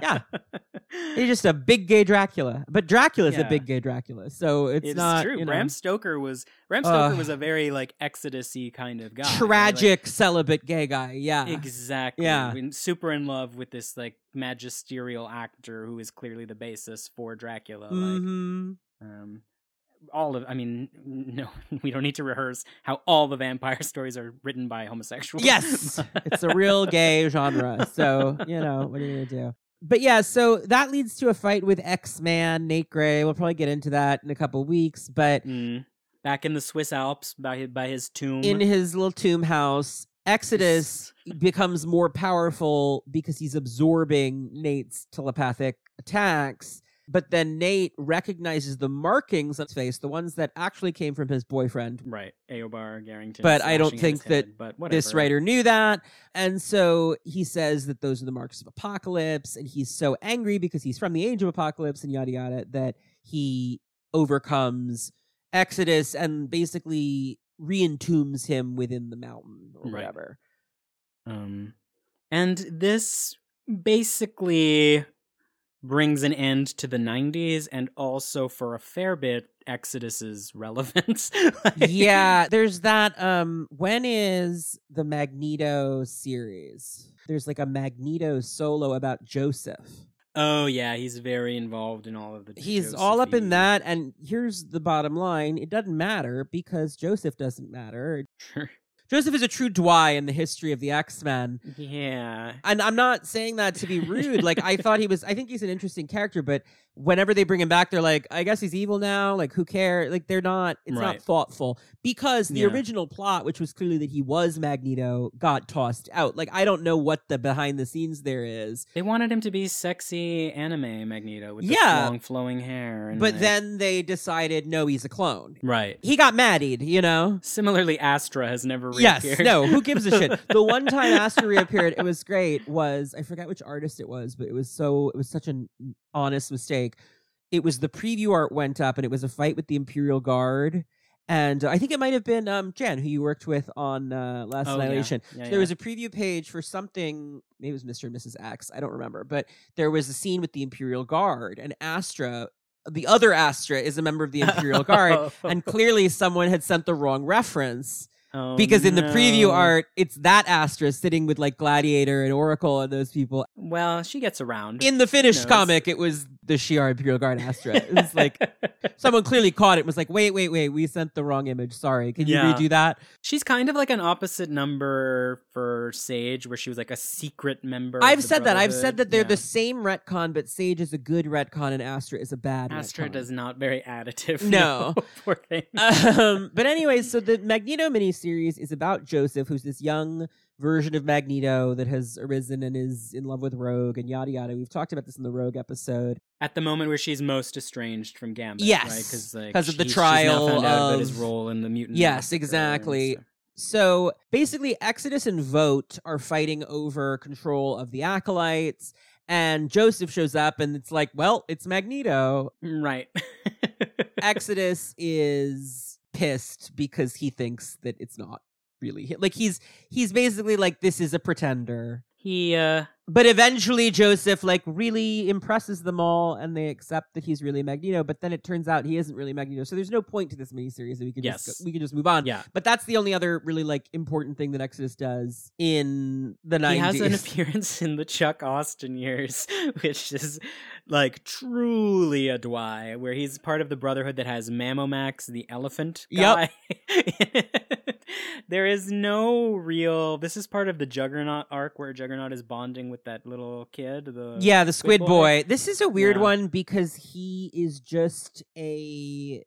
yeah, He's just a big gay Dracula. But Dracula's a Yeah. big gay Dracula. So it's, It's not true. you know, Bram Stoker was Bram Stoker Ugh. was a very like Exodus-y kind of guy. right? Like, tragic celibate gay guy. Yeah. exactly. Yeah. Super in love with this like magisterial actor who is clearly the basis for Dracula. Like, Mhm. um, all of, I mean, no, we don't need to rehearse how all the vampire stories are written by homosexuals. Yes. it's a real gay genre. So, you know, what are you going to do? But yeah, so that leads to a fight with X Man, Nate Gray. We'll probably get into that in a couple weeks. But Mm. Back in the Swiss Alps by his, by his tomb. in his little tomb house, Exodus becomes more powerful because he's absorbing Nate's telepathic attacks. But then Nate recognizes the markings on his face, the ones that actually came from his boyfriend. right, Eobar Garrington. But I don't think that head, This writer knew that. And so he says that those are the marks of apocalypse. And he's so angry because he's from the age of apocalypse and yada yada that he overcomes Exodus and basically re-entombs him within the mountain or Right. whatever. Um, and this basically brings an end to the 90s and also for a fair bit Exodus's relevance. Like- yeah, there's that um when is the Magneto series? There's like a Magneto solo about Joseph. Oh yeah, he's very involved in all of the He's all up in that and here's the bottom line, it doesn't matter because Joseph doesn't matter. Sure. Joseph is a true Dwy in the history of the X Men. Yeah. And I'm not saying that to be rude. like I thought he was. I think he's an interesting character, but whenever they bring him back, they're like, I guess he's evil now. Like who cares? Like they're not. It's not thoughtful because the Yeah. original plot, which was clearly that he was Magneto, got tossed out. Like I don't know what the behind the scenes there is. They wanted him to be sexy anime Magneto with Yeah. the long flowing hair. And But like- then they decided, no, he's a clone. right. He got maddied, you know. Similarly, Astra has never Yes, reappeared. no, who gives a shit? The one time Astra reappeared, it was great. Was I forget which artist it was, but it was so it was such an honest mistake. It was the preview art went up, and it was a fight with the Imperial Guard, and I think it might have been um Jen who you worked with on uh, Last Oh. Annihilation. Yeah, So there was a preview page for something. Maybe it was Mr. and Mrs. X. I don't remember, but there was a scene with the Imperial Guard, and Astra. The other Astra is a member of the Imperial Guard, and clearly someone had sent the wrong reference Oh, because in the preview art, it's that Astra sitting with like Gladiator and Oracle and those people. Well, she gets around. In the finished comic, it was the Shi'ar Imperial Guard Astra. It was like someone clearly caught it. and Was like, wait, wait, wait, we sent the wrong image. Sorry, can you Yeah. redo that? she's kind of like an opposite number for Sage, where she was like a secret member. I've said that. I've said that they're Yeah. the same retcon, but Sage is a good retcon and Astra is a bad. Astra retcon. does not very additive. No. poor thing. um, but anyway, so the Magneto miniseries is about Joseph, who's this young version of Magneto that has arisen and is in love with Rogue and yada yada. We've talked about this in the Rogue episode. At the moment where she's most estranged from Gambit, Yes, right? Because like of the she's- she's trial found out his role in the mutant. Yes, exactly. So basically, Exodus and Voght are fighting over control of the acolytes, and Joseph shows up, and it's like, well, it's Magneto. Mm, right. Exodus is pissed because he thinks that it's not really. Like he's he's basically like this is a pretender. he uh But eventually Joseph like really impresses them all and they accept that he's really Magneto, but then it turns out he isn't really Magneto. So there's no point to this miniseries that we can just go, we can just move on. yeah. But that's the only other really like important thing that Exodus does in the 90s. He has an appearance in the Chuck Austin years, which is like truly a Dwy, where he's part of the Brotherhood that has Mammomax, the elephant Yep. there is no real. This is part of the Juggernaut arc where Juggernaut is bonding with that little kid. The yeah, the Squid, boy. Boy. This is a weird Yeah. one because he is just a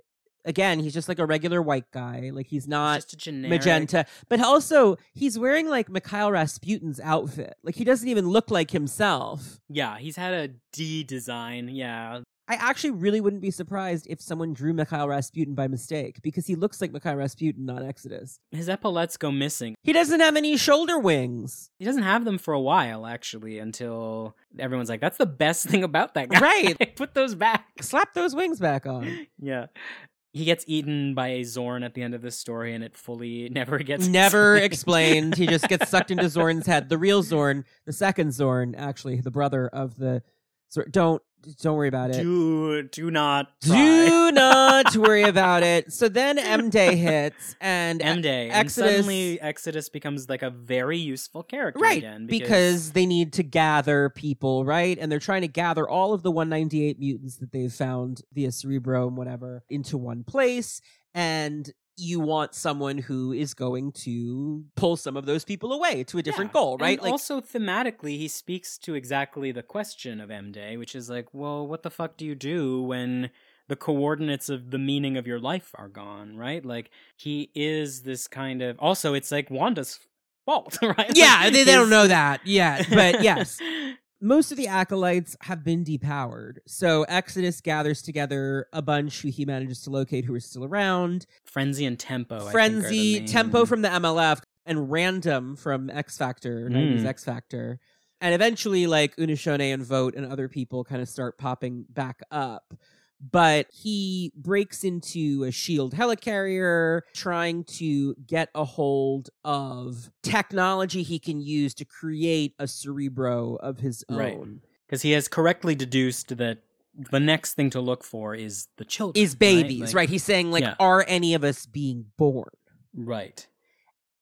again, he's just like a regular white guy. Like he's not just a generic magenta. But also, he's wearing like Mikhail Rasputin's outfit. Like he doesn't even look like himself. Yeah, he's had a D design. Yeah, I actually really wouldn't be surprised if someone drew Mikhail Rasputin by mistake because he looks like Mikhail Rasputin on Exodus. his epaulets go missing. He doesn't have any shoulder wings. He doesn't have them for a while, actually, until everyone's like, "That's the best thing about that guy." Right. Put those back. Slap those wings back on. yeah. He gets eaten by a Zorn at the end of this story, and it fully never gets Never explained. He just gets sucked into Zorn's head. The real Zorn, the second Zorn, actually, the brother of the. Zor- don't don't worry about it. Do do not try. Do not worry about it. So then M Day hits, and M Day. And Exodus- suddenly Exodus becomes like a very useful character right again because... they need to gather people, right? And they're trying to gather all of the 198 mutants that they've found via Cerebro and whatever into one place, and you want someone who is going to pull some of those people away to a different Yeah. goal, right? And also thematically, he speaks to exactly the question of M Day, which is like, well, what the fuck do you do when the coordinates of the meaning of your life are gone, right? Like he is this kind of. Also, it's like Wanda's fault, right? yeah, Like, they, they don't know that yet, but yes. most of the acolytes have been depowered. So Exodus gathers together a bunch who he manages to locate who are still around. Frenzy and Tempo. I think, are the Frenzy, Tempo from the MLF, and Random from X Factor, 90s Mm. X Factor. And eventually, like Unuscione and Voght and other people kind of start popping back up. But he breaks into a shield helicarrier, trying to get a hold of technology he can use to create a cerebro of his own. Right. because he has correctly deduced that the next thing to look for is the children. Is babies, Like- right? He's saying, like, Yeah. are any of us being born? Right.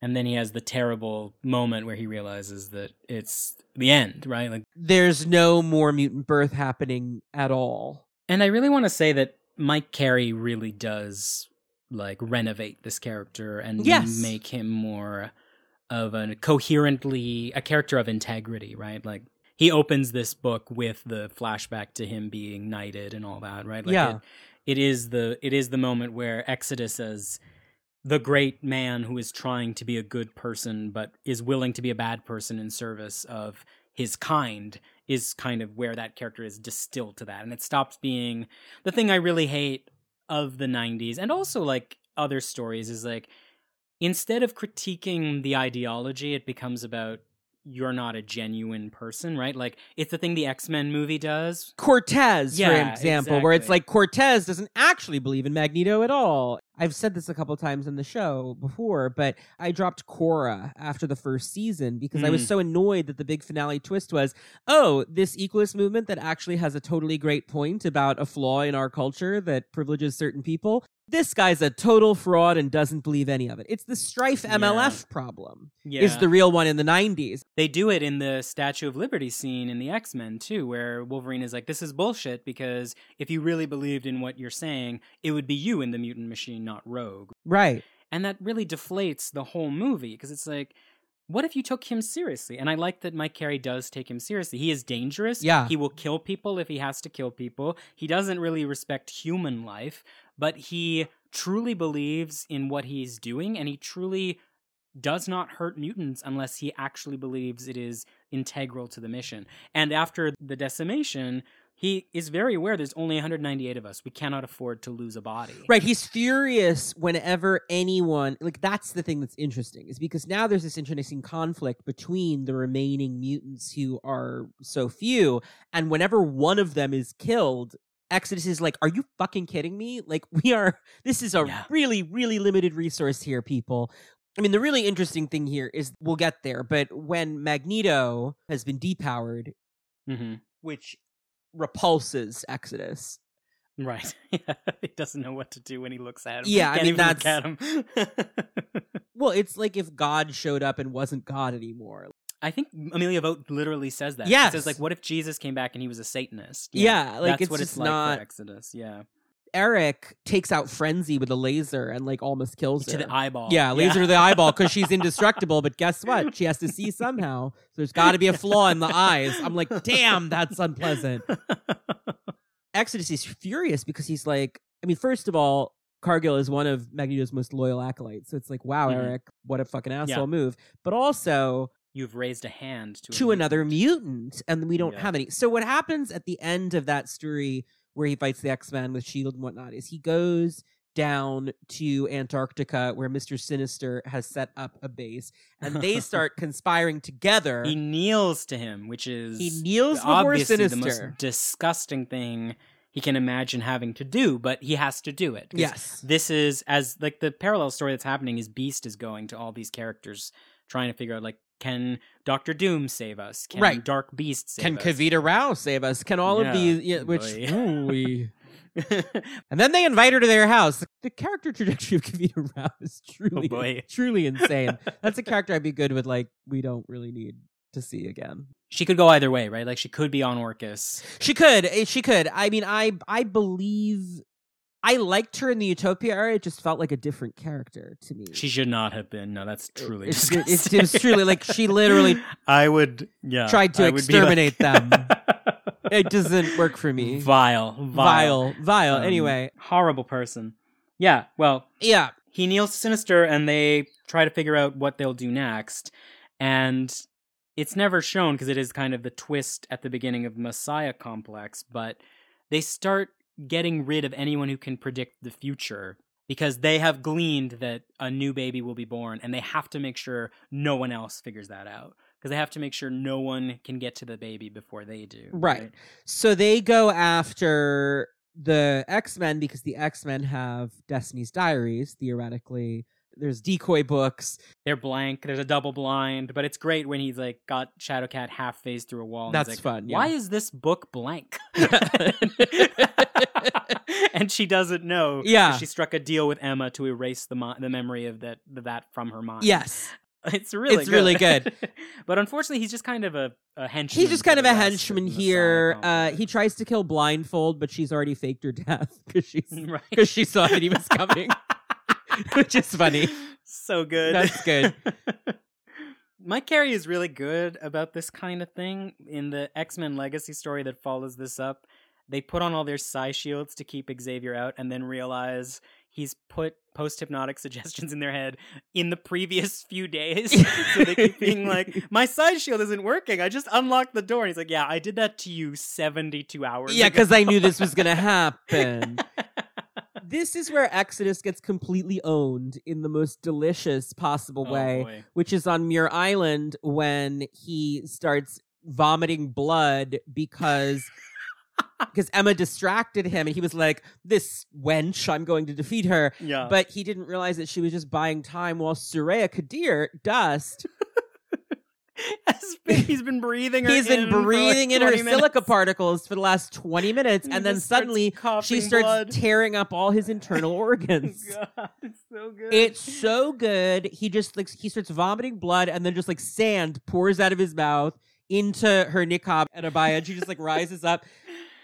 And then he has the terrible moment where he realizes that it's the end, right? Like There's no more mutant birth happening at all. And I really want to say that Mike Carey really does like renovate this character and Yes. make him more of a coherently a character of integrity, right? Like he opens this book with the flashback to him being knighted and all that, right? Like Yeah. it, it is the it is the moment where Exodus as the great man who is trying to be a good person but is willing to be a bad person in service of his kind is kind of where that character is distilled to that. And it stops being the thing i really hate of the 90s and also like other stories is like instead of critiquing the ideology it becomes about you're not a genuine person right like it's the thing the x-men movie does Cortez, for Yeah, example, where it's like Cortez doesn't actually believe in Magneto at all. I've said this a couple times in the show before, but I dropped Korra after the first season because I was Mm. so annoyed that the big finale twist was, oh, this equalist movement that actually has a totally great point about a flaw in our culture that privileges certain people. This guy's a total fraud and doesn't believe any of it. It's the Stryfe MLF problem. yeah Is the real one in the 90s. They do it in the Statue of Liberty scene in the X Men too, where Wolverine is like, "This is bullshit because if you really believed in what you're saying, it would be you in the mutant machine, not Rogue." Right. And that really deflates the whole movie because it's like, what if you took him seriously? And I like that Mike Carey does take him seriously. He is dangerous. Yeah. He will kill people if he has to kill people. He doesn't really respect human life, but he truly believes in what he's doing and he truly does not hurt mutants unless he actually believes it is integral to the mission. And after the decimation, he is very aware there's only 198 of us. We cannot afford to lose a body. Right, he's furious whenever anyone like that's the thing that's interesting is because now there's this interesting conflict between the remaining mutants who are so few and whenever one of them is killed Exodus is like, "Are you fucking kidding me? Like we are this is a Yeah. really really limited resource here, people." I mean, the really interesting thing here is we'll get there, but when Magneto has been depowered, hmm which repulses Exodus, Right. Yeah. he doesn't know what to do when he looks at him. Yeah, I mean, even look at him. well, it's like if God showed up and wasn't God anymore. I think Amelia Voght literally says that. Yeah, says like, "What if Jesus came back and he was a Satanist?" Yeah, like, that's it's what just it's like not- for Exodus. Yeah, Eric takes out Frenzy with a laser and like almost kills to her. To the eyeball. Yeah, laser to the eyeball because she's indestructible. But guess what? She has to see somehow. So there's got to be a flaw in the eyes. I'm like, damn, that's unpleasant. Exodus is furious because he's like, I mean, first of all, Cargill is one of Magneto's most loyal acolytes. So it's like, wow, Mhm. Eric, what a fucking asshole Yeah. move. But also, You've raised a hand to a to another mutant. and we don't Yeah. have any. So what happens at the end of that story where he fights the X Men with Shield and whatnot is he goes down to Antarctica where Mister Sinister has set up a base, and they start conspiring together. He kneels to him, which is He kneels before obviously the most disgusting thing he can imagine having to do, but he has to do it. yes, this is as like the parallel story that's happening is Beast is going to all these characters trying to figure out like can Doctor Doom save us? Can Right. Dark Beast save can us? Kavita Rao save us? Can all Yeah, of these? Yeah, which ooh, we. And then they invite her to their house. The, character trajectory of Kavita Rao is truly, Oh, truly insane. That's a character I'd be good with. Like, we don't really need to see again. she could go either way, right? Like she could be on Orchis. She could. eh, She could. I mean, I I believe I liked her in the Utopia era. It just felt like a different character to me. She should not have been. No, that's truly it's, it's, it's truly like she literally I would yeah tried to I would like- exterminate them. it doesn't work for me. Vile, vile, Vile, vile. Um, anyway, horrible person. Yeah, well, yeah, he kneels to Sinister, and they try to figure out what they'll do next. And it's never shown because it is kind of the twist at the beginning of Messiah Complex, but they start getting rid of anyone who can predict the future because they have gleaned that a new baby will be born, and they have to make sure no one else figures that out because they have to make sure no one can get to the baby before they do. Right. So they go after the X Men because the X Men have Destiny's Diaries, theoretically. There's decoy books. They're blank. There's a double blind, but it's great when he's like got Shadowcat half phased through a wall. and That's like, fun, yeah. Why is this book blank? and she doesn't know. Yeah. she struck a deal with Emma to erase the mo- the memory of that that from her mind. yes. it's really It's really good. but unfortunately, he's just kind of a, a henchman. He's just kind of a henchman here. Uh, he tries to kill Blindfold, but she's already faked her death because she's right. because she saw that he was coming. which is funny. So good. That's good. Mike Carey is really good about this kind of thing. In the X Men Legacy story that follows this up, they put on all their psi shields to keep Xavier out and then realize he's put post hypnotic suggestions in their head in the previous few days. so they keep being like, My psi shield isn't working. I just unlocked the door. And he's like, Yeah, I did that to you 72 hours yeah, ago." because I knew this was going to happen. This is where Exodus gets completely owned in the most delicious possible Oh, way, boy. which is on Muir Island when he starts vomiting blood because because Emma distracted him and he was like, This wench, I'm going to defeat her. Yeah. But he didn't realize that she was just buying time while Sooraya Qadir, Dust, been- he's been breathing her he's been in for, like, breathing in her minutes. silica particles for the last 20 minutes. He And then just starts suddenly she starts blood. tearing up all his internal oh organs. God, it's so good. It's so good. He just like he starts vomiting blood and then just like sand pours out of his mouth into her niqab and abaya. And she just like rises up.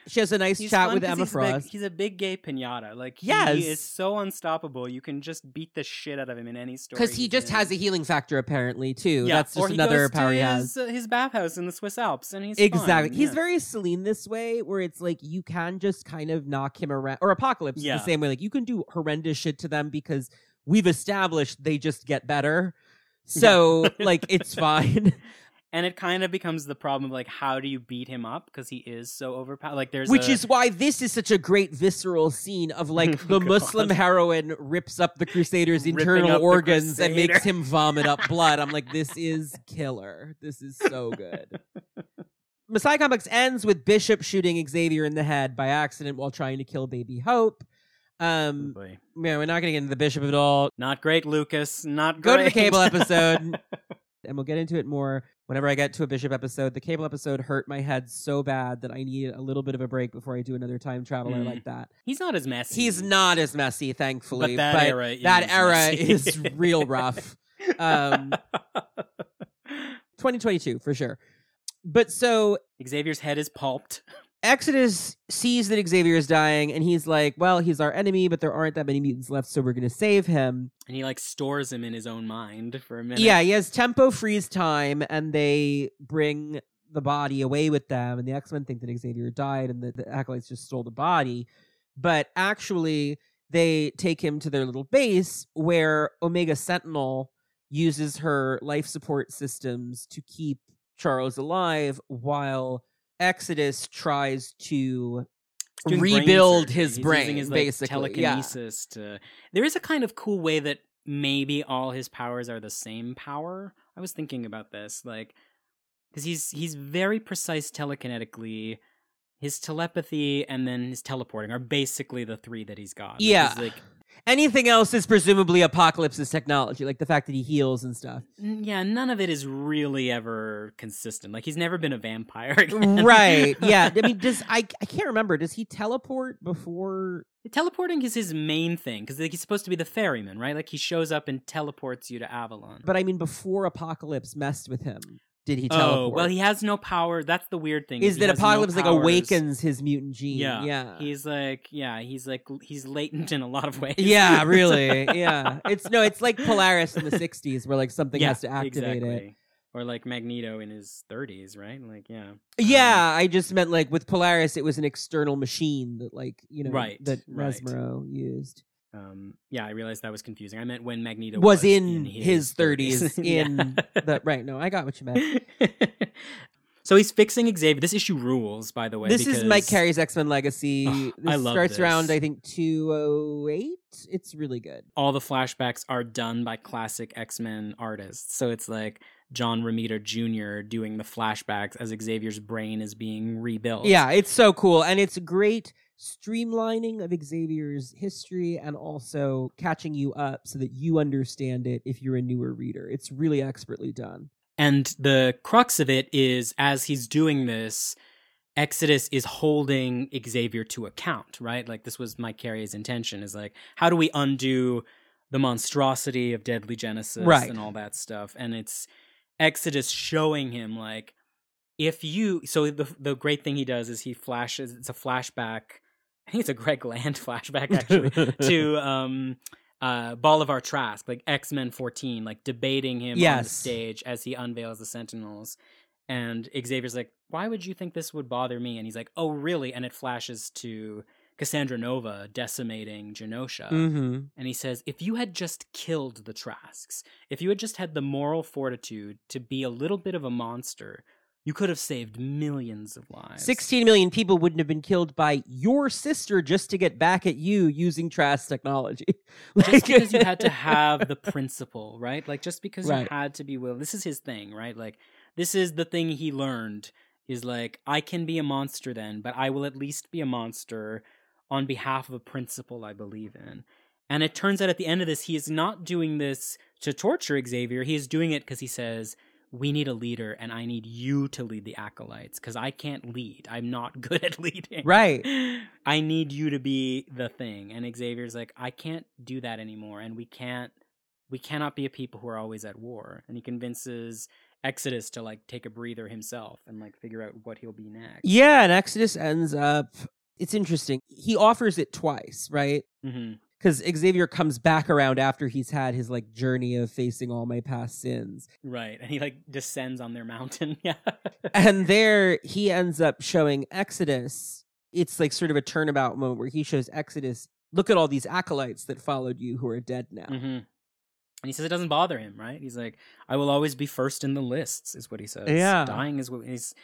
She has a nice He's chat with Emma he's a big- Frost. he's a big gay pinata. Like he is so unstoppable. You can just beat the shit out of him in any story. Because he just has a healing factor apparently too. yeah. That's just he another power he his, has. uh, his bathhouse in the Swiss Alps, and he's Exactly. fine, He's yeah. very Selene this way, where it's like you can just kind of knock him around, or Apocalypse Yeah. the same way. Like you can do horrendous shit to them because we've established they just get better. So like it's fine. And it kind of becomes the problem of like how do you beat him up because he is so overpowered. Like there's Which a- is why this is such a great visceral scene of like the God. Muslim heroine rips up the Crusader's internal organs and makes him vomit up blood. I'm like, this is killer. This is so good. Messiah Complex ends with Bishop shooting Xavier in the head by accident while trying to kill Baby Hope. Oh, Um, yeah, we're not going to get into the Bishop at all. not great, Lucas. Not Go to the cable episode. and we'll get into it more whenever I get to a Bishop episode. The cable episode hurt my head so bad that I need a little bit of a break before I do another time traveler Mm. like that. He's not as messy. He's not as messy, thankfully. But that era that is era is real rough. Um, 2022 for sure. But so Xavier's head is pulped. Exodus sees that Xavier is dying, and he's like, "Well, he's our enemy, but there aren't that many mutants left, so we're going to save him." And he like stores him in his own mind for a minute. Yeah, he has tempo freeze time, and they bring the body away with them. And the X Men think that Xavier died, and the, the acolytes just stole the body. But actually, they take him to their little base where Omega Sentinel uses her life support systems to keep Charles alive, while Exodus tries to Doing brain rebuild his He's brain, his, like, basically. Yeah. telekinesis to. There is a kind of cool way that maybe all his powers are the same power. I was thinking about this, like, because he's he's very precise telekinetically. His telepathy and then his teleporting are basically the three that he's got. Like, Yeah. like Anything else is presumably Apocalypse's technology, like the fact that he heals and stuff. yeah, none of it is really ever consistent. Like he's never been a vampire. Again. right. Yeah. I mean, does I I can't remember. Does he teleport before Teleporting is his main thing because like, he's supposed to be the ferryman, right? Like he shows up and teleports you to Avalon. but I mean before Apocalypse messed with him? Did he teleport? Oh well, he has no power. That's the weird thing. is he that has no Apocalypse like awakens his mutant gene? Yeah, Yeah. He's like, yeah, he's like, he's latent in a lot of ways. yeah, really. Yeah. It's no, it's like Polaris in the '60s, where like something yeah, has to activate it. Or like Magneto in his 30s, right? Like, yeah, Yeah, um, I just meant like with Polaris, it was an external machine that like you know Right, that right. Used. Um, yeah. I realized that was confusing. I meant when Magneto Was was, in his 30s, in. The, right? No, I got what you meant. so he's fixing Xavier. This issue rules, by the way. This is Mike Carey's X Men Legacy. Ugh, this I love starts this. around I think two oh eight. It's really good. all the flashbacks are done by classic X-Men artists. So it's like John Romita Jr. doing the flashbacks as Xavier's brain is being rebuilt. Yeah, it's so cool, and it's great streamlining of Xavier's history, and also catching you up so that you understand it if you're a newer reader. It's really expertly done. And the crux of it is as he's doing this, Exodus is holding Xavier to account, right? Like this was Mike Carey's intention is like, how do we undo the monstrosity of deadly Genesis Right. and all that stuff? And it's Exodus showing him like if you so the the great thing he does is he flashes it's a flashback. I think it's a Greg Land flashback actually to um uh, Bolivar Trask, like X Men 14, like debating him on the stage as he unveils the Sentinels. And Xavier's like, Why would you think this would bother me? And he's like, Oh, really? And it flashes to Cassandra Nova decimating Genosha. Mm-hmm. And he says, If you had just killed the Trasks, if you had just had the moral fortitude to be a little bit of a monster, you could have saved millions of lives. 16 million people wouldn't have been killed by your sister just to get back at you using Trask technology. just because you had to have the principle, right? Like just because Right. you had to be will. This is his thing, right? Like this is the thing he learned is like I can be a monster then, but I will at least be a monster on behalf of a principle I believe in. And it turns out at the end of this, he is not doing this to torture Xavier. He is doing it because he says, We need a leader, and I need you to lead the acolytes because I can't lead. I'm not good at leading. Right. I need you to be the thing. And Xavier's like, I can't do that anymore. And we can't, we cannot be a people who are always at war. And he convinces Exodus to like take a breather himself and like figure out what he'll be next. Yeah, and Exodus ends up. It's interesting. He offers it twice, right? hmm Because Xavier comes back around after he's had his like journey of facing all my past sins. Right. And he like descends on their mountain. yeah. and there he ends up showing Exodus. It's like sort of a turnabout moment where he shows Exodus, look at all these acolytes that followed you who are dead now. hmm And he says it doesn't bother him, right? He's like, I will always be first in the lists, is what he says. Yeah. Dying is what he's.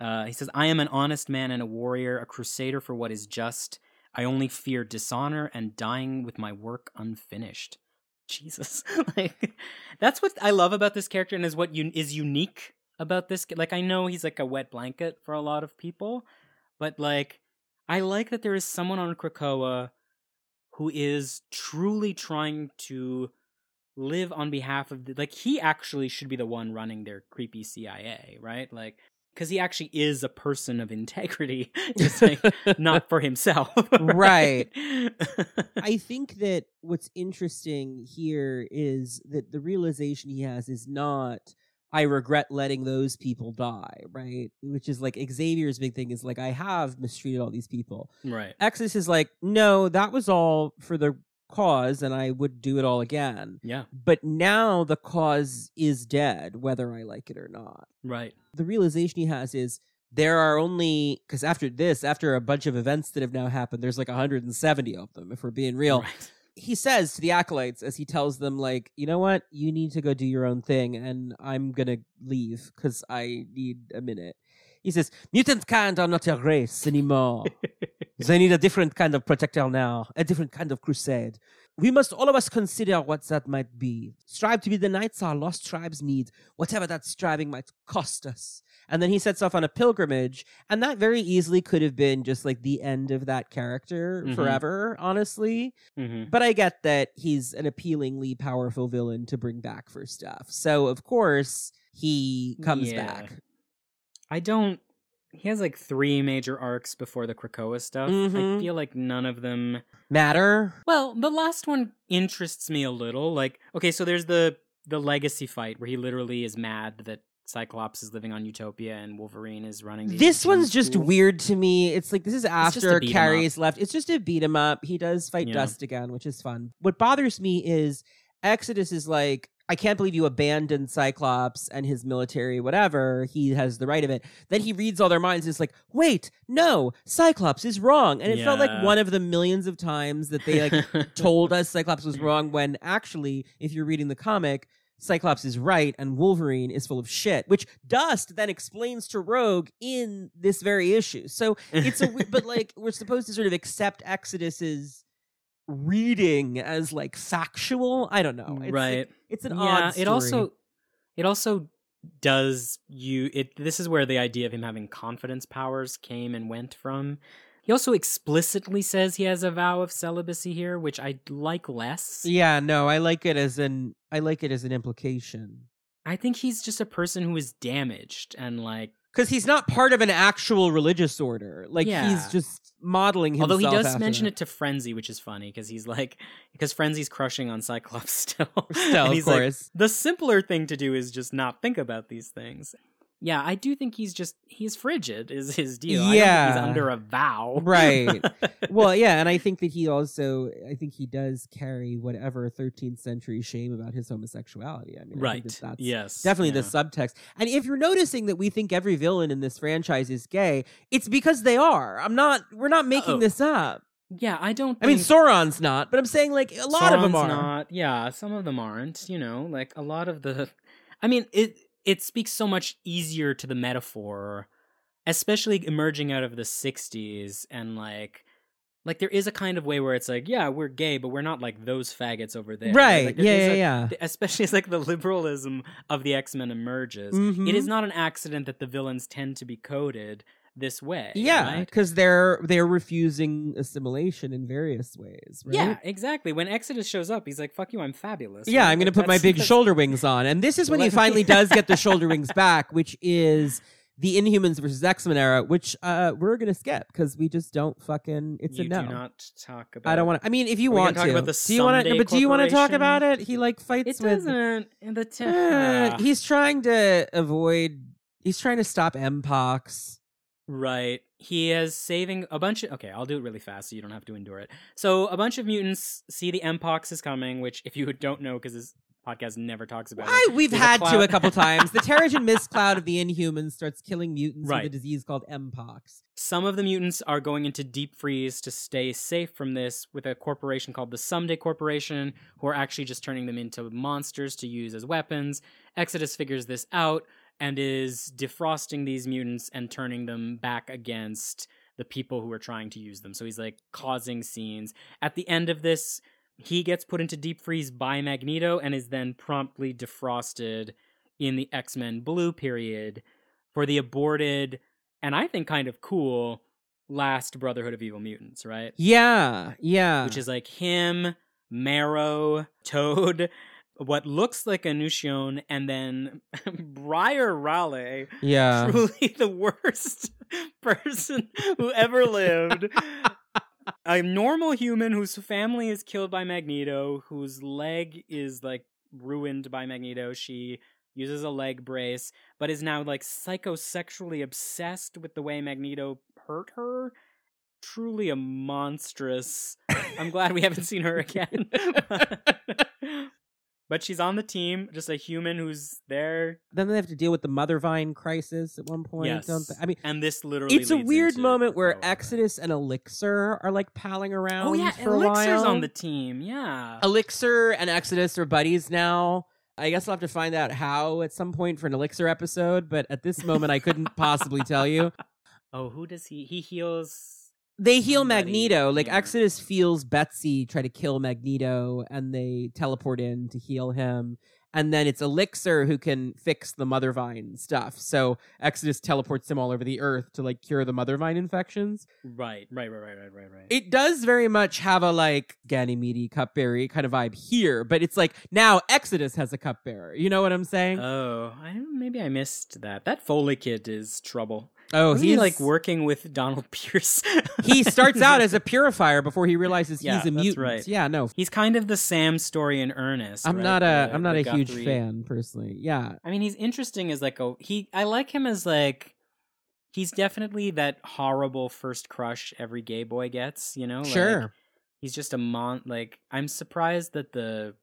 Uh, he says, I am an honest man and a warrior, a crusader for what is just. I only fear dishonor and dying with my work unfinished. Jesus, like that's what I love about this character, and is what un- is unique about this. Like I know he's like a wet blanket for a lot of people, but like I like that there is someone on Krakoa who is truly trying to live on behalf of the, like he actually should be the one running their creepy CIA, right? Like because he actually is a person of integrity, just like not for himself, Right. I think that what's interesting here is that the realization he has is not I regret letting those people die, right? Which is like Xavier's big thing is like I have mistreated all these people. right. Exodus is like, no, that was all for the cause and I would do it all again. Yeah. But now the cause is dead, whether I like it or not. Right. The realization he has is there are only because after this, after a bunch of events that have now happened, there's like 170 of them, if we're being real. Right. He says to the acolytes as he tells them, like, you know what? You need to go do your own thing, and I'm gonna leave because I need a minute. He says, Mutant kind are not your race anymore. They need a different kind of protector now, a different kind of crusade. We must all of us consider what that might be. Strive to be the knights our lost tribes need, whatever that striving might cost us. And then he sets off on a pilgrimage, and that very easily could have been just like the end of that character Mhm. forever, honestly. hmm But I get that he's an appealingly powerful villain to bring back for stuff. So, of course, he comes Yeah. back. I don't. He has like three major arcs before the Krakoa stuff. Mhm. I feel like none of them. Matter? Well, the last one interests me a little. Like, okay, so there's the the legacy fight where he literally is mad that Cyclops is living on Utopia and Wolverine is running. the This one's just School. weird to me. It's like this is after Carey's left. It's just a beat him up. He does fight Yeah. Dust again, which is fun. What bothers me is Exodus is like, I can't believe you abandoned Cyclops and his military, whatever. He has the right of it. Then he reads all their minds and is like, wait, no, Cyclops is wrong. And it felt like one of the millions of times that they like told us Cyclops was wrong when actually, if you're reading the comic, Cyclops is right and Wolverine is full of shit, which Dust then explains to Rogue in this very issue. So it's a but like we're supposed to sort of accept Exodus's reading as like factual. I don't know. It's right. it's an yeah. odd. Story. It also, it also does you. It. This is where the idea of him having confidence powers came and went from. He also explicitly says he has a vow of celibacy here, which I like less. Yeah, no, I like it as an I like it as an implication. I think he's just a person who is damaged and like Because he's not part of an actual religious order. Like Yeah. he's just modeling himself. although he does mention that. it to Frenzy, which is funny because he's like because Frenzy's crushing on Cyclops still. Still, And of he's like, the simpler thing to do is just not think about these things. Yeah, I do think he's just he's frigid is his deal. I think he's Yeah. under a vow. Right. well, yeah, and I think that he also, I think he does carry whatever 13th century shame about his homosexuality. I mean, I right. think that that's yes. definitely yeah. the subtext. And if you're noticing that we think every villain in this franchise is gay, it's because they are. I'm not. We're not making Oh. this up. Yeah, I don't. I mean, Sauron's not, but I'm saying like a lot of them are. Not, yeah, some of them aren't. You know, like a lot of the. I mean, it it speaks so much easier to the metaphor, especially emerging out of the '60s and like. Like there is a kind of way where it's like, yeah, we're gay, but we're not like those faggots over there. Right. Like, there yeah, yeah, yeah. Especially as like the liberalism of the X Men emerges. It Mhm. is not an accident that the villains tend to be coded this way. Yeah, right? because they're they're refusing assimilation in various ways. Right? Yeah, exactly. When Exodus shows up, he's like, "Fuck you, I'm fabulous." Yeah, right? I'm going to put my big that's- shoulder wings on. And this is when he finally does get the shoulder wings back, which is the Inhumans versus X Men era, which uh, we're going to skip because we just don't fucking. It's you a no. do not talk about. I don't want to. I mean, if you gonna want talk to, about the do you want to? But do you want to talk about it? He like fights It with. doesn't. In the t- Uh, he's trying to avoid. He's trying to stop Mpox. Right. He is saving a bunch of. Okay, I'll do it really fast so you don't have to endure it. So, a bunch of mutants see the Mpox is coming, which, if you don't know, because this podcast never talks about I, it. we've had to cloud- a couple times. The Terrigen Mist cloud of the Inhumans starts killing mutants Right. with a disease called Mpox. Some of the mutants are going into deep freeze to stay safe from this with a corporation called the Someday Corporation, who are actually just turning them into monsters to use as weapons. Exodus figures this out and is defrosting these mutants and turning them back against the people who are trying to use them. So he's like causing scenes. At the end of this, he gets put into deep freeze by Magneto and is then promptly defrosted in the X Men Blue period for the aborted and I think kind of cool last Brotherhood of Evil Mutants, right? Yeah, yeah. Which is like him, Marrow, Toad, what looks like Unuscione, and then Briar Raleigh, yeah. truly the worst person who ever lived. a normal human whose family is killed by Magneto, whose leg is like ruined by Magneto. She uses a leg brace, but is now like psychosexually obsessed with the way Magneto hurt her. Truly a monstrous. I'm glad we haven't seen her again. But she's on the team, just a human who's there. Then they have to deal with the Mother Vine crisis at one point. Yes. I mean, and this literally it's a weird moment where. Exodus and Elixir are like palling oh, around. Oh yeah, for Elixir's a while. on the team. Yeah. Elixir and Exodus are buddies now. I guess I'll have to find out how at some point for an Elixir episode, but at this moment I couldn't possibly tell you. Oh, who does he? He heals. They heal Magneto. Like. Exodus feels Betsy try to kill Magneto and they teleport in to heal him. And then it's Elixir who can fix the Mother Vine stuff. So Exodus teleports him all over the earth to like cure the Mother Vine infections. Right, right, right, right, right, right, right. It does very much have a like Ganymede cupbearer kind of vibe here, but it's like now Exodus has a cupbearer. You know what I'm saying? oh, I maybe I missed that. That Foley kid is trouble. Oh, Wasn't he's he like working with Donald Pierce. he starts out as a purifier before he realizes Yeah, he's a that's mutant. right. Yeah, no, He's kind of the Sam story in earnest. I'm right? not a The- am not a huge Guthrie- fan personally. Yeah, I mean, he's interesting as like a he. I like him as like he's definitely that horrible first crush every gay boy gets. You know, like, sure. he's just a mon. Like I'm surprised that the.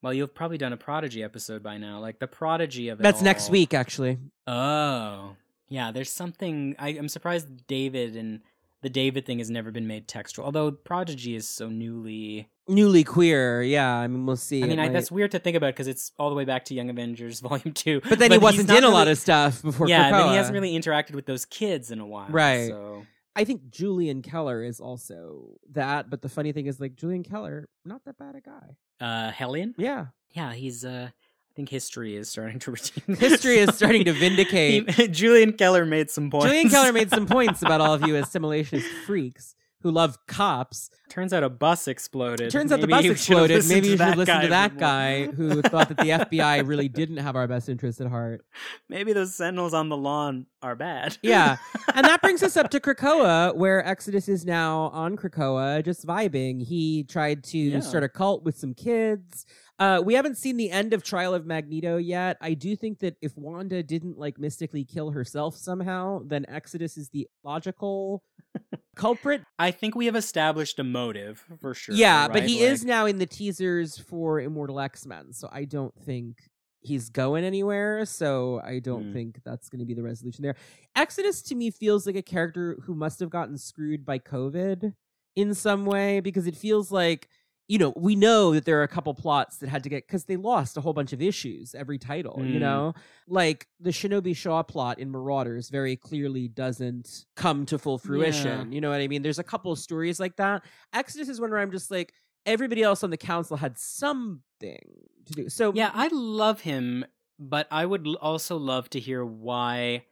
Well, you've probably done a Prodigy episode by now. Like the Prodigy of it. That's next week, actually. Oh, yeah. There's something. I, I'm surprised David and the David thing has never been made textual. Although Prodigy is so newly. Newly queer. Yeah, I mean, we'll see. I mean, I, might- that's weird to think about because it's all the way back to Young Avengers Volume Two. But then he wasn't in a lot of stuff before. yeah, then he hasn't really interacted with those kids in a while. Right. So I think Julian Keller is also that. But the funny thing is, like Julian Keller, not that bad a guy. uh Hellion? Yeah, Yeah, he's uh think history is starting to redeem. history is starting to He- vindicate. Julian Keller made some points. Julian Keller made some points about all of you assimilationist freaks. who love cops. Turns out a bus exploded. Turns out the Maybe bus you should've exploded. Maybe you should listen to that guy who thought that the FBI really didn't have our best interest at heart. Maybe those sentinels on the lawn are bad. Yeah. And that brings us up to Krakoa, where Exodus is now on Krakoa, just vibing. He tried to Yeah. start a cult with some kids. Uh, we haven't seen the end of Trial of Magneto yet. I do think that if Wanda didn't like mystically kill herself somehow, then Exodus is the logical culprit. I think we have established a motive for sure. yeah, but he Like, is now in the teasers for Immortal X Men, so I don't think he's going anywhere. So I don't Hmm. think that's going to be the resolution there. Exodus to me feels like a character who must have gotten screwed by COVID in some way because it feels like. You know, we know that there are a couple plots that had to get because they lost a whole bunch of issues every title. You Mm. know, like the Shinobi Shaw plot in Marauders very clearly doesn't come to full fruition. You know what I mean? There's a couple of stories like that. Exodus is one where I'm just like, everybody else on the council had something to do. So Yeah, I love him, but I would also love to hear why.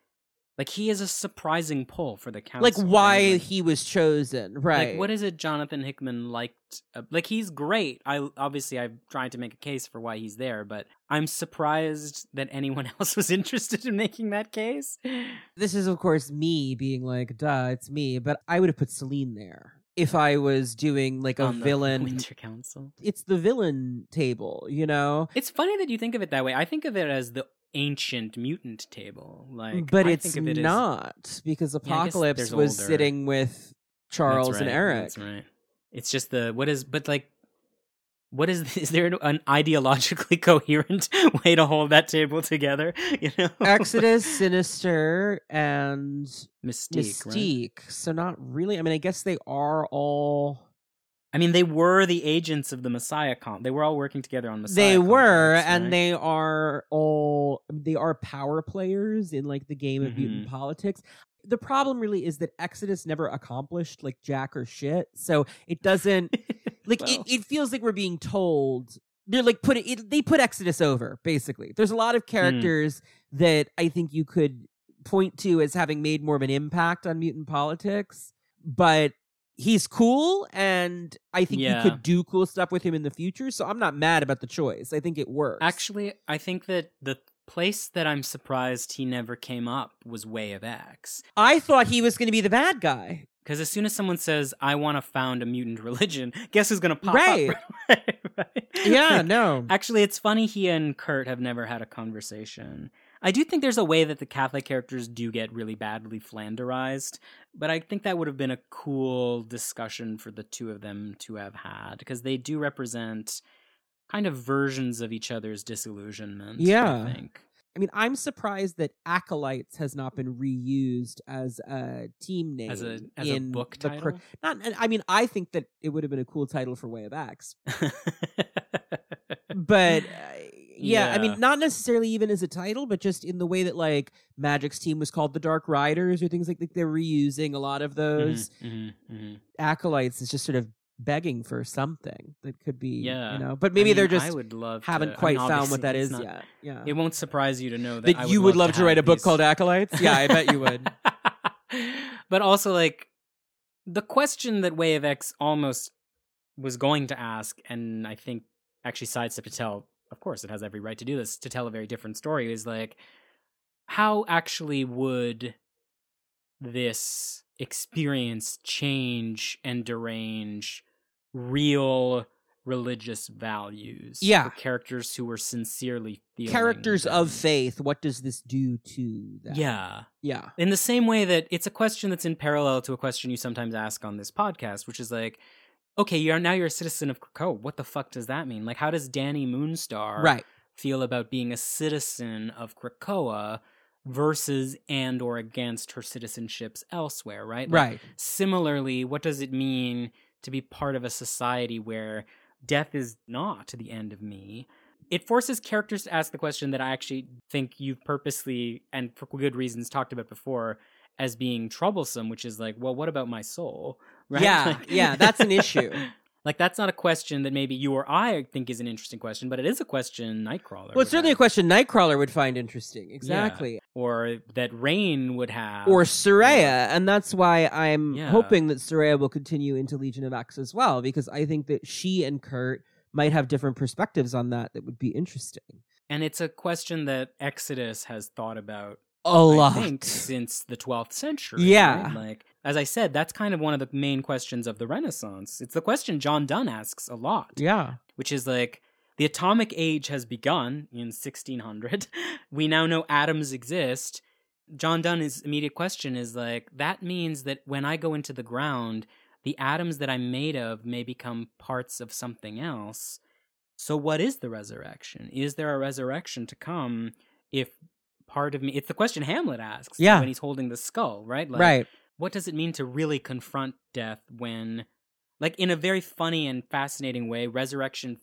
Like he is a surprising pull for the council. like why he was chosen, right? Like, what is it Jonathan Hickman liked? Uh, like, he's great. I obviously I'm trying to make a case for why he's there, but I'm surprised that anyone else was interested in making that case. this is of course me being like, duh, it's me. But I would have put Selene there if I was doing like a villain. Winter Council. It's the villain table, you know. It's funny that you think of it that way. I think of it as the ancient mutant table. Like, but I it's think of it as- not because Apocalypse there's was older. sitting with Charles That's and right, Eric. That's right. It's just the what is, but like, what is? Is there an ideologically coherent way to hold that table together? You know, Exodus, Sinister, and Mystique. Right? Mystique. So not really. I mean, I guess they are all. I mean, they were the agents of the Messiah comp. They were all working together on Messiah. they were, Complex, and they are all. They are power players in like the game of mutant Mhm. politics. The problem really is that Exodus never accomplished like jack or shit. So it doesn't like Well. it, it feels like we're being told they're like put it, it they put exodus over basically there's a lot of characters that i think you could point to as having made more of an impact on mutant politics but he's cool and i think Yeah. you could do cool stuff with him in the future so i'm not mad about the choice i think it works Actually, I think that the place that I'm surprised he never came up was Way of X. i thought he was going to be the bad guy Because as soon as someone says, "I want to found a mutant religion," guess who's going to pop Right. up? right, right? yeah no Actually, it's funny he and Kurt have never had a conversation. I do think there's a way that the Catholic characters do get really badly flanderized, but I think that would have been a cool discussion for the two of them to have had because they do represent kind of versions of each other's disillusionment. Yeah. I think. I mean, I'm surprised that Acolytes has not been reused as a team name As a as a book title. not, I mean, I think that it would have been a cool title for Way of X, but uh, yeah, I mean, not necessarily even as a title, but just in the way that like Magic's team was called the Dark Riders or things like that. They're reusing a lot of those. Mhm, mhm, mhm. Acolytes is just sort of begging for something that could be, Yeah. you know, but I maybe they're mean, I just would love haven't to, I quite mean, found what that is not- yet. Yeah. It won't surprise you to know that, that I you would love to write a book these- called Acolytes? Yeah, I bet you would. but also, like, the question that Way of X almost was going to ask, and I think actually sidestepped to tell, of course, it has every right to do this, to tell a very different story, is like, how actually would this experience change and derange real religious values Yeah. characters who were sincerely feeling Characters of faith, what does this do to that yeah Yeah. in the same way that it's a question that's in parallel to a question you sometimes ask on this podcast, which is like, okay, you're now you're a citizen of Krakoa. What the fuck does that mean? Like, how does Dani Moonstar Right. feel about being a citizen of Krakoa versus and or against her citizenships elsewhere? Right. Like, Right. Similarly, what does it mean to be part of a society where death is not the end of me? It forces characters to ask the question that I actually think you've purposely and for good reasons talked about before as being troublesome, which is like, well, what about my soul? Right? Yeah, Like- yeah, that's an issue. Like that's not a question that maybe you or I think is an interesting question, but it is a question Nightcrawler. Well, it's certainly a question Nightcrawler would find interesting. Exactly. or that Rahne would have, Or Sooraya. And that's why I'm Yeah. hoping that Sooraya will continue into Legion of X as well, because I think that she and Kurt might have different perspectives on that that would be interesting. and it's a question that Exodus has thought about A I lot. think since the 12th century. Yeah. right? Like, as I said, that's kind of one of the main questions of the Renaissance. It's the question John Donne asks a lot, Yeah. which is like, the atomic age has begun in 1600. We now know atoms exist. John Donne's immediate question is like, that means that when I go into the ground, the atoms that I'm made of may become parts of something else. So, what is the resurrection? Is there a resurrection to come if part of me? It's the question Hamlet asks Yeah. when he's holding the skull, right? Like, right. What does it mean to really confront death when, like, in a very funny and fascinating way, resurrection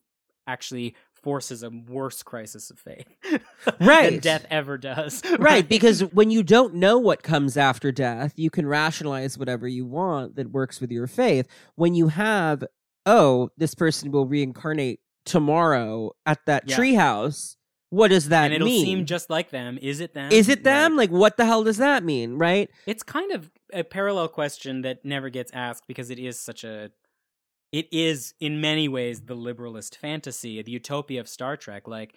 actually forces a worse crisis of faith right than death ever does. right because when you don't know what comes after death you can rationalize whatever you want that works with your faith when you have oh this person will reincarnate tomorrow at that Yeah. treehouse what does that and it'll mean? seem just like them. Is it them? is it them? Like, like what the hell does that mean right? It's kind of a parallel question that never gets asked because it is such a it is in many ways the liberalist fantasy the utopia of star trek. Like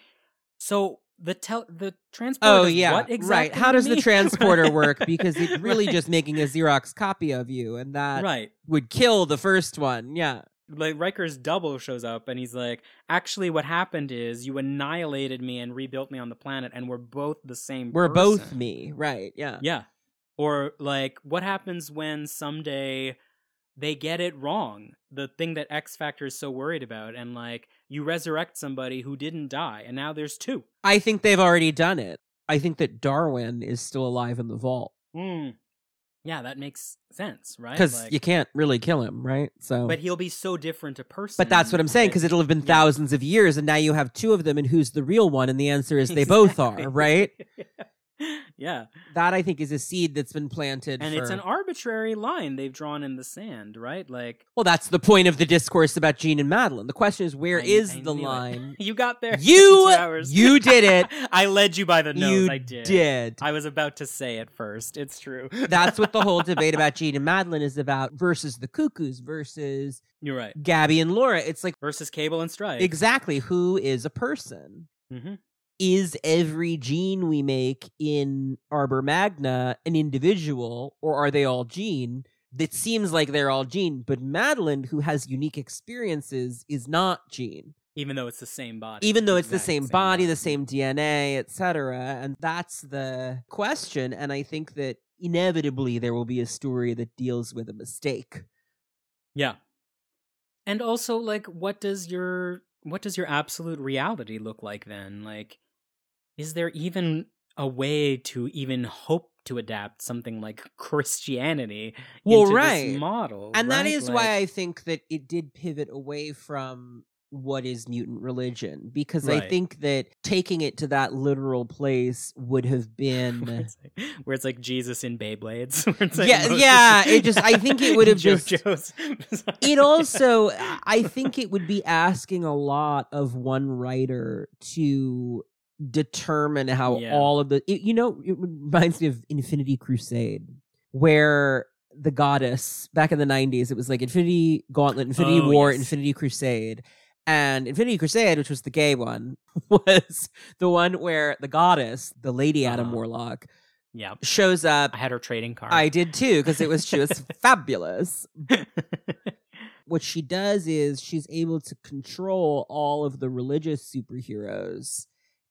so the tel- the transporter oh yeah. what right. how does the transporter work? Because it's really Right. just making a xerox copy of you and that right. would kill the first one. Yeah like Riker's double shows up and he's like, actually, what happened is you annihilated me and rebuilt me on the planet, and we're both the same. we're both me right yeah Yeah. Or like, what happens when someday they get it wrong? The thing that X Factor is so worried about, and like, you resurrect somebody who didn't die, and now there's two. i think they've already done it i think that darwin is still alive in the vault Hmm. Yeah, that makes sense, right? because Like- you can't really kill him, right? So, but he'll be so different a person. but that's what I'm saying because it'll have been yeah. thousands of years, and now you have two of them, and who's the real one? And the answer is they both are, right? yeah. That I think is a seed that's been planted. and for- it's an arbitrary line they've drawn in the sand, right? Like well, that's the point of the discourse about Jean and Madelyne. The question is, where I- is I the line? you got there. You- you did it. I led you by the nose. you I did. did. I was about to say it first. It's true. That's what the whole debate about Jean and Madelyne is about versus the cuckoos versus You're right. Gabby and Laura. It's like Versus Cable and Stryfe. exactly who is a person. hmm is every Jean we make in Arbor Magna an individual, or are they all Jean? It seems like they're all Jean, but Madelyne, who has unique experiences, is not Jean. Even though it's the same body. Even though it's the Exact same body, the same DNA, etc. And that's the question. And I think that inevitably there will be a story that deals with a mistake. Yeah. And also, like, what does your what does your absolute reality look like then? Like, is there even a way to even hope to adapt something like Christianity Well, into right. this model? And that right? is Like- why I think that it did pivot away from what is mutant religion because I think that taking it to that literal place would have where, been it's like, where it's like Jesus in Beyblades. where it's like Yeah, Moses- yeah, it just- I think it would have just- it also I think it would be asking a lot of one writer to determine how Yeah. all of the it- you know it reminds me of Infinity Crusade where the goddess back in the 90s it was like Infinity Gauntlet Infinity Oh, War yes. Infinity Crusade and Infinity Crusade which was the gay one was the one where the goddess the lady Adam Uh-huh. Warlock yeah, shows up I had her trading card. I did too because it was she was fabulous what she does is she's able to control all of the religious superheroes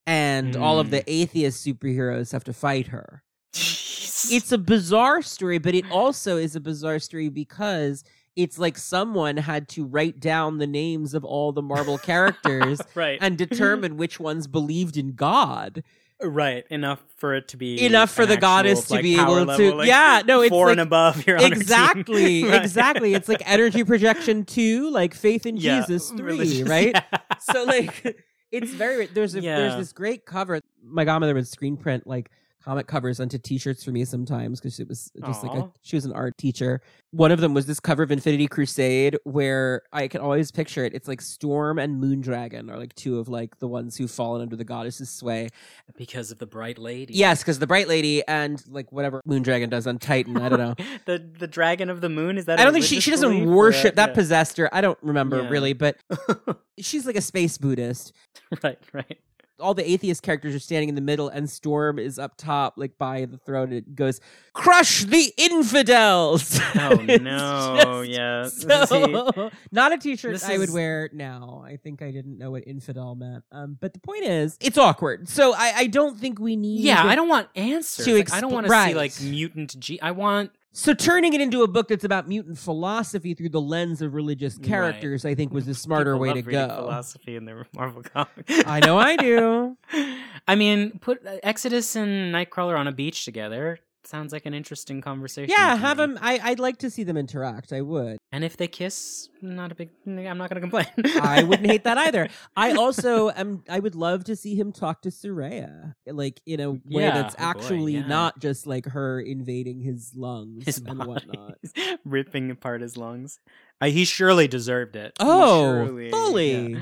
and all of the mm. atheist superheroes have to fight her. It's a bizarre story, but it also is a bizarre story because it's like someone had to write down the names of all the Marvel characters right and determine which ones believed in God. right enough for it to be Enough for the actual, goddess to like, be able to like, Yeah, no, it's four like and above you're on our team. exactly Right. exactly it's like energy projection 2 like faith in Yeah, jesus 3 religious- right yeah. so like it's very there's a there's this great cover. My godmother would screen print like comic covers onto t-shirts for me sometimes because it was just like a, she was an art teacher. One of them was this cover of Infinity Crusade where I can always picture it. It's like Storm and Moondragon are like two of like the ones who've fallen under the goddess's sway. because of the bright lady. Yes, because the Bright Lady and like whatever Moondragon does on Titan. I don't know. the the dragon of the moon is that? i don't think she she doesn't worship a- that yeah. possessed her. I don't remember Yeah. really, but she's like a space Buddhist. right, right. All the atheist characters are standing in the middle and storm is up top like by the throne and it goes crush the infidels Oh no, yeah. so- not a t-shirt This i would wear now i think i didn't know what infidel meant um but the point is it's awkward so i i don't think we need Yeah, I don't want answers. to Like, I don't want to right. see like mutant G. I want so turning it into a book that's about mutant philosophy through the lens of religious Right. characters i think was the smarter people way to go Philosophy in their Marvel comics. i know i do I mean, put uh, Exodus and Nightcrawler on a beach together. Sounds like an interesting conversation. yeah have them I, i'd like to see them interact i would And if they kiss, not a big. I'm not going to complain. I wouldn't hate that either. I also am. I would love to see him talk to Sooraya, like in a way Yeah. that's Oh, boy, actually yeah. not just like her invading his lungs His and whatnot. ripping apart his lungs. Uh, he surely deserved it. Oh, surely- fully, yeah.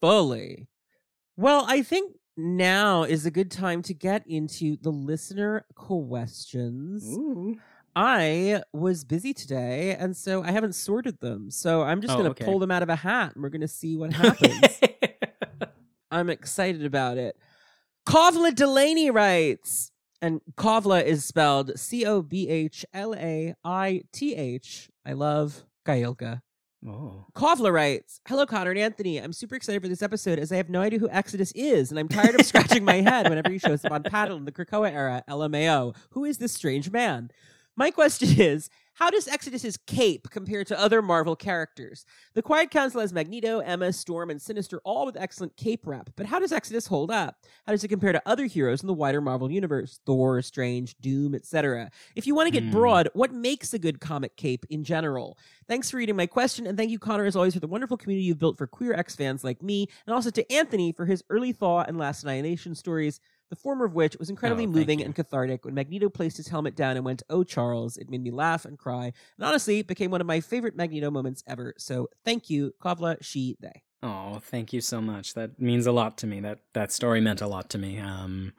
fully. Well, I think now is a good time to get into the listener questions. Ooh. I was busy today, and so I haven't sorted them. So I'm just Oh, going to okay. pull them out of a hat, and we're going to see what happens. I'm excited about it. Cobhlaith Delaney writes, and Cobhlaith is spelled C O B H L A I T H. I love Gailka. Oh. Cobhlaith writes, Hello, Connor and Anthony. I'm super excited for this episode as I have no idea who Exodus is, and I'm tired of scratching my head whenever he shows up on Paddle in the Krakoa era, LMAO. Who is this strange man? My question is, how does Exodus's cape compare to other Marvel characters? The Quiet Council has Magneto, Emma, Storm, and Sinister, all with excellent cape rep. But how does Exodus hold up? How does it compare to other heroes in the wider Marvel universe? Thor, Strange, Doom, etc. If you want to get Hmm. broad, what makes a good comic cape in general? Thanks for reading my question, and thank you, Connor, as always, for the wonderful community you've built for queer X fans like me, and also to Anthony for his early Thaw and Last Annihilation stories. The former of which was incredibly Oh, moving you. and cathartic. When Magneto placed his helmet down and went, "Oh, Charles," it made me laugh and cry, and honestly, it became one of my favorite Magneto moments ever. So, thank you, Cobhlaith, she, they. Oh, thank you so much. That means a lot to me. That that story meant a lot to me. Um,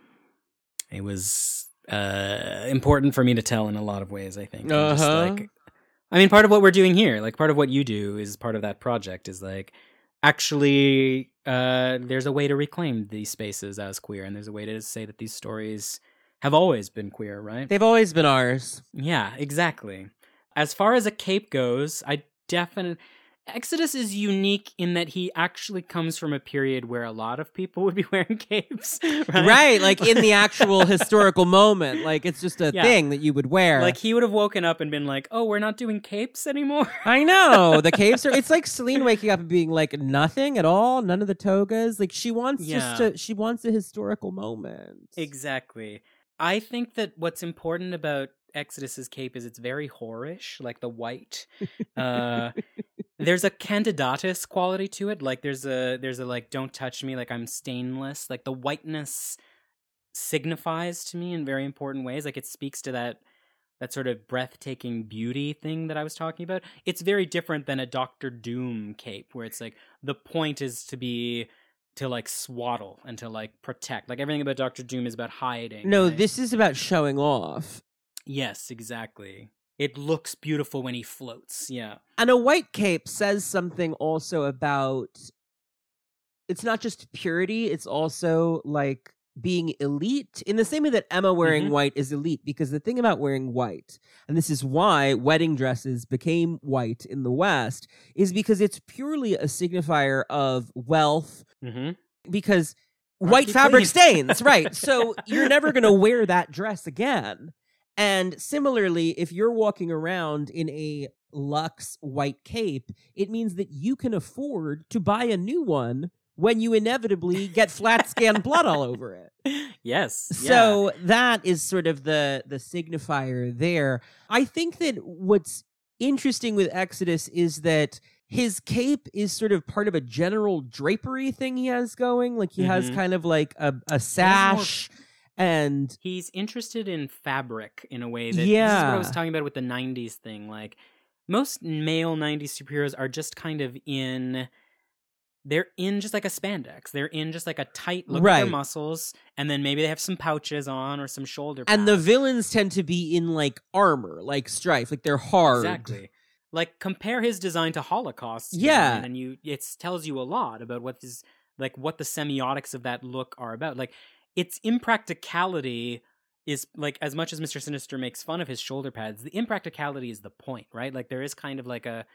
it was uh important for me to tell in a lot of ways. I think. Uh-huh. like, I mean, part of what we're doing here, like part of what you do, is part of that project. Is like actually, uh, there's a way to reclaim these spaces as queer, and there's a way to say that these stories have always been queer, right? They've always been ours. Yeah, exactly. As far as a cape goes, I definitely Exodus is unique in that he actually comes from a period where a lot of people would be wearing capes, right? Right, like in the actual historical moment. Like, it's just a Yeah. thing that you would wear. Like he would have woken up and been like, "Oh, we're not doing capes anymore." I know the capes are. It's like Selene waking up and being like nothing at all, none of the togas. Like she wants Yeah. just to. She wants a historical moment. exactly. I think that what's important about Exodus's cape is it's very whorish, like the white. Uh, there's a candidatus quality to it. Like there's a there's a like don't touch me, like I'm stainless. Like the whiteness signifies to me in very important ways. Like it speaks to that that sort of breathtaking beauty thing that I was talking about. It's very different than a Doctor Doom cape, where it's like the point is to be to like swaddle and to like protect. Like everything about Doctor Doom is about hiding. no, right? this is about showing off. Yes, exactly. It looks beautiful when he floats. Yeah. And a white cape says something also about. It's not just purity; it's also like being elite in the same way that Emma wearing Mhm. white is elite. Because the thing about wearing white, and this is why wedding dresses became white in the West, is because it's purely a signifier of wealth. Mm-hmm. Because Aren't white fabric clean? stains, right? So you're never going to wear that dress again. And similarly, if you're walking around in a luxe white cape, it means that you can afford to buy a new one when you inevitably get flat scan blood all over it. Yes. yeah. So that is sort of the the signifier there. I think that what's interesting with Exodus is that his cape is sort of part of a general drapery thing he has going. Like he has Mhm. kind of like a, a sash And He's interested in fabric in a way that this is what Yeah. I was talking about with the '90s thing. Like most male '90s superheroes are just kind of in. They're in just like a spandex. They're in just like a tight look at their muscles, and then maybe they have some pouches on or some shoulder. and the villains tend to be in like armor, like Stryfe, like they're hard. Exactly. Like compare his design to Holocaust. Yeah. design, and you it tells you a lot about what is like what the semiotics of that look are about. Like its impracticality is like as much as Mr. Sinister makes fun of his shoulder pads, the impracticality is the point, right? Like there is kind of like a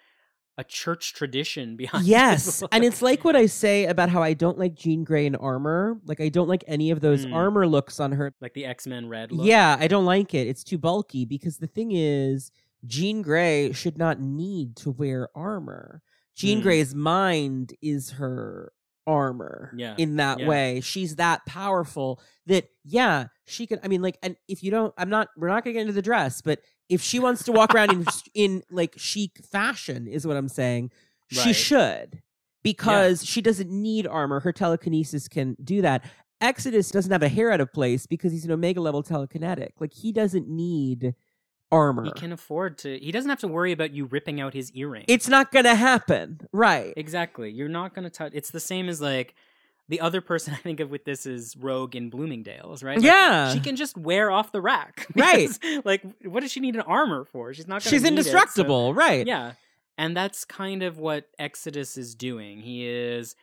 a church tradition behind Yes, and it's like what I say about how I don't like Jean Grey in armor. Like I don't like any of those Mm. armor looks on her. like the X-Men red look. Yeah, I don't like it. It's too bulky because the thing is, Jean Grey should not need to wear armor. Jean Mm. Grey's mind is her armor. Yeah, In that yeah. way, she's that powerful that yeah, she can. I mean, like, and if you don't, I'm not. We're not gonna get into the dress, but if she wants to walk around in in like chic fashion, is what I'm saying. She should because she doesn't need armor. Her telekinesis can do that. Exodus doesn't have a hair out of place because he's an omega level telekinetic. Like he doesn't need armor. He can afford to he doesn't have to worry about you ripping out his earring. It's not gonna happen, right? Exactly. You're not going to touch. It's the same as like the other person I think of with this is Rogue in Bloomingdale's, right? Like, yeah, She can just wear off the rack. Right. Like, what does she need an armor for? She's not. She's need it, so- indestructible, right? yeah, and that's kind of what Exodus is doing. He is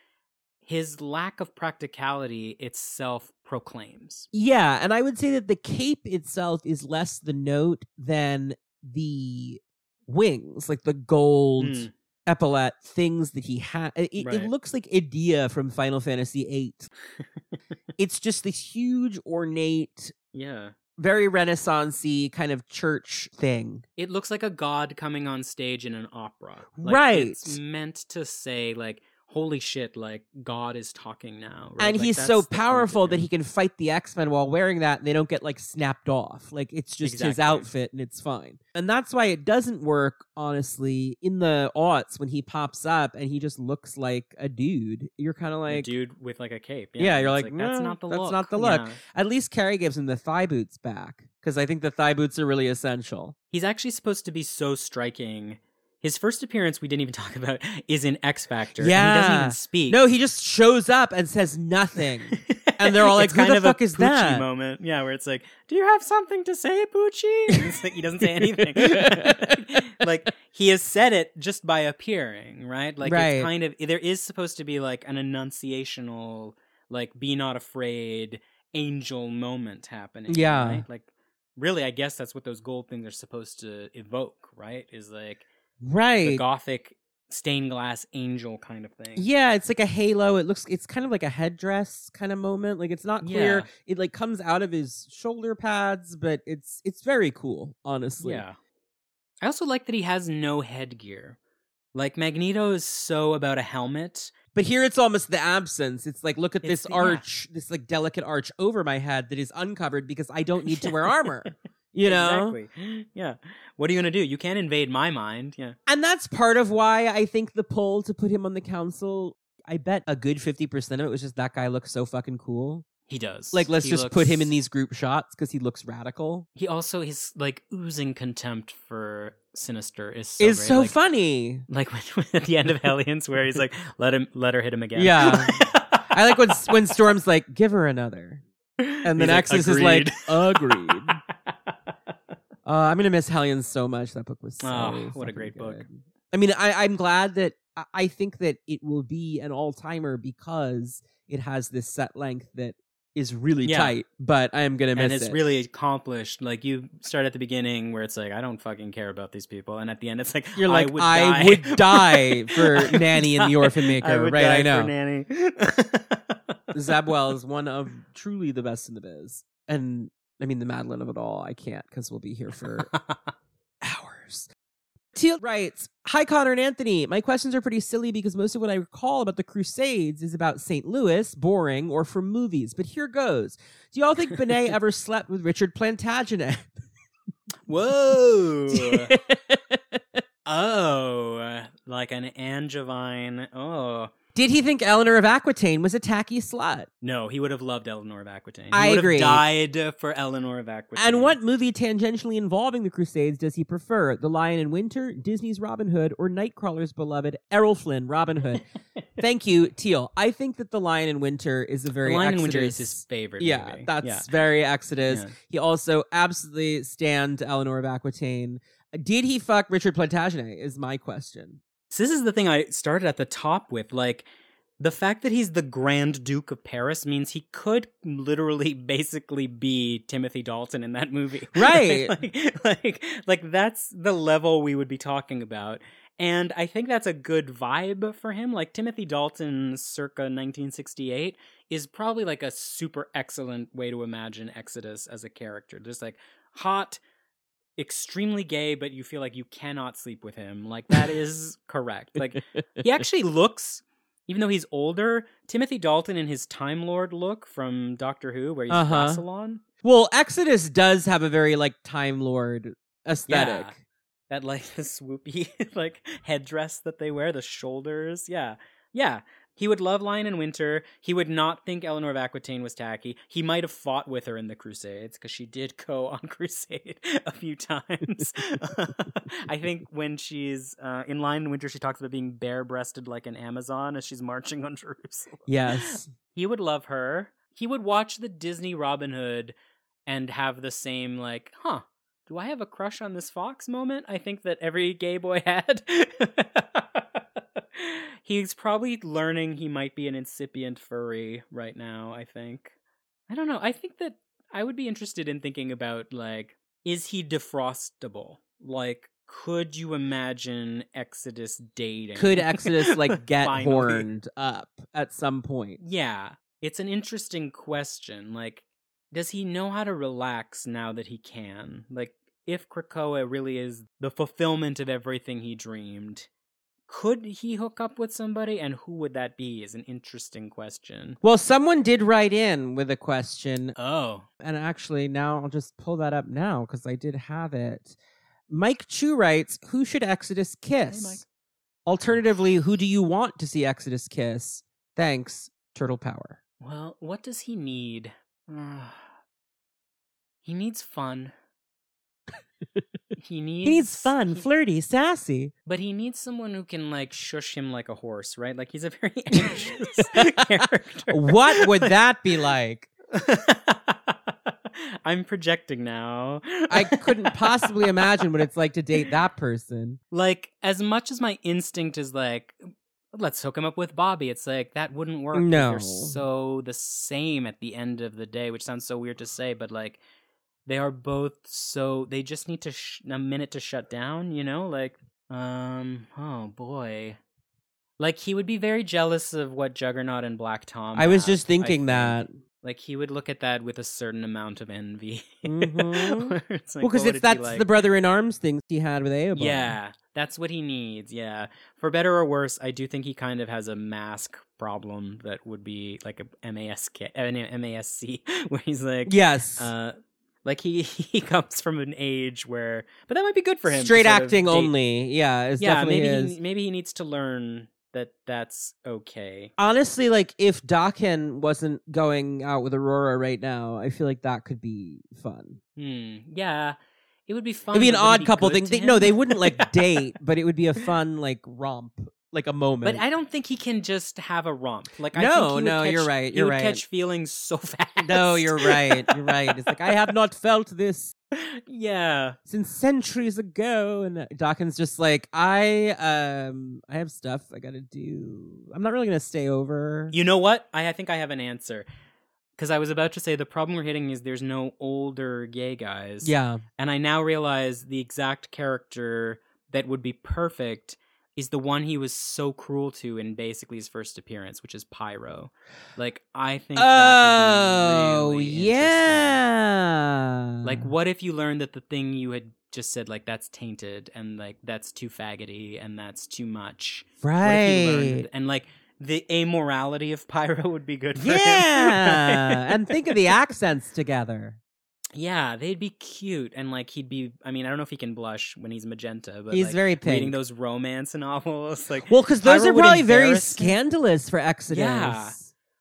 his lack of practicality itself proclaims. Yeah, and I would say that the cape itself is less the note than the wings, like the gold Mm. epaulette things that he had. It, it looks like Edea from Final Fantasy VIII. it's just this huge, ornate, Yeah. very Renaissancey kind of church thing. It looks like a god coming on stage in an opera. Like, Right. It's meant to say like, "Holy shit!" Like God is talking now. right? And Like, he's so the point of powerful that he can fight the X Men while wearing that, and they don't get like snapped off. Like it's just his outfit, and it's fine. And that's why it doesn't work, honestly, in the aughts when he pops up and he just looks like a dude. You're kind of A like, dude with like a cape. Yeah, you're it's like, that's "No, not the look. that's look. not the look." Yeah. at least Carey gives him the thigh boots back because I think the thigh boots are really essential. He's actually supposed to be so striking. His first appearance we didn't even talk about is in X Factor. and he doesn't even speak. No, he just shows up and says nothing. And they're all like, "Who kind the of a fuck is Poochie that?" Moment, yeah, where it's like, "Do you have something to say, Poochie?" And like, he doesn't say anything. like he has said it just by appearing, right? Like Right. it's kind of there is supposed to be like an enunciational, like "Be not afraid" angel moment happening. Yeah. right? like really, I guess that's what those gold things are supposed to evoke, right? Is like the right. gothic stained glass angel kind of thing. Yeah, it's like a halo. It looks it's kind of like a headdress kind of moment. Like it's not clear. Yeah. It like comes out of his shoulder pads, but it's it's very cool, honestly. Yeah. I also like that he has no headgear. Like Magneto is so about a helmet. But here it's almost the absence. It's like look at It's this the- yeah. arch, this like delicate arch over my head that is uncovered because I don't need to wear armor. You know? Exactly. Yeah. What are you gonna do? You can't invade my mind. Yeah. And that's part of why I think the pull to put him on the council, I bet a good 50% of it was just that guy looks so fucking cool. He does. Like let's He just put him in these group shots cuz he looks radical. He also his like oozing contempt for Sinister is so is so like, funny. Like when, at the end of Hellions, where he's like, "Let him, let her hit him again." Yeah. I like when when Storm's like, "Give her another," and then like, is like, "Agreed." Uh, I'm gonna miss Hellions so much. That book was so Oh, what a great book. I mean, I, I'm glad that I- think that it will be an all timer because it has this set length that is really Yeah. tight. But I am gonna miss it. and it's it. really accomplished. Like you start at the beginning where it's like, I don't fucking care about these people, and at the end it's like, You're like, I would I die, would die for would Nanny and the Orphan Maker, I would right, die I know. For Nanny. Zeb Wells is one of truly the best in the biz, and I mean the Madeline of it all. I can't because we'll be here for hours. Teal writes, Hi, Connor and Anthony. My questions are pretty silly because most of what I recall about the Crusades is about St. Louis, boring, or from movies. But here goes. Do y'all think Bennet ever slept with Richard Plantagenet? Whoa! oh, like an Angevin. Oh, Did he think Eleanor of Aquitaine was a tacky slut? No, he would have loved Eleanor of Aquitaine. He I would agree. have died for Eleanor of Aquitaine. And what movie tangentially involving the Crusades does he prefer? The Lion in Winter, Disney's Robin Hood, or Nightcrawler's beloved Errol Flynn, Robin Hood? Thank you, Teal. I think that The Lion in Winter is a very The Lion in Winter is his favorite Yeah, movie. that's yeah. very Exodus. Yeah. He also absolutely stand Eleanor of Aquitaine. Did he fuck Richard Plantagenet? Is my question. So this is the thing I started at the top with. Like, the fact that he's the Grand Duke of Paris means he could literally basically be Timothy Dalton in that movie. Right. like, like, like, that's the level we would be talking about. And I think that's a good vibe for him. Like, Timothy Dalton circa 1968 is probably like a super excellent way to imagine Exodus as a character. Just like hot, extremely gay, but you feel like you cannot sleep with him. Like that is correct. Like he actually looks, even though he's older, Timothy Dalton in his Time Lord look from Doctor Who, where he's Uh-huh. uh salon. Well, Exodus does have a very like Time Lord aesthetic. Yeah. That like the swoopy like headdress that they wear, the shoulders. Yeah. Yeah. He would love Lion in Winter. He would not think Eleanor of Aquitaine was tacky. He might have fought with her in the Crusades because she did go on crusade a few times. I think when she's uh, in Lion in Winter, she talks about being bare breasted like an Amazon as she's marching on Jerusalem. Yes. He would love her. He would watch the Disney Robin Hood and have the same, like, huh, do I have a crush on this fox moment? I think that every gay boy had. He's probably learning he might be an incipient furry right now, I think. I don't know. I think that I would be interested in thinking about, like, is he defrostable? Like, could you imagine Exodus dating? Could Exodus like get horned up at some point? Yeah, it's an interesting question. Like, does he know how to relax now that he can? Like, if Krakoa really is the fulfillment of everything he dreamed, could he hook up with somebody? And who would that be? Is an interesting question. Well, someone did write in with a question, Oh, and actually, now I'll just pull that up now because I did have it. Mike Chu writes, "Who should Exodus kiss? Mike. Alternatively, who do you want to see Exodus kiss? Thanks, Turtle Power." well, what does he need? he needs fun. he needs He needs fun, he- flirty, sassy. But he needs someone who can like shush him like a horse, right? Like he's a very anxious character. What would that be like? I'm projecting now. I couldn't possibly imagine what it's like to date that person. like as much as my instinct is like let's hook him up with Bobby. It's like that wouldn't work. No. They're so the same at the end of the day, which sounds so weird to say, but like they are both so they just need to sh- a minute to shut down, you know? Like um oh boy. Like he would be very jealous of what Juggernaut and Black Tom. I was have, just thinking think. that. Like he would look at that with a certain amount of envy. Mhm. Where like, well, because it's that's like? the brother in arms thing he had with Eobar. Yeah, that's what he needs. Yeah, for better or worse, I do think he kind of has a mask problem that would be like a MASK, an MASC, where he's like, Yes. uh, like he he comes from an age where, but that might be good for him. Straight acting only. Yeah, it's Yeah, definitely maybe is. he, maybe he needs to learn that that's okay. Honestly, like if Daken wasn't going out with Aurora right now, I feel like that could be fun. Hmm. Yeah, it would be fun. It'd be an odd couple thing. They, no, they wouldn't like date, but it would be a fun like romp, like a moment. But I don't think he can just have a romp. Like I No, think he would no, catch, you're right, he you're would right. catch feelings so fast. no, you're right. You're right. It's like I have not felt this yeah. since centuries ago, and Dawkins just like I um I have stuff I gotta do. I'm not really gonna stay over. You know what? I, I think I have an answer. Because I was about to say the problem we're hitting is there's no older gay guys. yeah, And I now realize the exact character that would be perfect is the one he was so cruel to in basically his first appearance, which is Pyro. Like, I think that Oh really yeah. Like, what if you learned that the thing you had just said, like, that's tainted and, like, that's too faggoty and that's too much? What if you learned- right? and, like, the amorality of Pyro would be good for. Yeah, and think of the accents together. Yeah, they'd be cute, and like he'd be. I mean, I don't know if he can blush when he's magenta, but He's like, very reading those romance novels. Like, Well, because those Pyro are probably very scandalous for Exodus. Yeah.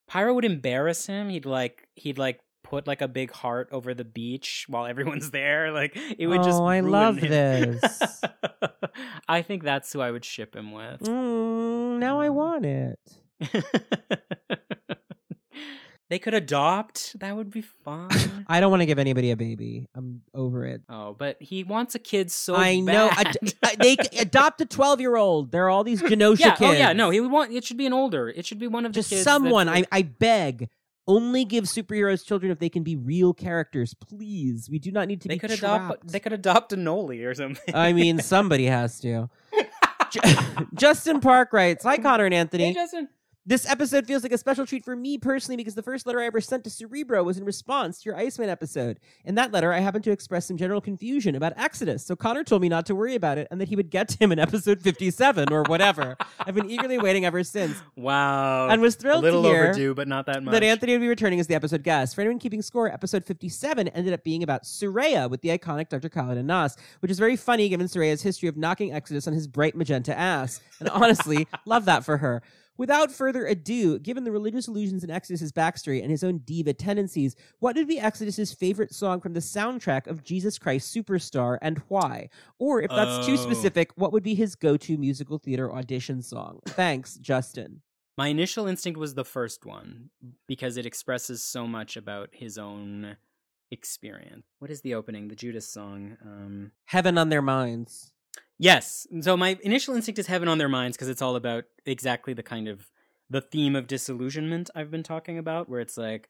Pyro would embarrass him. He'd like he'd like put like a big heart over the beach while everyone's there. Like it would just. Oh, I love him. this. I think that's who I would ship him with. Mm, now I want it. They could adopt. That would be fun. I don't want to give anybody a baby. I'm over it. oh, but he wants a kid so I know. bad. Ad- uh, they adopt a 12 year old. There are all these Genosha yeah. kids. Oh yeah. No, he would want. It should be an older. It should be one of the Just someone. like- I, I beg. Only give superheroes children if they can be real characters, please. We do not need to they be could trapped. adopt. They could adopt a Noli or something. I mean, somebody has to. Justin Park writes, "Hi Connor and Anthony. Hey, Justin. This episode feels like a special treat for me personally because the first letter I ever sent to Cerebro was in response to your Iceman episode. In that letter, I happened to express some general confusion about Exodus, so Connor told me not to worry about it and that he would get to him in episode 57 or whatever. I've been eagerly waiting ever since Wow. and was a thrilled little to hear overdue, but not that much. that Anthony would be returning as the episode guest. For anyone keeping score, episode 57 ended up being about Sooraya with the iconic Dr. Khalid Nas, which is very funny given Sooraya's history of knocking Exodus on his bright magenta ass. And honestly, love that for her. Without further ado, given the religious allusions in Exodus's backstory and his own diva tendencies, what would be Exodus's favorite song from the soundtrack of Jesus Christ Superstar and why? Or if that's too Oh. specific, what would be his go-to musical theater audition song? Thanks, Justin. My initial instinct was the first one because it expresses so much about his own experience. What is the opening? The Judas song. Um, Heaven on their minds. Yes. So my initial instinct is Heaven on Their Minds because it's all about exactly the kind of the theme of disillusionment I've been talking about, where it's like,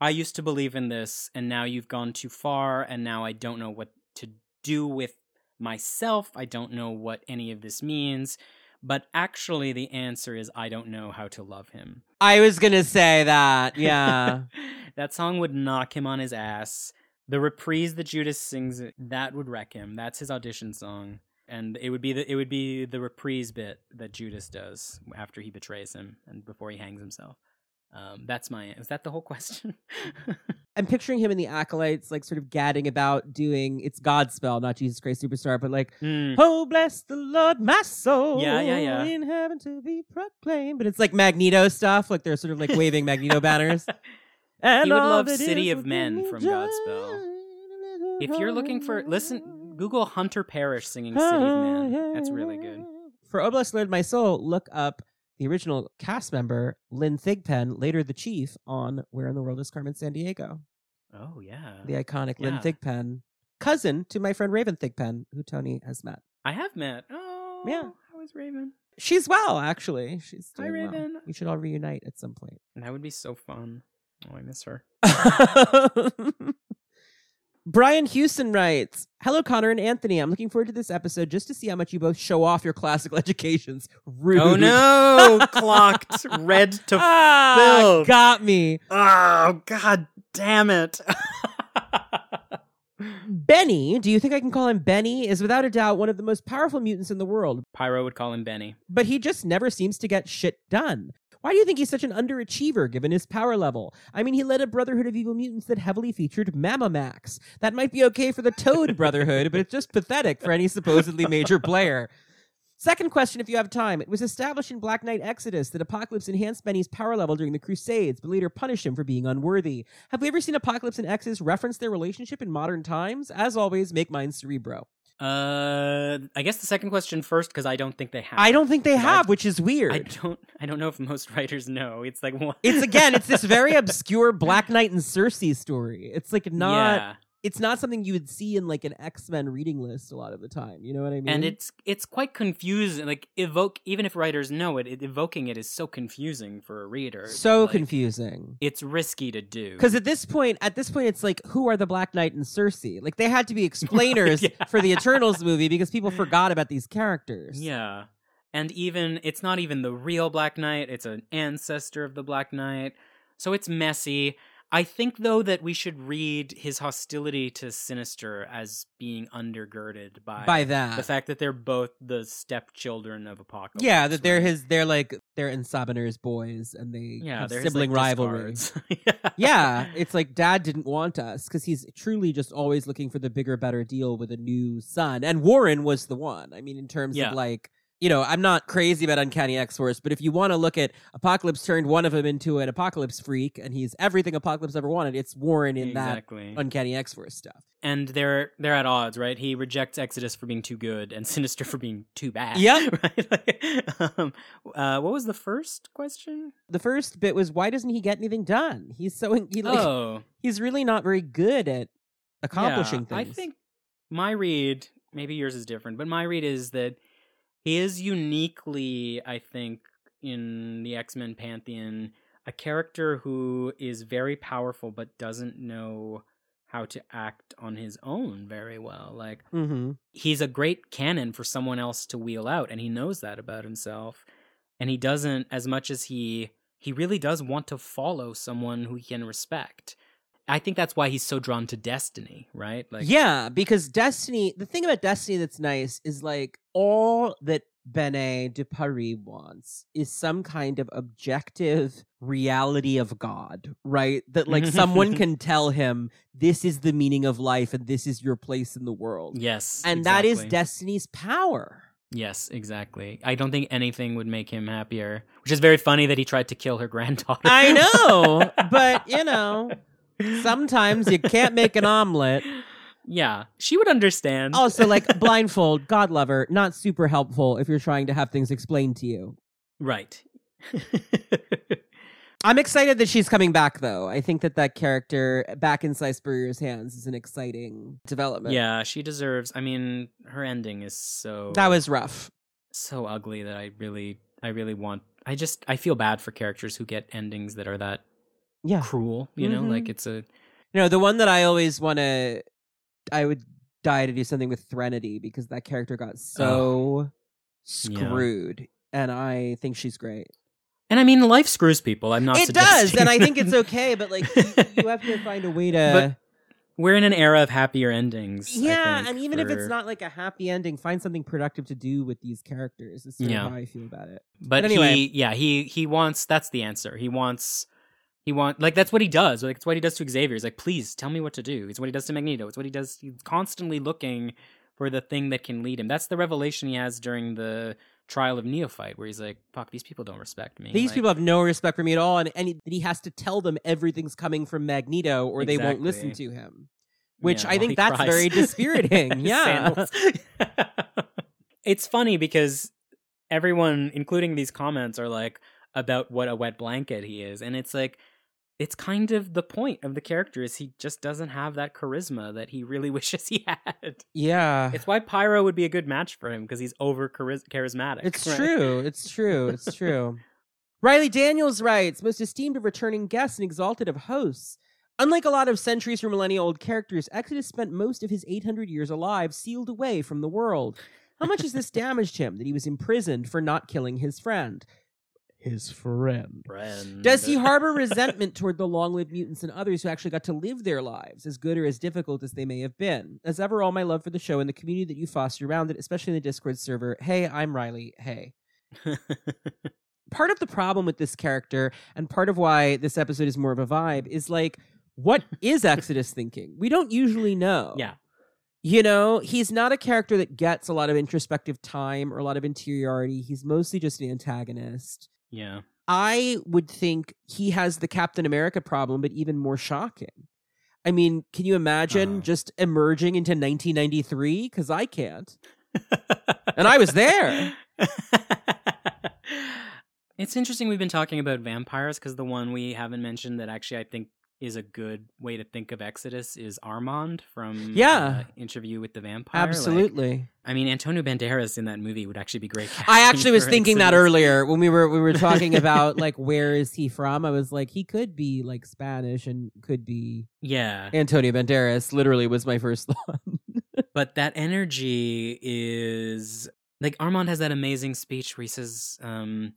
I used to believe in this, and now you've gone too far, and now I don't know what to do with myself. I don't know what any of this means. But actually, the answer is I don't know how to love him. I was gonna say that. Yeah. that song would knock him on his ass. The reprise that Judas sings, uh, that would wreck him. That's his audition song, and it would be the it would be the reprise bit that Judas does after he betrays him and before he hangs himself. Um, that's my. Is that the whole question? I'm picturing him in the acolytes, like sort of gadding about doing it's Godspell, not Jesus Christ Superstar, but like, Hmm. oh bless the Lord, my soul. Yeah, yeah, yeah. In heaven to be proclaimed. But it's like Magneto stuff, like they're sort of like waving Magneto banners. And He would love City of Men from Godspell. if you're looking for, listen. Google Hunter Parrish singing City of Men. That's really good. For Oh Bless Lord My Soul, look up the original cast member, Lynn Thigpen, later the chief, on Where in the World is Carmen Sandiego. Oh yeah, The iconic Lynn Thigpen, cousin to my friend Raven Thigpen, who Tony has met. I have met. Oh Yeah. How is Raven? She's well, actually. She's Hi, doing well. We should all reunite at some point. That would be so fun. Oh, I miss her. Brian Houston writes, Hello, Connor and Anthony. I'm looking forward to this episode just to see how much you both show off your classical educations. Rude. Oh no! Clocked red to ah, filth. got me. Oh god damn it! Benny, do you think I can call him Benny? Is without a doubt one of the most powerful mutants in the world, Pyro would call him Benny. but he just never seems to get shit done. Why do you think he's such an underachiever given his power level? I mean, he led a Brotherhood of Evil Mutants that heavily featured Mammomax. That might be okay for the Toad Brotherhood, but it's just pathetic for any supposedly major player. Second question, if you have time. It was established in Black Knight Exodus that Apocalypse enhanced Benny's power level during the Crusades, but later punished him for being unworthy. Have we ever seen Apocalypse and Exodus reference their relationship in modern times? As always, make mine Cerebro. Uh, I guess the second question first because I don't think they have. I don't think they I- have, which is weird. I don't. I don't know if most writers know. It's like what? it's again, it's this very obscure Black Knight and Sersi story. It's like not Yeah. It's not something you would see in like an X-Men reading list a lot of the time. You know what I mean? and it's it's quite confusing. Like evoke, even if writers know it, it evoking it is so confusing for a reader. so Like, confusing. It's risky to do Because at this point, at this point, it's like, who are the Black Knight and Sersi? Like they had to be explainers Yeah. for the Eternals movie because people forgot about these characters. Yeah. And even it's not even the real Black Knight, it's an ancestor of the Black Knight. So it's messy. I think though that we should read his hostility to Sinister as being undergirded by By that. the fact that they're both the stepchildren of Apocalypse. yeah, that they're his they're like they're En Sabah Nur's boys and they yeah, have they're his, sibling like, rivalry. discards. yeah, it's like dad didn't want us because he's truly just always looking for the bigger, better deal with a new son. And Warren was the one. I mean, in terms Yeah. of like, you know, I'm not crazy about Uncanny X Force, but if you want to look at Apocalypse turned one of them into an Apocalypse freak and he's everything Apocalypse ever wanted, it's Warren in exactly. that Uncanny X Force stuff. and they're they're at odds, right? He rejects Exodus for being too good and Sinister for being too bad. Yeah. right. Like, um, uh, what was the first question? The first bit was why doesn't he get anything done? He's so he, like oh, he's really not very good at accomplishing yeah, things. I think my read, maybe yours is different, but my read is that he is uniquely, I think, in the X Men pantheon, a character who is very powerful but doesn't know how to act on his own very well. Like hmm he's a great cannon for someone else to wheel out and he knows that about himself and he doesn't as much as he he really does want to follow someone who he can respect i think that's why he's so drawn to destiny right like yeah, because Destiny, the thing about Destiny that's nice is like all that Bennet du Paris wants is some kind of objective reality of God, right? That like someone can tell him this is the meaning of life and this is your place in the world. yes And that is. Destiny's power. yes exactly i don't think anything would make him happier which is very funny that he tried to kill her granddaughter I know, but you know, sometimes you can't make an omelet. yeah she would understand oh, Also, like blindfold, God lover, not super helpful if you're trying to have things explained to you. right I'm excited that she's coming back, though. I think that that character back in Si Spurrier's hands is an exciting development. yeah she deserves i mean her ending is so that was rough. so ugly that I really I really want I just I feel bad for characters who get endings that are that Yeah, cruel, you know? Mhm. Like it's a you know the one that I always want to, I would die to do something with Threnody because that character got so screwed, and I think she's great. And I mean life screws people. I'm not suggesting it does, and I think it's okay, but like you, you have to find a way to. But We're in an era of happier endings. I yeah, think, and even if it's not like a happy ending, find something productive to do with these characters. Is sort Yeah. of how I feel about it. But, But anyway. he, yeah, he he wants. That's the answer. He wants. He want like that's what he does. Like it's what he does to Xavier. He's like, please tell me what to do. It's what he does to Magneto. It's what he does. He's constantly looking for the thing that can lead him. That's the revelation he has during the trial of Neophyte, where he's like, fuck, these people don't respect me. These Like, people have no respect for me at all, and, and he, he has to tell them everything's coming from Magneto, or they won't listen to him. Which Yeah, I think that's cries. very dispiriting. yeah, it's funny because everyone, including these comments, are like about what a wet blanket he is, and it's like it's kind of the point of the character is he just doesn't have that charisma that he really wishes he had. yeah. It's why Pyro would be a good match for him because he's over chariz- charismatic. It's right? true. It's true. It's true. Riley Daniels writes, most esteemed of returning guests and exalted of hosts. Unlike a lot of centuries or millennia old characters, Exodus spent most of his 800 years alive sealed away from the world. How much has this damaged him that he was imprisoned for not killing his friend? His friend. Friend. Does he harbor resentment toward the long lived mutants and others who actually got to live their lives, as good or as difficult as they may have been? As ever, all my love for the show and the community that you foster around it, especially in the Discord server. Hey, I'm Riley. Hey. Part of the problem with this character, and part of why this episode is more of a vibe, is like, what is Exodus thinking? We don't usually know. yeah. You know, he's not a character that gets a lot of introspective time or a lot of interiority. He's mostly just an antagonist. Yeah. I would think he has the Captain America problem, but even more shocking. I mean, can you imagine Uh. just emerging into 1993? Because I can't. And I was there. it's interesting we've been talking about vampires because the one we haven't mentioned that actually I think is a good way to think of Exodus is Armand from Yeah. uh, Interview with the Vampire. Like, Absolutely. I mean, Antonio Banderas in that movie would actually be great. I actually was thinking that earlier when we were we were talking about like where is he from? I was like, he could be like Spanish and could be Yeah, Antonio Banderas. Literally was my first thought. but that energy is like Armand has that amazing speech where he says, um,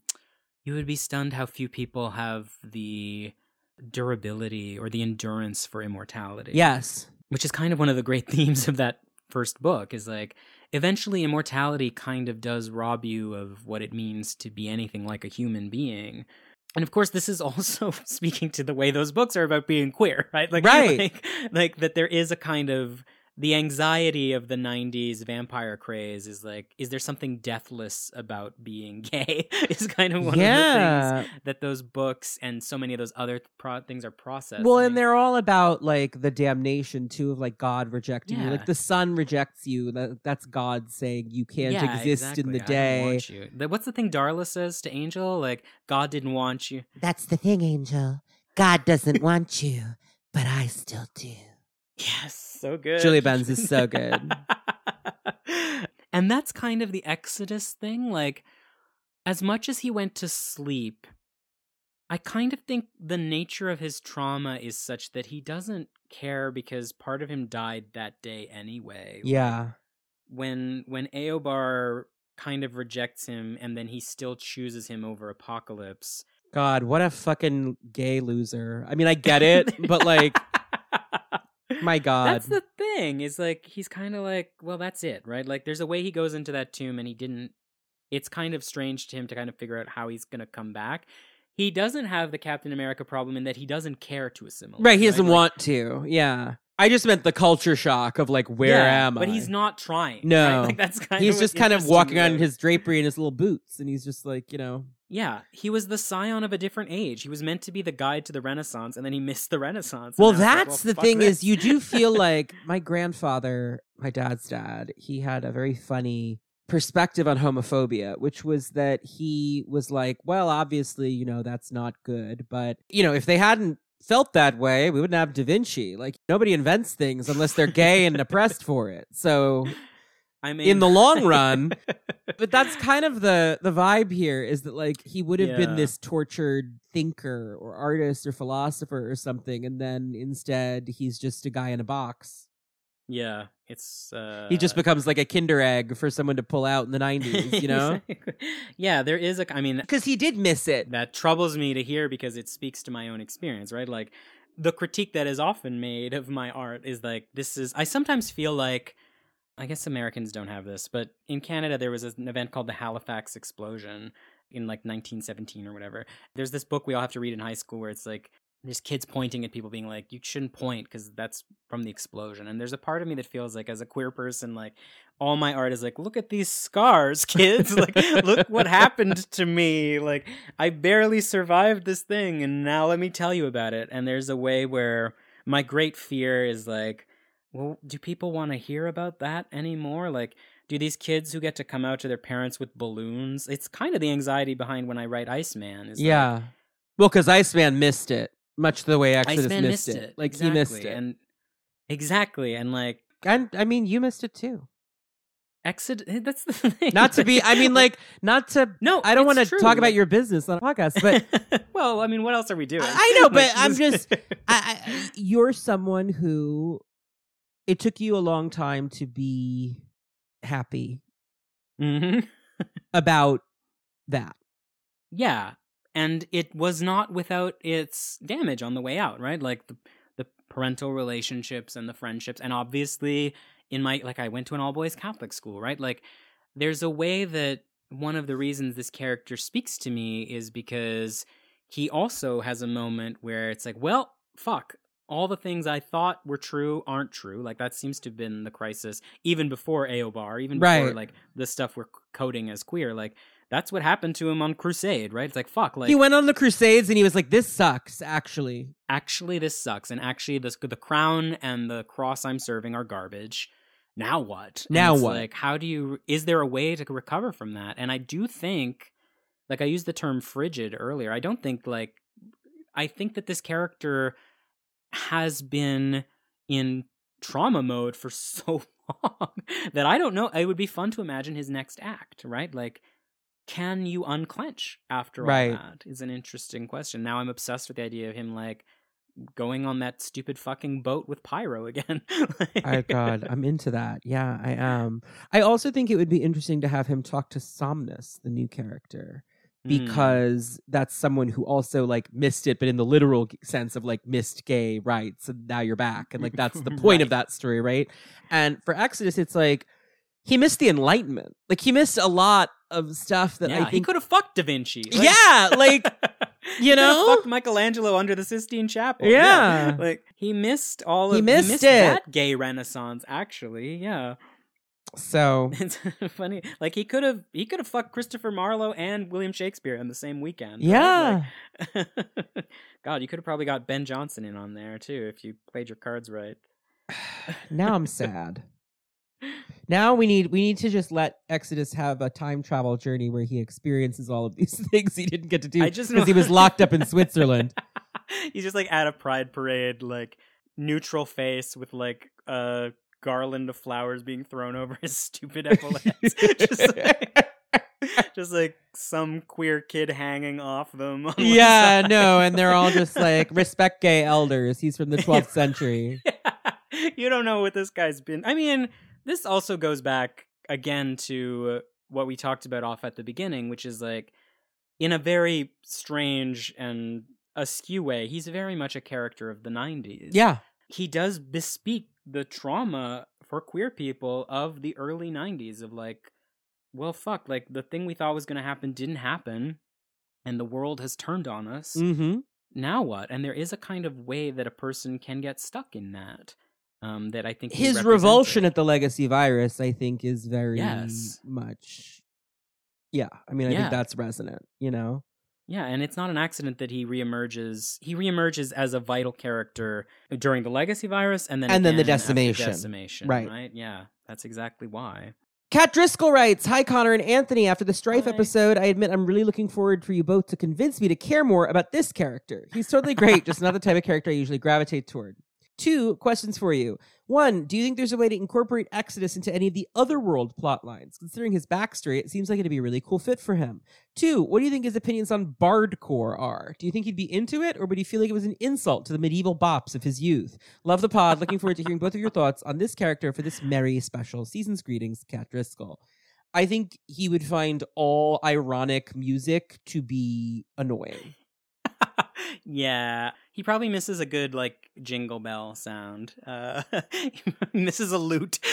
"You would be stunned how few people have the durability or the endurance for immortality. Yes. which is kind of one of the great themes of that first book is like eventually immortality kind of does rob you of what it means to be anything like a human being and of course this is also speaking to the way those books are about being queer right like Right. like, like that there is a kind of the anxiety of the 90s vampire craze is like is there something deathless about being gay is kind of one of the things that those books and so many of those other pro- things are processed Well, and they're all about like the damnation too of like God rejecting you. Like the sun rejects you. That that's God saying you can't Yeah, exist in exactly. the I don't day. want you. What's the thing Darla says to Angel? Like, God didn't want you. That's the thing, Angel. God doesn't want you, but I still do. Yes, so good. Julie Benz is so good. and that's kind of the Exodus thing. Like, as much as he went to sleep, I kind of think the nature of his trauma is such that he doesn't care because part of him died that day anyway. Yeah. when when Eobar kind of rejects him and then he still chooses him over Apocalypse. God, what a fucking gay loser. I mean, I get it, but like, my God. That's the thing. Is like he's kind of like, well, that's it, right? Like there's a way he goes into that tomb and he didn't it's kind of strange to him to kind of figure out how he's going to come back. He doesn't have the Captain America problem in that he doesn't care to assimilate. right. He doesn't Like, want to. Yeah. I just meant the culture shock of like, where yeah, am I? But he's not trying. right? No. Like that's kind He's just kind of walking on about- his drapery in his little boots, and he's just like, you know, Yeah, he was the scion of a different age. He was meant to be the guide to the Renaissance, and then he missed the Renaissance. Well, it's like, that's well, the thing is you do feel like my grandfather, my dad's dad, he had a very funny perspective on homophobia, which was that he was like, well, obviously, you know, that's not good, but you know, if they hadn't felt that way, we wouldn't have Da Vinci. Like nobody invents things unless they're gay and oppressed for it. So, I mean, in the long run, but that's kind of the the vibe here is that like he would have been this tortured thinker or artist or philosopher or something and then instead he's just a guy in a box yeah, it's uh, he just becomes like a kinder egg for someone to pull out in the 90s you know yeah, there is a. I mean, because he did miss it that troubles me to hear because it speaks to my own experience, right? Like the critique that is often made of my art is like this is I sometimes feel like I guess Americans don't have this, but in Canada there was an event called the Halifax explosion in like 1917 or whatever. There's this book we all have to read in high school where it's like there's kids pointing at people being like you shouldn't point because that's from the explosion. And there's a part of me that feels like as a queer person like all my art is like look at these scars kids. Like look what happened to me. Like i barely survived this thing and now let me tell you about it. And there's a way where my great fear is like well do people want to hear about that anymore? Like do these kids who get to come out to their parents with balloons it's kind of the anxiety behind when i write iceman is like, yeah. Well because iceman missed it much the way exodus iceman missed, missed it. it. Like he missed it. and exactly and like and i mean you missed it too. Exit eh, that's the thing not to be i mean like not to no i don't want to talk about your business on a podcast but well, I mean, what else are we doing? I- I know, but I'm just- I, I, you're someone who it took you a long time to be happy Mhm. about that. Yeah, and it was not without its damage on the way out, right? Like the the parental relationships and the friendships, and obviously in my like I went to an all boys Catholic school, right? Like there's a way that one of the reasons this character speaks to me is because he also has a moment where it's like, well, fuck. All the things I thought were true aren't true. Like that seems to have been the crisis even before Eobar, even before Right. like the stuff we're coding as queer. Like that's what happened to him on Crusade, right? It's like fuck, like he went on the Crusades and he was like, "This sucks." Actually, actually this sucks, and actually this the crown and the cross I'm serving are garbage. Now what? And Now what? Like how do you? Is there a way to recover from that? And I do think, like I used the term frigid earlier. I don't think like I think that this character has been in trauma mode for so long that I don't know. It would be fun to imagine his next act, right? Like, can you unclench after all Right. that? Is an interesting question. Now I'm obsessed with the idea of him like going on that stupid fucking boat with Pyro again. oh god, I'm into that. Yeah, I am. I also think it would be interesting to have him talk to Somnus, the new character, Mm. because that's someone who also like missed it, but in the literal sense of like missed gay rights, and now you're back, and like that's the point of that story, right? And for Exodus, it's like he missed the Enlightenment, like he missed a lot of stuff that yeah, I he think. could have fucked Da Vinci. Like- yeah, like you know? fucked Michelangelo under the Sistine Chapel. Yeah. like he missed all He of missed missed it. that gay renaissance. Actually, yeah, so it's funny. Like he could have he could have fucked Christopher Marlowe and William Shakespeare on the same weekend. yeah. Like- God, you could have probably got Ben Jonson in on there too if you played your cards right. now I'm sad. Now we need we need to just let Exodus have a time travel journey where he experiences all of these things he didn't get to do because he was locked up in Switzerland. He's just like at a pride parade, like neutral face with like a garland of flowers being thrown over his stupid epaulets. just, like, just like some queer kid hanging off them. on yeah, no, and they're all just like respect gay elders. He's from the 12th century. you don't know what this guy's been. I mean, this also goes back again to what we talked about off at the beginning, which is like in a very strange and askew way, he's very much a character of the 90s. Yeah, He does bespeak the trauma for queer people of the early 90s of like, well, fuck, like the thing we thought was going to happen didn't happen and the world has turned on us mm-hmm. now what? And there is a kind of way that a person can get stuck in that. Um, that I think His revulsion at the legacy virus, I think, is very Yes. much. Yeah, I mean, I Yeah. think that's resonant. You know, yeah, and it's not an accident that he reemerges. He reemerges as a vital character during the legacy virus, and then And then the decimation. decimation, Right. Right? Yeah, that's exactly why. Kat Driscoll writes, Hi, Connor and Anthony. After the Stryfe Hi. episode, I admit I'm really looking forward for you both to convince me to care more about this character. He's totally great, just not the type of character I usually gravitate toward. Two questions for you. One, do you think there's a way to incorporate Exodus into any of the otherworld plot lines? Considering his backstory, it seems like it'd be a really cool fit for him. Two, what do you think his opinions on Bardcore are? Do you think he'd be into it, or would he feel like it was an insult to the medieval bops of his youth? Love the pod. Looking forward to hearing both of your thoughts on this character for this merry special. Season's greetings, Kat Driscoll. I think he would find all ironic music to be annoying. yeah, he probably misses a good like jingle bell sound. Uh, misses a lute.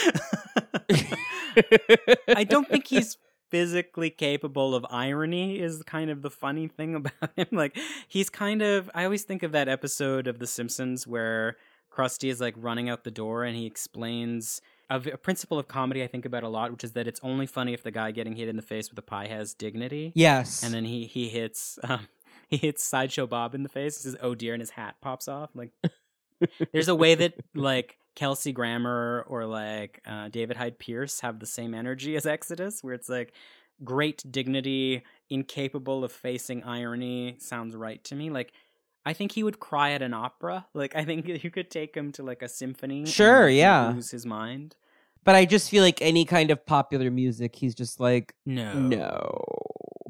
I don't think he's physically capable of irony is kind of the funny thing about him. Like he's kind of I always think of that episode of The Simpsons where Krusty is like running out the door and he explains a, a principle of comedy I think about a lot, which is that it's only funny if the guy getting hit in the face with a pie has dignity. yes. And then he he hits um, he hits sideshow Bob in the face. He says, "Oh dear," and his hat pops off. Like there's a way that like Kelsey Grammer or like uh, David Hyde Pierce have the same energy as Exodus, where it's like great dignity, incapable of facing irony. Sounds right to me. Like I think he would cry at an opera. Like I think you could take him to like a symphony. and, Sure, like, yeah. lose his mind. but I just feel like any kind of popular music, he's just like, No, no.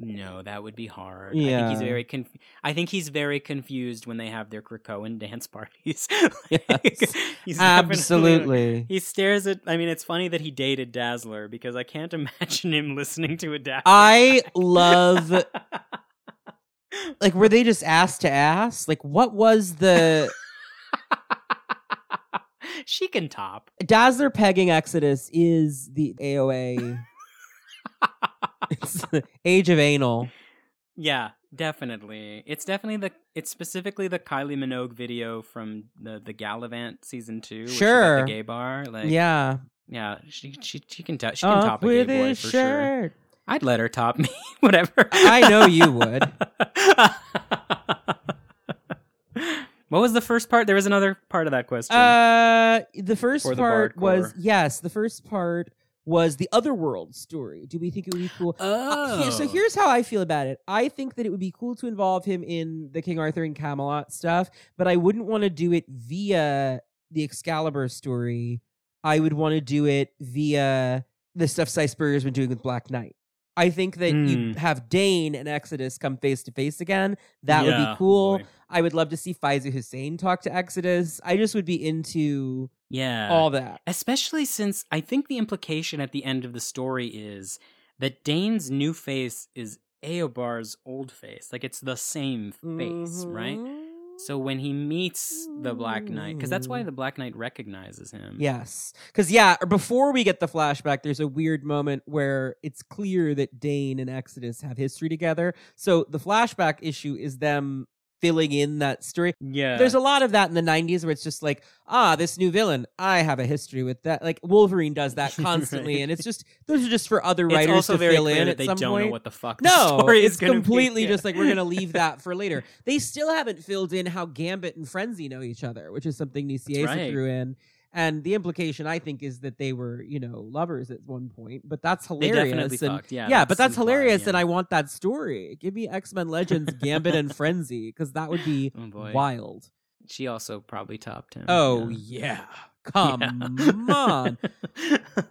No, that would be hard. Yeah. I think he's very conf- I think he's very confused when they have their Krakoan dance parties. Yes. He's Absolutely. He stares at I mean it's funny that he dated Dazzler because I can't imagine him listening to a Dazzler. I love like were they just ass to ass? Like what was the she can top. Dazzler pegging Exodus is the AOA it's age of anal. Yeah, definitely. It's definitely the it's specifically the Kylie Minogue video from the the Galavant season 2 which is at Sure. the gay bar like yeah. yeah, she she she can t- she can Up top a gay with boy for sure. shirt. I'd let her top me, whatever. I know you would. what was the first part? There was another part of that question. Uh, the first the part was yes. The first part was the Otherworld story. Do we think it would be cool? Uh, so Oh. here's how I feel about it. I think that it would be cool to involve him in the King Arthur and Camelot stuff, but I wouldn't want to do it via the Excalibur story. I would want to do it via the stuff Si Spurrier's been doing with Black Knight. I think that you Hmm. have Dane and Exodus come face to face again. That would be cool. boy. I would love to see Faiza Hussein talk to Exodus. I just would be into Yeah. all that. Especially since I think the implication at the end of the story is that Dane's new face is Eobar's old face. Like it's the same face, right? So when he meets the Black Knight, because that's why hmm. the Black Knight recognizes him. Yes. Because, yeah, before we get the flashback, there's a weird moment where it's clear that Dane and Exodus have history together. So the flashback issue is them filling in that story. Yeah. There's a lot of that in the 90s where it's just like, ah, this new villain, I have a history with that. Like Wolverine does that constantly. Right. and it's just, those are just for other it's writers also to very fill clear in that at they don't point. know what the fuck. the No, story it's completely Yeah. just like we're gonna leave that for later. They still haven't filled in how Gambit and Frenzy know each other, which is something Nicieza right. threw in. And the implication, I think, is that they were, you know, lovers at one point. But that's hilarious. and, fucked. Yeah. yeah, but that's hilarious, yeah. and I want that story. Give me X Men Legends, Gambit, and Frenzy, because that would be Oh wild. She also probably topped him. Oh yeah. yeah, come on.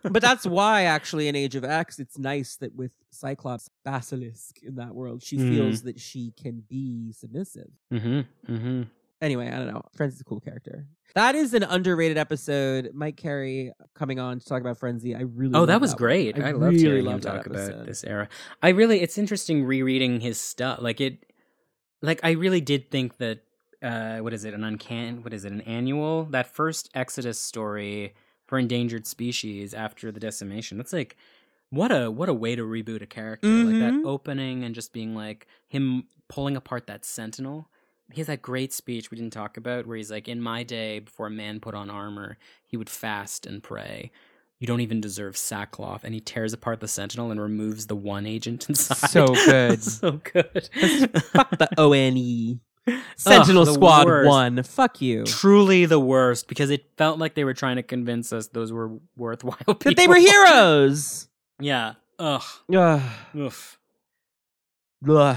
But that's why, actually, in Age of X, it's nice that with Cyclops Basilisk in that world, she Mhm. feels that she can be submissive. mm-hmm. Mm-hmm. Anyway, I don't know. Frenzy's is a cool character. That is an underrated episode. Mike Carey coming on to talk about Frenzy. I really Oh, that was one. great. I, loved really hearing loved that talk about this era. I really, it's interesting rereading his stuff. Like it, like I really did think that. Uh, what is it? An uncan? What is it? An annual? That first Exodus story for endangered species after the decimation. That's like, what a what a way to reboot a character. Like Mhm. that opening and just being like him pulling apart that sentinel. He has that great speech we didn't talk about where he's like, In my day, before a man put on armor, he would fast and pray. You don't even deserve sackcloth. And he tears apart the sentinel and removes the one agent inside. So good. so good. Fuck the ONE. Oh, sentinel the Squad worst. 1. Fuck you. Truly the worst because it felt like they were trying to convince us those were worthwhile people. That they were heroes. Yeah. Ugh. Ugh. Oof. Ugh.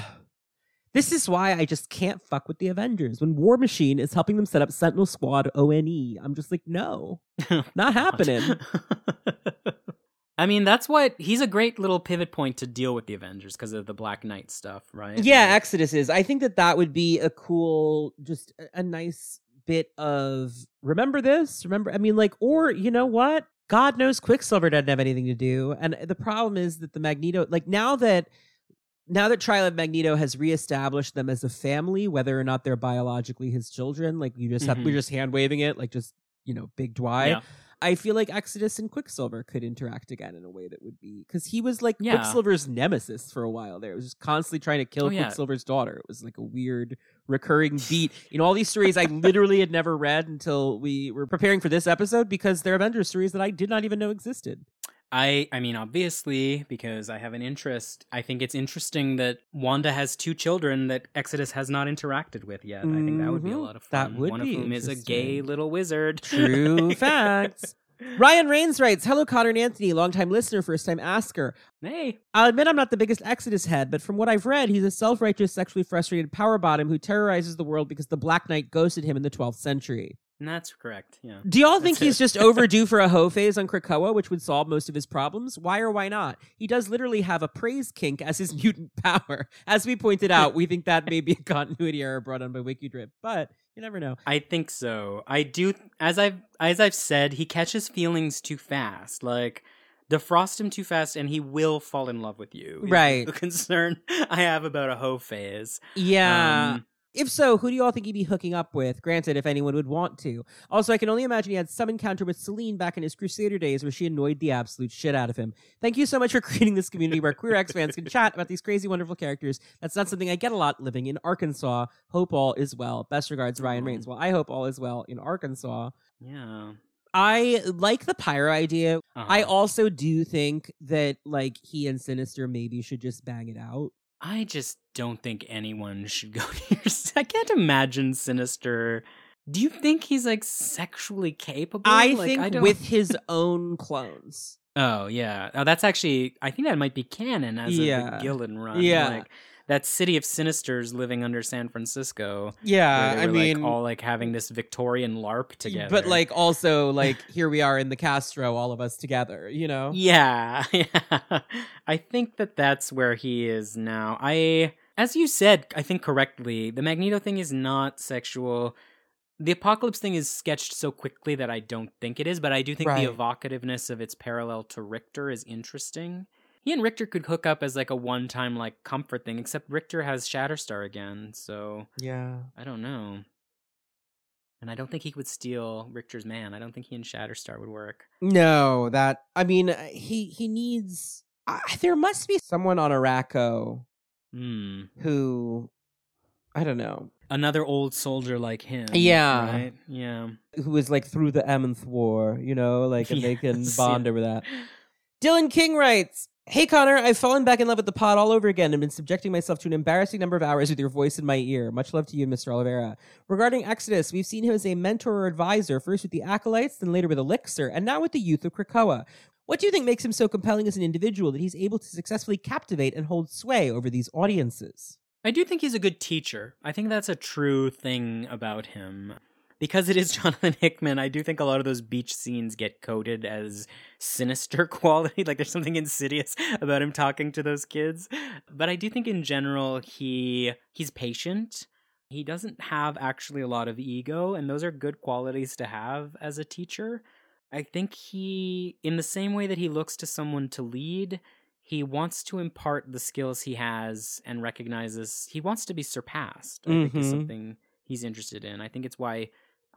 This is why I just can't fuck with the Avengers. When War Machine is helping them set up Sentinel Squad ONE, I'm just like, no, not happening. I mean, that's what he's a great little pivot point to deal with the Avengers because of the Black Knight stuff, right? Yeah, Like- Exodus is. I think that that would be a cool, just a, a nice bit of remember this, remember. I mean, like, or you know what? God knows Quicksilver doesn't have anything to do, and the problem is that the Magneto, like now that now that Trial of Magneto has reestablished them as a family, whether or not they're biologically his children, like you just have we're Mhm. just hand waving it, like just you know, big Dwy. Yeah. I feel like Exodus and Quicksilver could interact again in a way that would be because he was like Yeah. Quicksilver's nemesis for a while there. It was just constantly trying to kill Oh, yeah. Quicksilver's daughter. It was like a weird recurring beat in all these stories I literally had never read until we were preparing for this episode because they're Avengers stories that I did not even know existed. I I mean obviously because I have an interest. I think it's interesting that Wanda has two children that Exodus has not interacted with yet. I think that would be a Mhm. lot of fun. That would One be of whom is a gay little wizard. True facts. Ryan Rains writes, Hello, Connor and Anthony, longtime listener, first time asker. Hey. I'll admit I'm not the biggest Exodus head, but from what I've read, he's a self righteous, sexually frustrated power bottom who terrorizes the world because the Black Knight ghosted him in the 12th century. That's correct. Yeah. Do y'all think That's he's it. just overdue for a hoe phase on Krakoa, which would solve most of his problems? Why or why not? He does literally have a praise kink as his mutant power. As we pointed out, we think that may be a continuity error brought on by WikiDrip, but you never know. I think so. I do as I've as I've said, he catches feelings too fast. Like defrost him too fast and he will fall in love with you. Right. The concern I have about a hoe phase. Yeah. Um, If so, who do you all think he'd be hooking up with? Granted, if anyone would want to. Also, I can only imagine he had some encounter with Selene back in his Crusader days where she annoyed the absolute shit out of him. Thank you so much for creating this community where queer X fans can chat about these crazy, wonderful characters. That's not something I get a lot living in Arkansas. Hope all is well. Best regards, Ryan Aw. Rains. Well, I hope all is well in Arkansas. yeah. I like the pyro idea. I Uh-huh. also do think that like he and Sinister maybe should just bang it out. I just don't think anyone should go near. I can't imagine Sinister. Do you think he's like sexually capable? I Like, think don't- with his own clones. Oh yeah, oh, that's actually. I think that might be canon as a Yeah. the Gillen run. Yeah. like that city of Sinisters living under San Francisco. Yeah, they I mean, like, all like having this Victorian LARP together. but like also like here we are in the Castro, all of us together. You know. yeah, yeah. I think that that's where he is now. I, as you said, I think correctly, the Magneto thing is not sexual. The apocalypse thing is sketched so quickly that I don't think it is, but I do think Right. the evocativeness of its parallel to Rictor is interesting. He and Rictor could hook up as like a one time like comfort thing, except Rictor has Shatterstar again, so Yeah. I don't know. And I don't think he would steal Rictor's man. I don't think he and Shatterstar would work. No, that I mean, uh, he he needs. Uh, there must be someone on Arakko Hmm. who, I don't know, Another old soldier like him. Yeah. Right? Yeah. who is like through the Emmons War, you know, like and they can bond yeah. over that. Dylan King writes, Hey Connor, I've fallen back in love with the pod all over again and been subjecting myself to an embarrassing number of hours with your voice in my ear. Much love to you, Mr. Oliveira. Regarding Exodus, we've seen him as a mentor or advisor, first with the Acolytes, then later with Elixir, and now with the youth of Krakoa. What do you think makes him so compelling as an individual that he's able to successfully captivate and hold sway over these audiences? I do think he's a good teacher. I think that's a true thing about him. Because it is Jonathan Hickman, I do think a lot of those beach scenes get coded as sinister quality. Like there's something insidious about him talking to those kids. But I do think in general he he's patient. He doesn't have actually a lot of ego, and those are good qualities to have as a teacher. I think he, in the same way that he looks to someone to lead, he wants to impart the skills he has and recognizes he wants to be surpassed. I think is Mhm. something he's interested in. I think it's why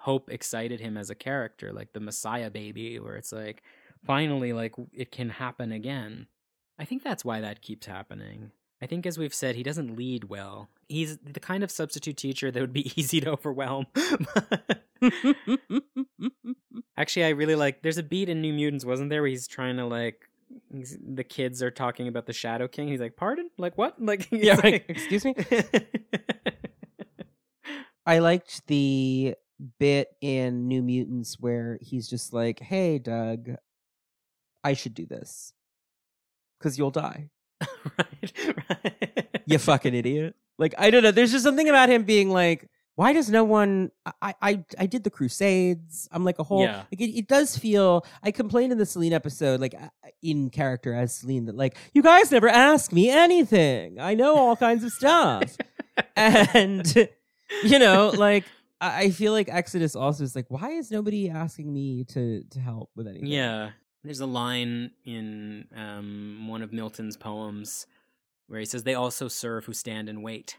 Hope excited him as a character, like the Messiah baby, where it's like finally like it can happen again. I think that's why that keeps happening. I think as we've said, he doesn't lead well. He's the kind of substitute teacher that would be easy to overwhelm. Actually, I really like. There's a beat in New Mutants, wasn't there, where he's trying to like. The kids are talking about the Shadow King. He's like, "Pardon? Like what? Like yeah, like- excuse me? I liked the bit in New Mutants where he's just like, "Hey, Doug, I should do this because you'll die, right, right. you fucking idiot." Like, I don't know. There's just something about him being like, "Why does no one?" I I I did the Crusades. I'm like a whole. Yeah. Like it, it does feel. I complained in the Selene episode, like uh, in character as Selene, that like you guys never ask me anything. I know all kinds of stuff, and you know, like I I feel like Exodus also is like, why is nobody asking me to to help with anything? Yeah. There's a line in um, one of Milton's poems where he says, They also serve who stand and wait.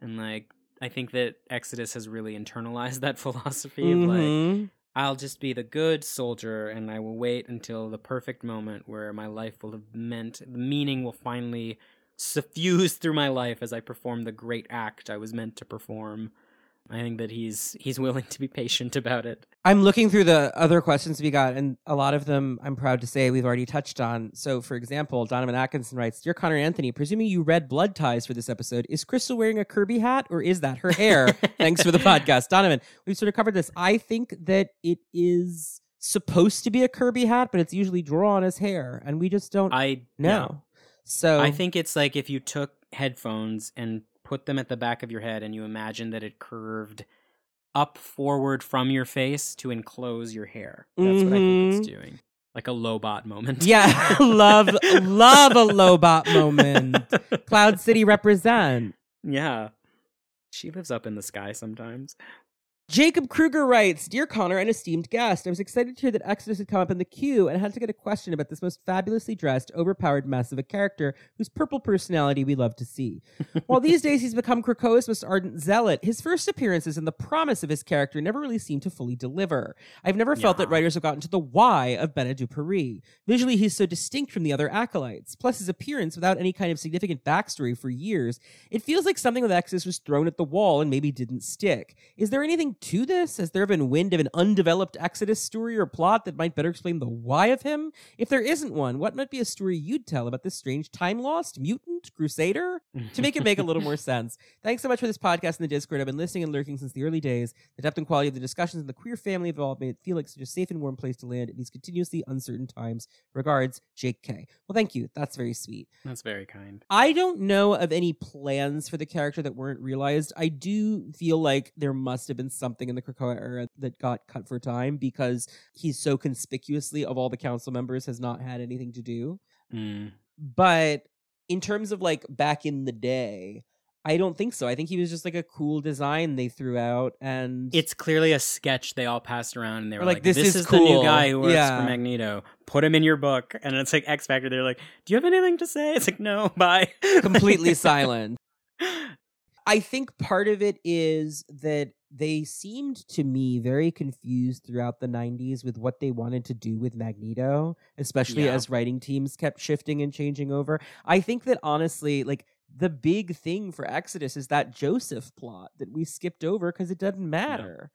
And, like, I think that Exodus has really internalized that philosophy of, like. I'll just be the good soldier and I will wait until the perfect moment where my life will have meant, the meaning will finally suffuse through my life as I perform the great act I was meant to perform. I think that he's he's willing to be patient about it. I'm looking through the other questions we got, and a lot of them I'm proud to say we've already touched on. So, for example, Donovan Atkinson writes Dear Connor Anthony, presuming you read Blood Ties for this episode, is Crystal wearing a Kirby hat or is that her hair? Thanks for the podcast. Donovan, we've sort of covered this. I think that it is supposed to be a Kirby hat, but it's usually drawn as hair, and we just don't I know. So, I think it's like if you took headphones and put them at the back of your head and you imagine that it curved up forward from your face to enclose your hair. That's what I think it's mm-hmm. doing. Like a Lobot moment. yeah, love, love a Lobot moment. Cloud City represent. yeah. She lives up in the sky sometimes. Jacob Kruger writes, Dear Connor an esteemed guest, I was excited to hear that Exodus had come up in the queue and had to get a question about this most fabulously dressed, overpowered mess of a character whose purple personality we love to see. While these days he's become Krakoa's most ardent zealot, his first appearances and the promise of his character never really seemed to fully deliver. I've never felt that writers have gotten to the why of Bennet du Paris. Visually, he's so distinct from the other acolytes. Plus, his appearance without any kind of significant backstory for years, it feels like something with Exodus was thrown at the wall and maybe didn't stick. Is there anything to this? Has there been wind of an undeveloped Exodus story or plot that might better explain the why of him? If there isn't one, what might be a story you'd tell about this strange time lost mutant crusader? to make it make a little more sense. Thanks so much for this podcast in the Discord. I've been listening and lurking since the early days. The depth and quality of the discussions and the queer family involved made it feel like such a safe and warm place to land in these continuously uncertain times. Regards, Jake K. Well, thank you. That's very sweet. That's very kind. I don't know of any plans for the character that weren't realized. I do feel like there must have been something in the Krakoa era that got cut for time because he's so conspicuously, of all the council members, has not had anything to do Mm. but in terms of like back in the day I don't think so. I think he was just like a cool design they threw out, and It's clearly a sketch they all passed around, and they were like, like, "This "This, is is, the new guy who works Yeah. for Magneto. Put him in your book." And it's like X Factor. They're like, "Do you have anything to say?" It's like, "No, bye." completely silent. I think part of it is that they seemed to me very confused throughout the 90s with what they wanted to do with Magneto, especially Yeah. as writing teams kept shifting and changing over. I think that honestly, like the big thing for Exodus is that Joseph plot that we skipped over because it doesn't matter.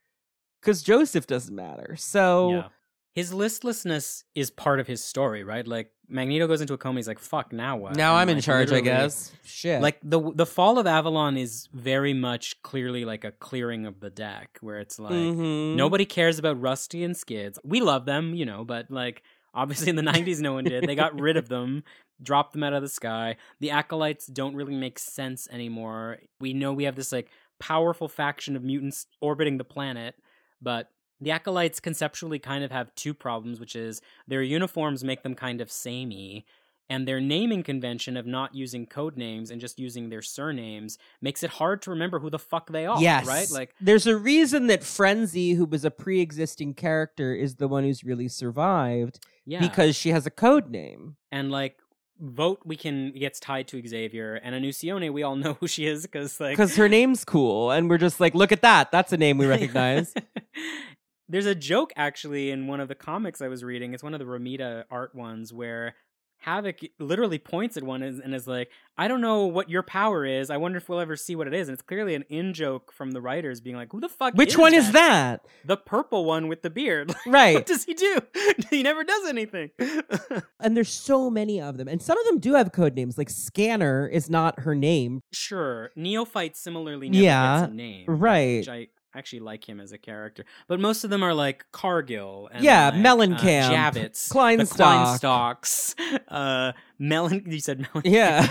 Because Joseph doesn't matter. So Yeah. His listlessness is part of his story, right? Like Magneto goes into a coma. He's like, "Fuck, now what?" now And, I'm in charge, I guess. Shit. Like the the fall of Avalon is very much clearly like a clearing of the deck, where it's like Mhm. nobody cares about Rusty and Skids. We love them, you know, but like obviously in the '90s, no one did. They got rid of them, dropped them out of the sky. The acolytes don't really make sense anymore. We know we have this like powerful faction of mutants orbiting the planet, but the acolytes conceptually kind of have two problems, which is their uniforms make them kind of samey, and their naming convention of not using code names and just using their surnames makes it hard to remember who the fuck they are. yes. right? Like, there's a reason that Frenzy, who was a pre-existing character, is the one who's really survived yeah, because she has a code name. and like Voght we can gets tied to Xavier and Unuscione we all know who she is because like Because her name's cool, and we're just like, look at that. That's a name we recognize. There's a joke actually in one of the comics I was reading. It's one of the Romita art ones where Havoc literally points at one and is like, "I don't know what your power is. I wonder if we'll ever see what it is." And it's clearly an in joke from the writers being like, "Who the fuck? Which one is that? The purple one with the beard. Like, Right. what does he do? he never does anything." And there's so many of them, and some of them do have code names. Like Scanner is not her name, Sure, Neophyte similarly never Yeah, name, right. Which I actually like him as a character, but most of them are like Cargill, and Yeah, like, Mellencamp, uh, Javitz, Kleinstock. Kleinstocks, uh, Melon. You said Melon, Yeah.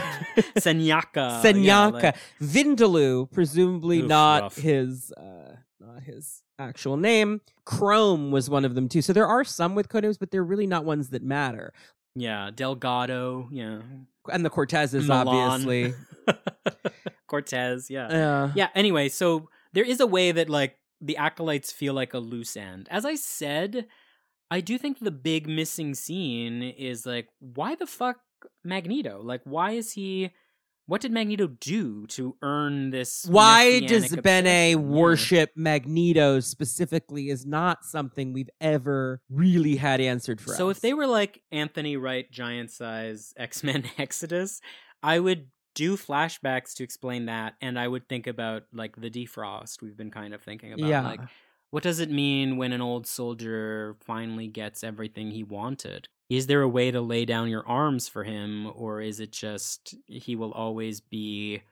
Senyaka, Senyaka, yeah, like- Vindaloo, presumably Oof, not rough. his, uh, not his actual name. Chrome was one of them too. So there are some with code names, but they're really not ones that matter. yeah, Delgado, yeah, And the Cortezes, Milan. obviously. Cortez, yeah, Uh, yeah. Anyway, so there is a way that like the acolytes feel like a loose end. As I said, I do think the big missing scene is like, why the fuck Magneto? Like, why is he? What did Magneto do to earn this? Why does Bene worship Magneto specifically is not something we've ever really had answered for So us. if they were like Anthony Wright, giant size X Men Exodus, I would do flashbacks to explain that, and I would think about like the defrost we've been kind of thinking about. Yeah. Like, what does it mean when an old soldier finally gets everything he wanted? Is there a way to lay down your arms for him, or is it just he will always be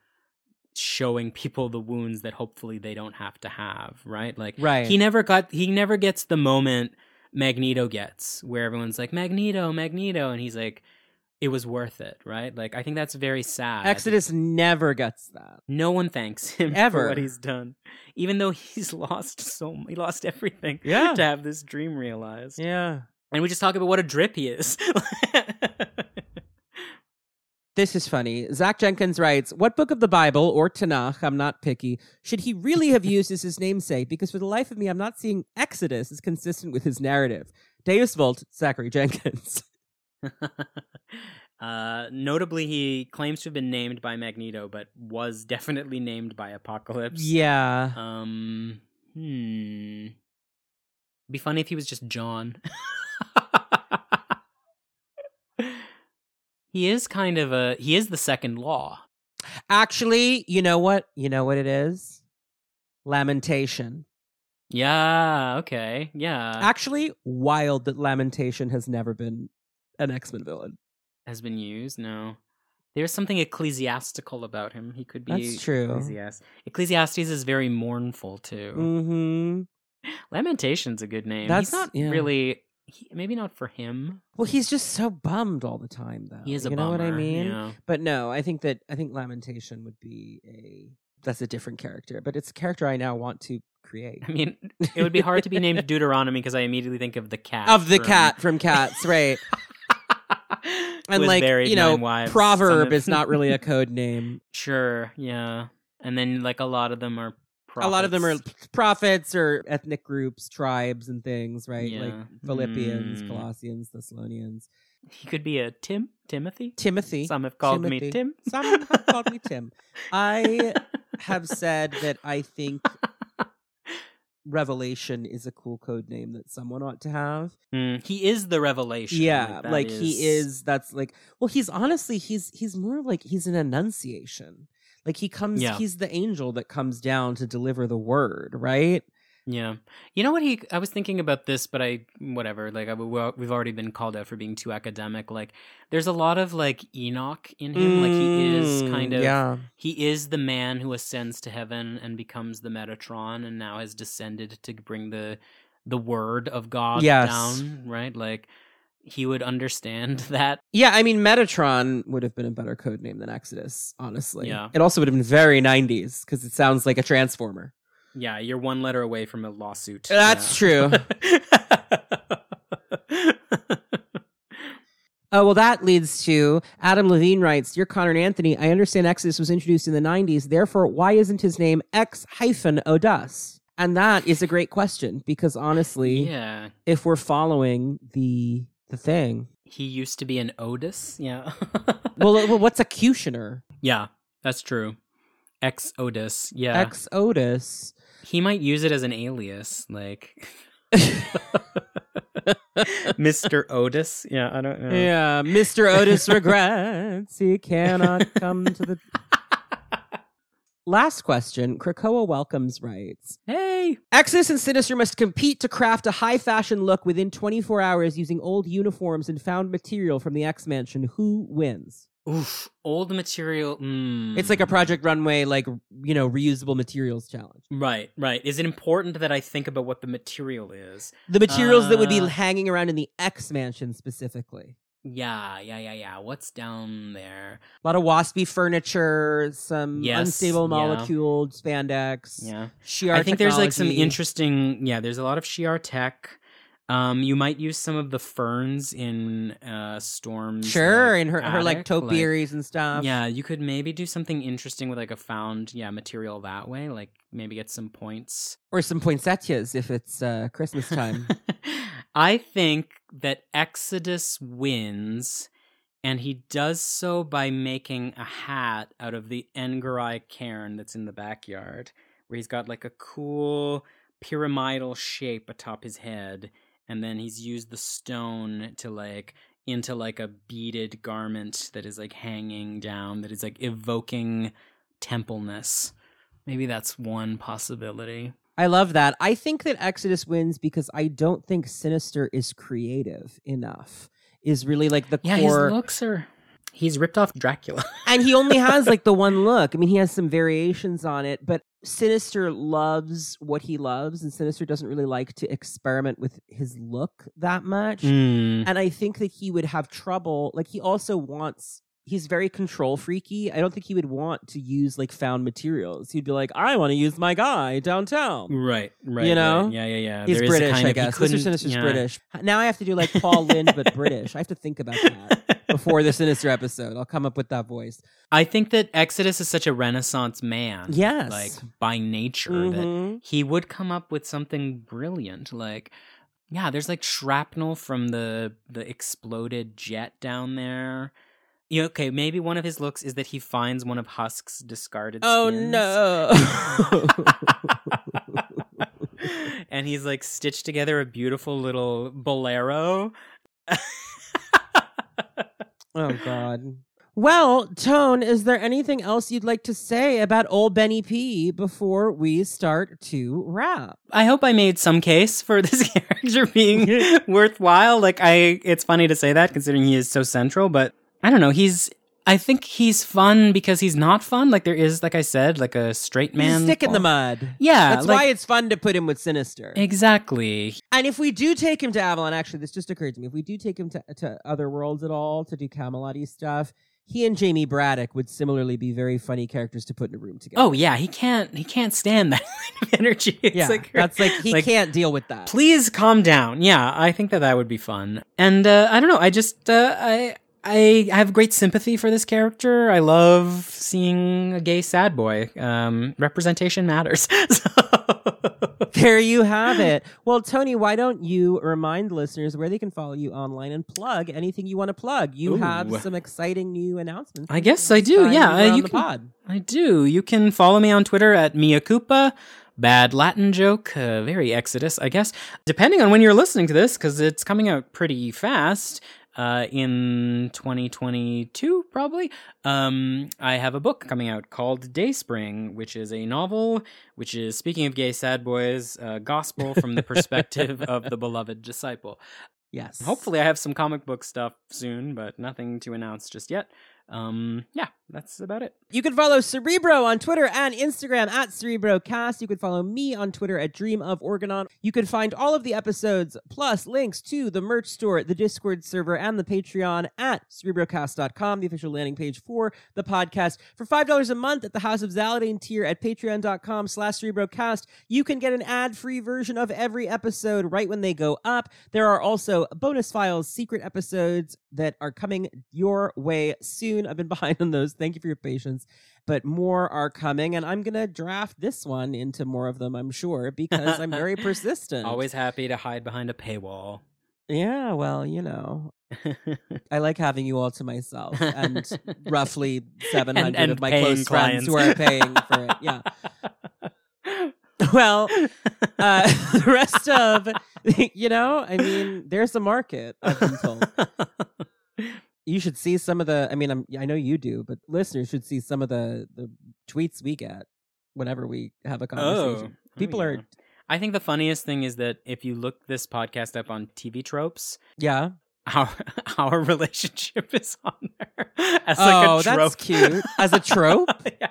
showing people the wounds that hopefully they don't have to have, right? Like Right. he never got he never gets the moment Magneto gets where everyone's like Magneto, Magneto and he's like it was worth it, right? Like I think that's very sad. Exodus never gets that. no one thanks him Ever. for what he's done. Even though he's lost so he lost everything Yeah. to have this dream realized. Yeah. And we just talk about what a drip he is. This is funny. Zach Jenkins writes, What book of the Bible or Tanakh, I'm not picky, should he really have used as his namesake? Because for the life of me, I'm not seeing Exodus as consistent with his narrative. Deus Vult, Zachary Jenkins. uh, notably, he claims to have been named by Magneto, but was definitely named by Apocalypse. yeah. Um, hmm. Be funny if he was just John. he is kind of a he is the second law. Actually, you know what? You know what it is? Lamentation. Yeah, okay. Yeah. Actually, wild that Lamentation has never been an X Men villain. Has been used, no. There's something ecclesiastical about him. He could be That's true. Ecclesiastes. Ecclesiastes is very mournful too. Mm-hmm. Lamentation's a good name. That's- He's not yeah. really he, maybe not for him. Well, he's just so bummed all the time, though. He is a you know what I mean? yeah. But no, I think that I think Lamentation would be a that's a different character, but it's a character I now want to create. I mean, it would be hard to be named Deuteronomy because I immediately think of the cat. of the from- cat from Cats, right? And like you know, wives. Proverb is not really a code name. Sure, yeah. And then like a lot of them are A lot of them are prophets. prophets or ethnic groups, tribes, and things, right? Like Philippians, Mm. Colossians, Thessalonians, He could be a Tim, Timothy. Timothy. Some have called me Tim. Some have called me Tim. I have said that I think Revelation is a cool code name that someone ought to have. Mm, he is the revelation. yeah, that like he is. That's like. Well, he's honestly he's he's more like he's an annunciation. Like he comes. Yeah. He's the angel that comes down to deliver the word. Right. Yeah. You know what he I was thinking about this but I whatever like I, we- we've already been called out for being too academic like there's a lot of like Enoch in him like he is Mm, kind of Yeah. he is the man who ascends to heaven and becomes the Metatron and now has descended to bring the the word of God Yes. down, right? Like he would understand that. Yeah, I mean, Metatron would have been a better code name than Exodus, honestly. Yeah. It also would have been very 90s because it sounds like a transformer. Yeah, you're one letter away from a lawsuit. That's Yeah. Oh, well, that leads to Adam Levine writes Dear Connor and Anthony, I understand Exodus was introduced in the 90s. Therefore, why isn't his name X hyphen Odus? And that is a great question because honestly, yeah. if we're following the the thing, He used to be an Otis. Yeah. well, well what's a cutioner? yeah, that's true. Ex Otis. Yeah. X Otis. He might use it as an alias, like Mr. Otis. Yeah, I don't know. Yeah, Mr. Otis regrets he cannot come to the. Last question. Krakoa Welcomes writes Hey. Exodus and Sinister must compete to craft a high fashion look within 24 hours using old uniforms and found material from the X Mansion. Who wins? Oof. Old material. Mm. It's like a Project Runway, like, you know, reusable materials challenge. Right, right. Is it important that I think about what the material is? The materials that would be Uh. hanging around in the X Mansion specifically. Yeah, yeah, yeah, yeah. What's down there? A lot of waspy furniture, some Yes, unstable yeah. spandex. Yeah. Shi'ar I think there's like some interesting yeah, there's a lot of Shi'ar tech. Um, you might use some of the ferns in uh storms. Sure, like, and her, her like topiaries and stuff. Yeah, you could maybe do something interesting with like a found yeah material that way. Like maybe get some points. Or some poinsettias if it's uh, Christmas time. I think that Exodus wins, and he does so by making a hat out of the N'Garai cairn that's in the backyard, where he's got like a cool pyramidal shape atop his head, and then he's used the stone to like into like a beaded garment that is like hanging down, that is like evoking templeness. Maybe that's one possibility. I love that. I think that Exodus wins because I don't think Sinister is creative enough. Is really like the Yeah, core. his looks are. He's ripped off Dracula. and he only has like the one look. I mean, he has some variations on it, but Sinister loves what he loves, and Sinister doesn't really like to experiment with his look that much. Mm. And I think that he would have trouble. Like, he also wants. He's very control freaky. I don't think he would want to use like found materials. He'd be like, "I want to use my guy downtown." Right, right. You know? right. Yeah, yeah, yeah. He's There British, kind I of- guess. Mr. Sinister's yeah. British. Now I have to do like Paul Lynde, but British. I have to think about that before the Sinister episode. I'll come up with that voice. I think that Exodus is such a renaissance man. Yes. Like by nature that Mhm. he would come up with something brilliant. Like yeah, there's like shrapnel from the the exploded jet down there. Yeah, okay, maybe one of his looks is that he finds one of Husk's discarded Oh skins. no. and he's like stitched together a beautiful little bolero. oh god. Well, Tone, is there anything else you'd like to say about old Benny P before we start to wrap? I hope I made some case for this character being worthwhile. Like I it's funny to say that considering he is so central, but I don't know, he's I think he's fun because he's not fun. Like there is, like I said, like a straight man. He's stick in the mud. Yeah, That's like- why it's fun to put him with Sinister. Exactly. And if we do take him to Avalon, actually, this just occurred to me. If we do take him to, to other worlds at all to do Camelot stuff, he and Jamie Braddock would similarly be very funny characters to put in a room together. Oh yeah, he can't he can't stand that kind of energy. It's yeah. like that's like he like, can't deal with that. Please calm down. Yeah, I think that that would be fun. And uh, I don't know. I just uh, I I have great sympathy for this character. I love seeing a gay sad boy. Um, representation matters. There you have it. Well, Tony, why don't you remind listeners where they can follow you online and plug anything you want to plug? You have some exciting new announcements. I guess I do. Yeah, you uh, you can- pod. I do. You can follow me on Twitter at Mia Koopa. Bad Latin joke, uh, very Exodus, I guess. Depending on when you're listening to this, because it's coming out pretty fast. Uh, in 2022, probably. Um, I have a book coming out called Dayspring, which is a novel, which is speaking of gay sad boys, uh, gospel from the perspective of the beloved disciple. Yes. Hopefully, I have some comic book stuff soon, but nothing to announce just yet. Um, yeah, that's about it. You can follow Cerebro on Twitter and Instagram at CerebroCast. You can follow me on Twitter at Dream of Organon. You can find all of the episodes plus links to the merch store, the Discord server, and the Patreon at cerebrocast.com, the official landing page for the podcast. For $5 a month at the House of Zaladane tier at patreon.com slash cerebrocast, you can get an ad-free version of every episode right when they go up. There are also bonus files, secret episodes that are coming your way soon. I've been behind on those. Thank you for your patience. But more are coming, and I'm going to draft this one into more of them, I'm sure, because I'm very persistent. Always happy to hide behind a paywall. Yeah, well, you know, I like having you all to myself and roughly 700 and of my close friends who are paying for it. Yeah. Well, uh, the rest of, you know, I mean, there's a market, I've been told. You should see some of the i mean I'm, i know you do but listeners should see some of the the tweets we get whenever we have a oh, conversation Oh, people oh, are. I think the funniest thing is that if you look this podcast up on TV tropes, yeah our our relationship is on there as like oh a that's trope. cute as a trope yeah.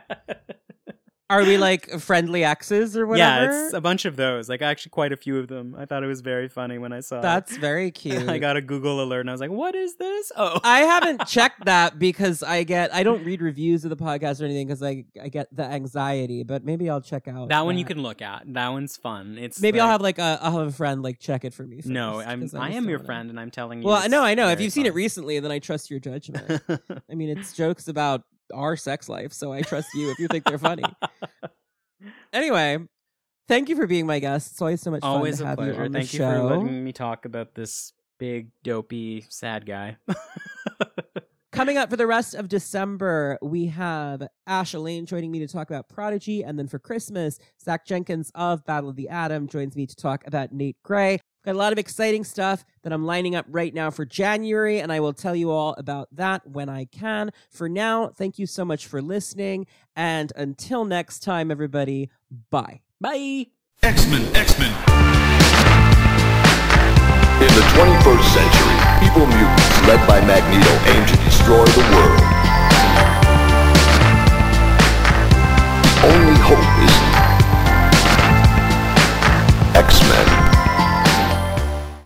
Are we like friendly exes or whatever yeah, it's a bunch of those. Like actually, quite a few of them. I thought it was very funny when I saw. it. that's very cute I got a Google alert and I was like, "What is this?" Oh, I haven't checked that because I get I don't read reviews of the podcast or anything because I I get the anxiety. But maybe I'll check out that one you can look at. That one's fun. It's Maybe I'll have like a I'll have a friend like check it for me. No, I'm I am your friend, and I'm telling you. Well, no, I know. If you've seen it recently, then I trust your judgment. I mean, it's jokes about our sex life, so I trust you if you think they're funny. Anyway, thank you for being my guest. It's always so much Always fun to a have pleasure. you on Thank you show. for letting me talk about this big, dopey, sad guy. Coming up for the rest of December, we have Ash Elaine joining me to talk about Prodigy. And then for Christmas, Zach Jenkins of Battle of the Atom joins me to talk about Nate Gray. Got a lot of exciting stuff that I'm lining up right now for January, and I will tell you all about that when I can. For now, thank you so much for listening. And until next time, everybody, bye. Bye. X-Men, X-Men. In the 21st century, evil mutants led by Magneto aim to destroy the world. The only hope is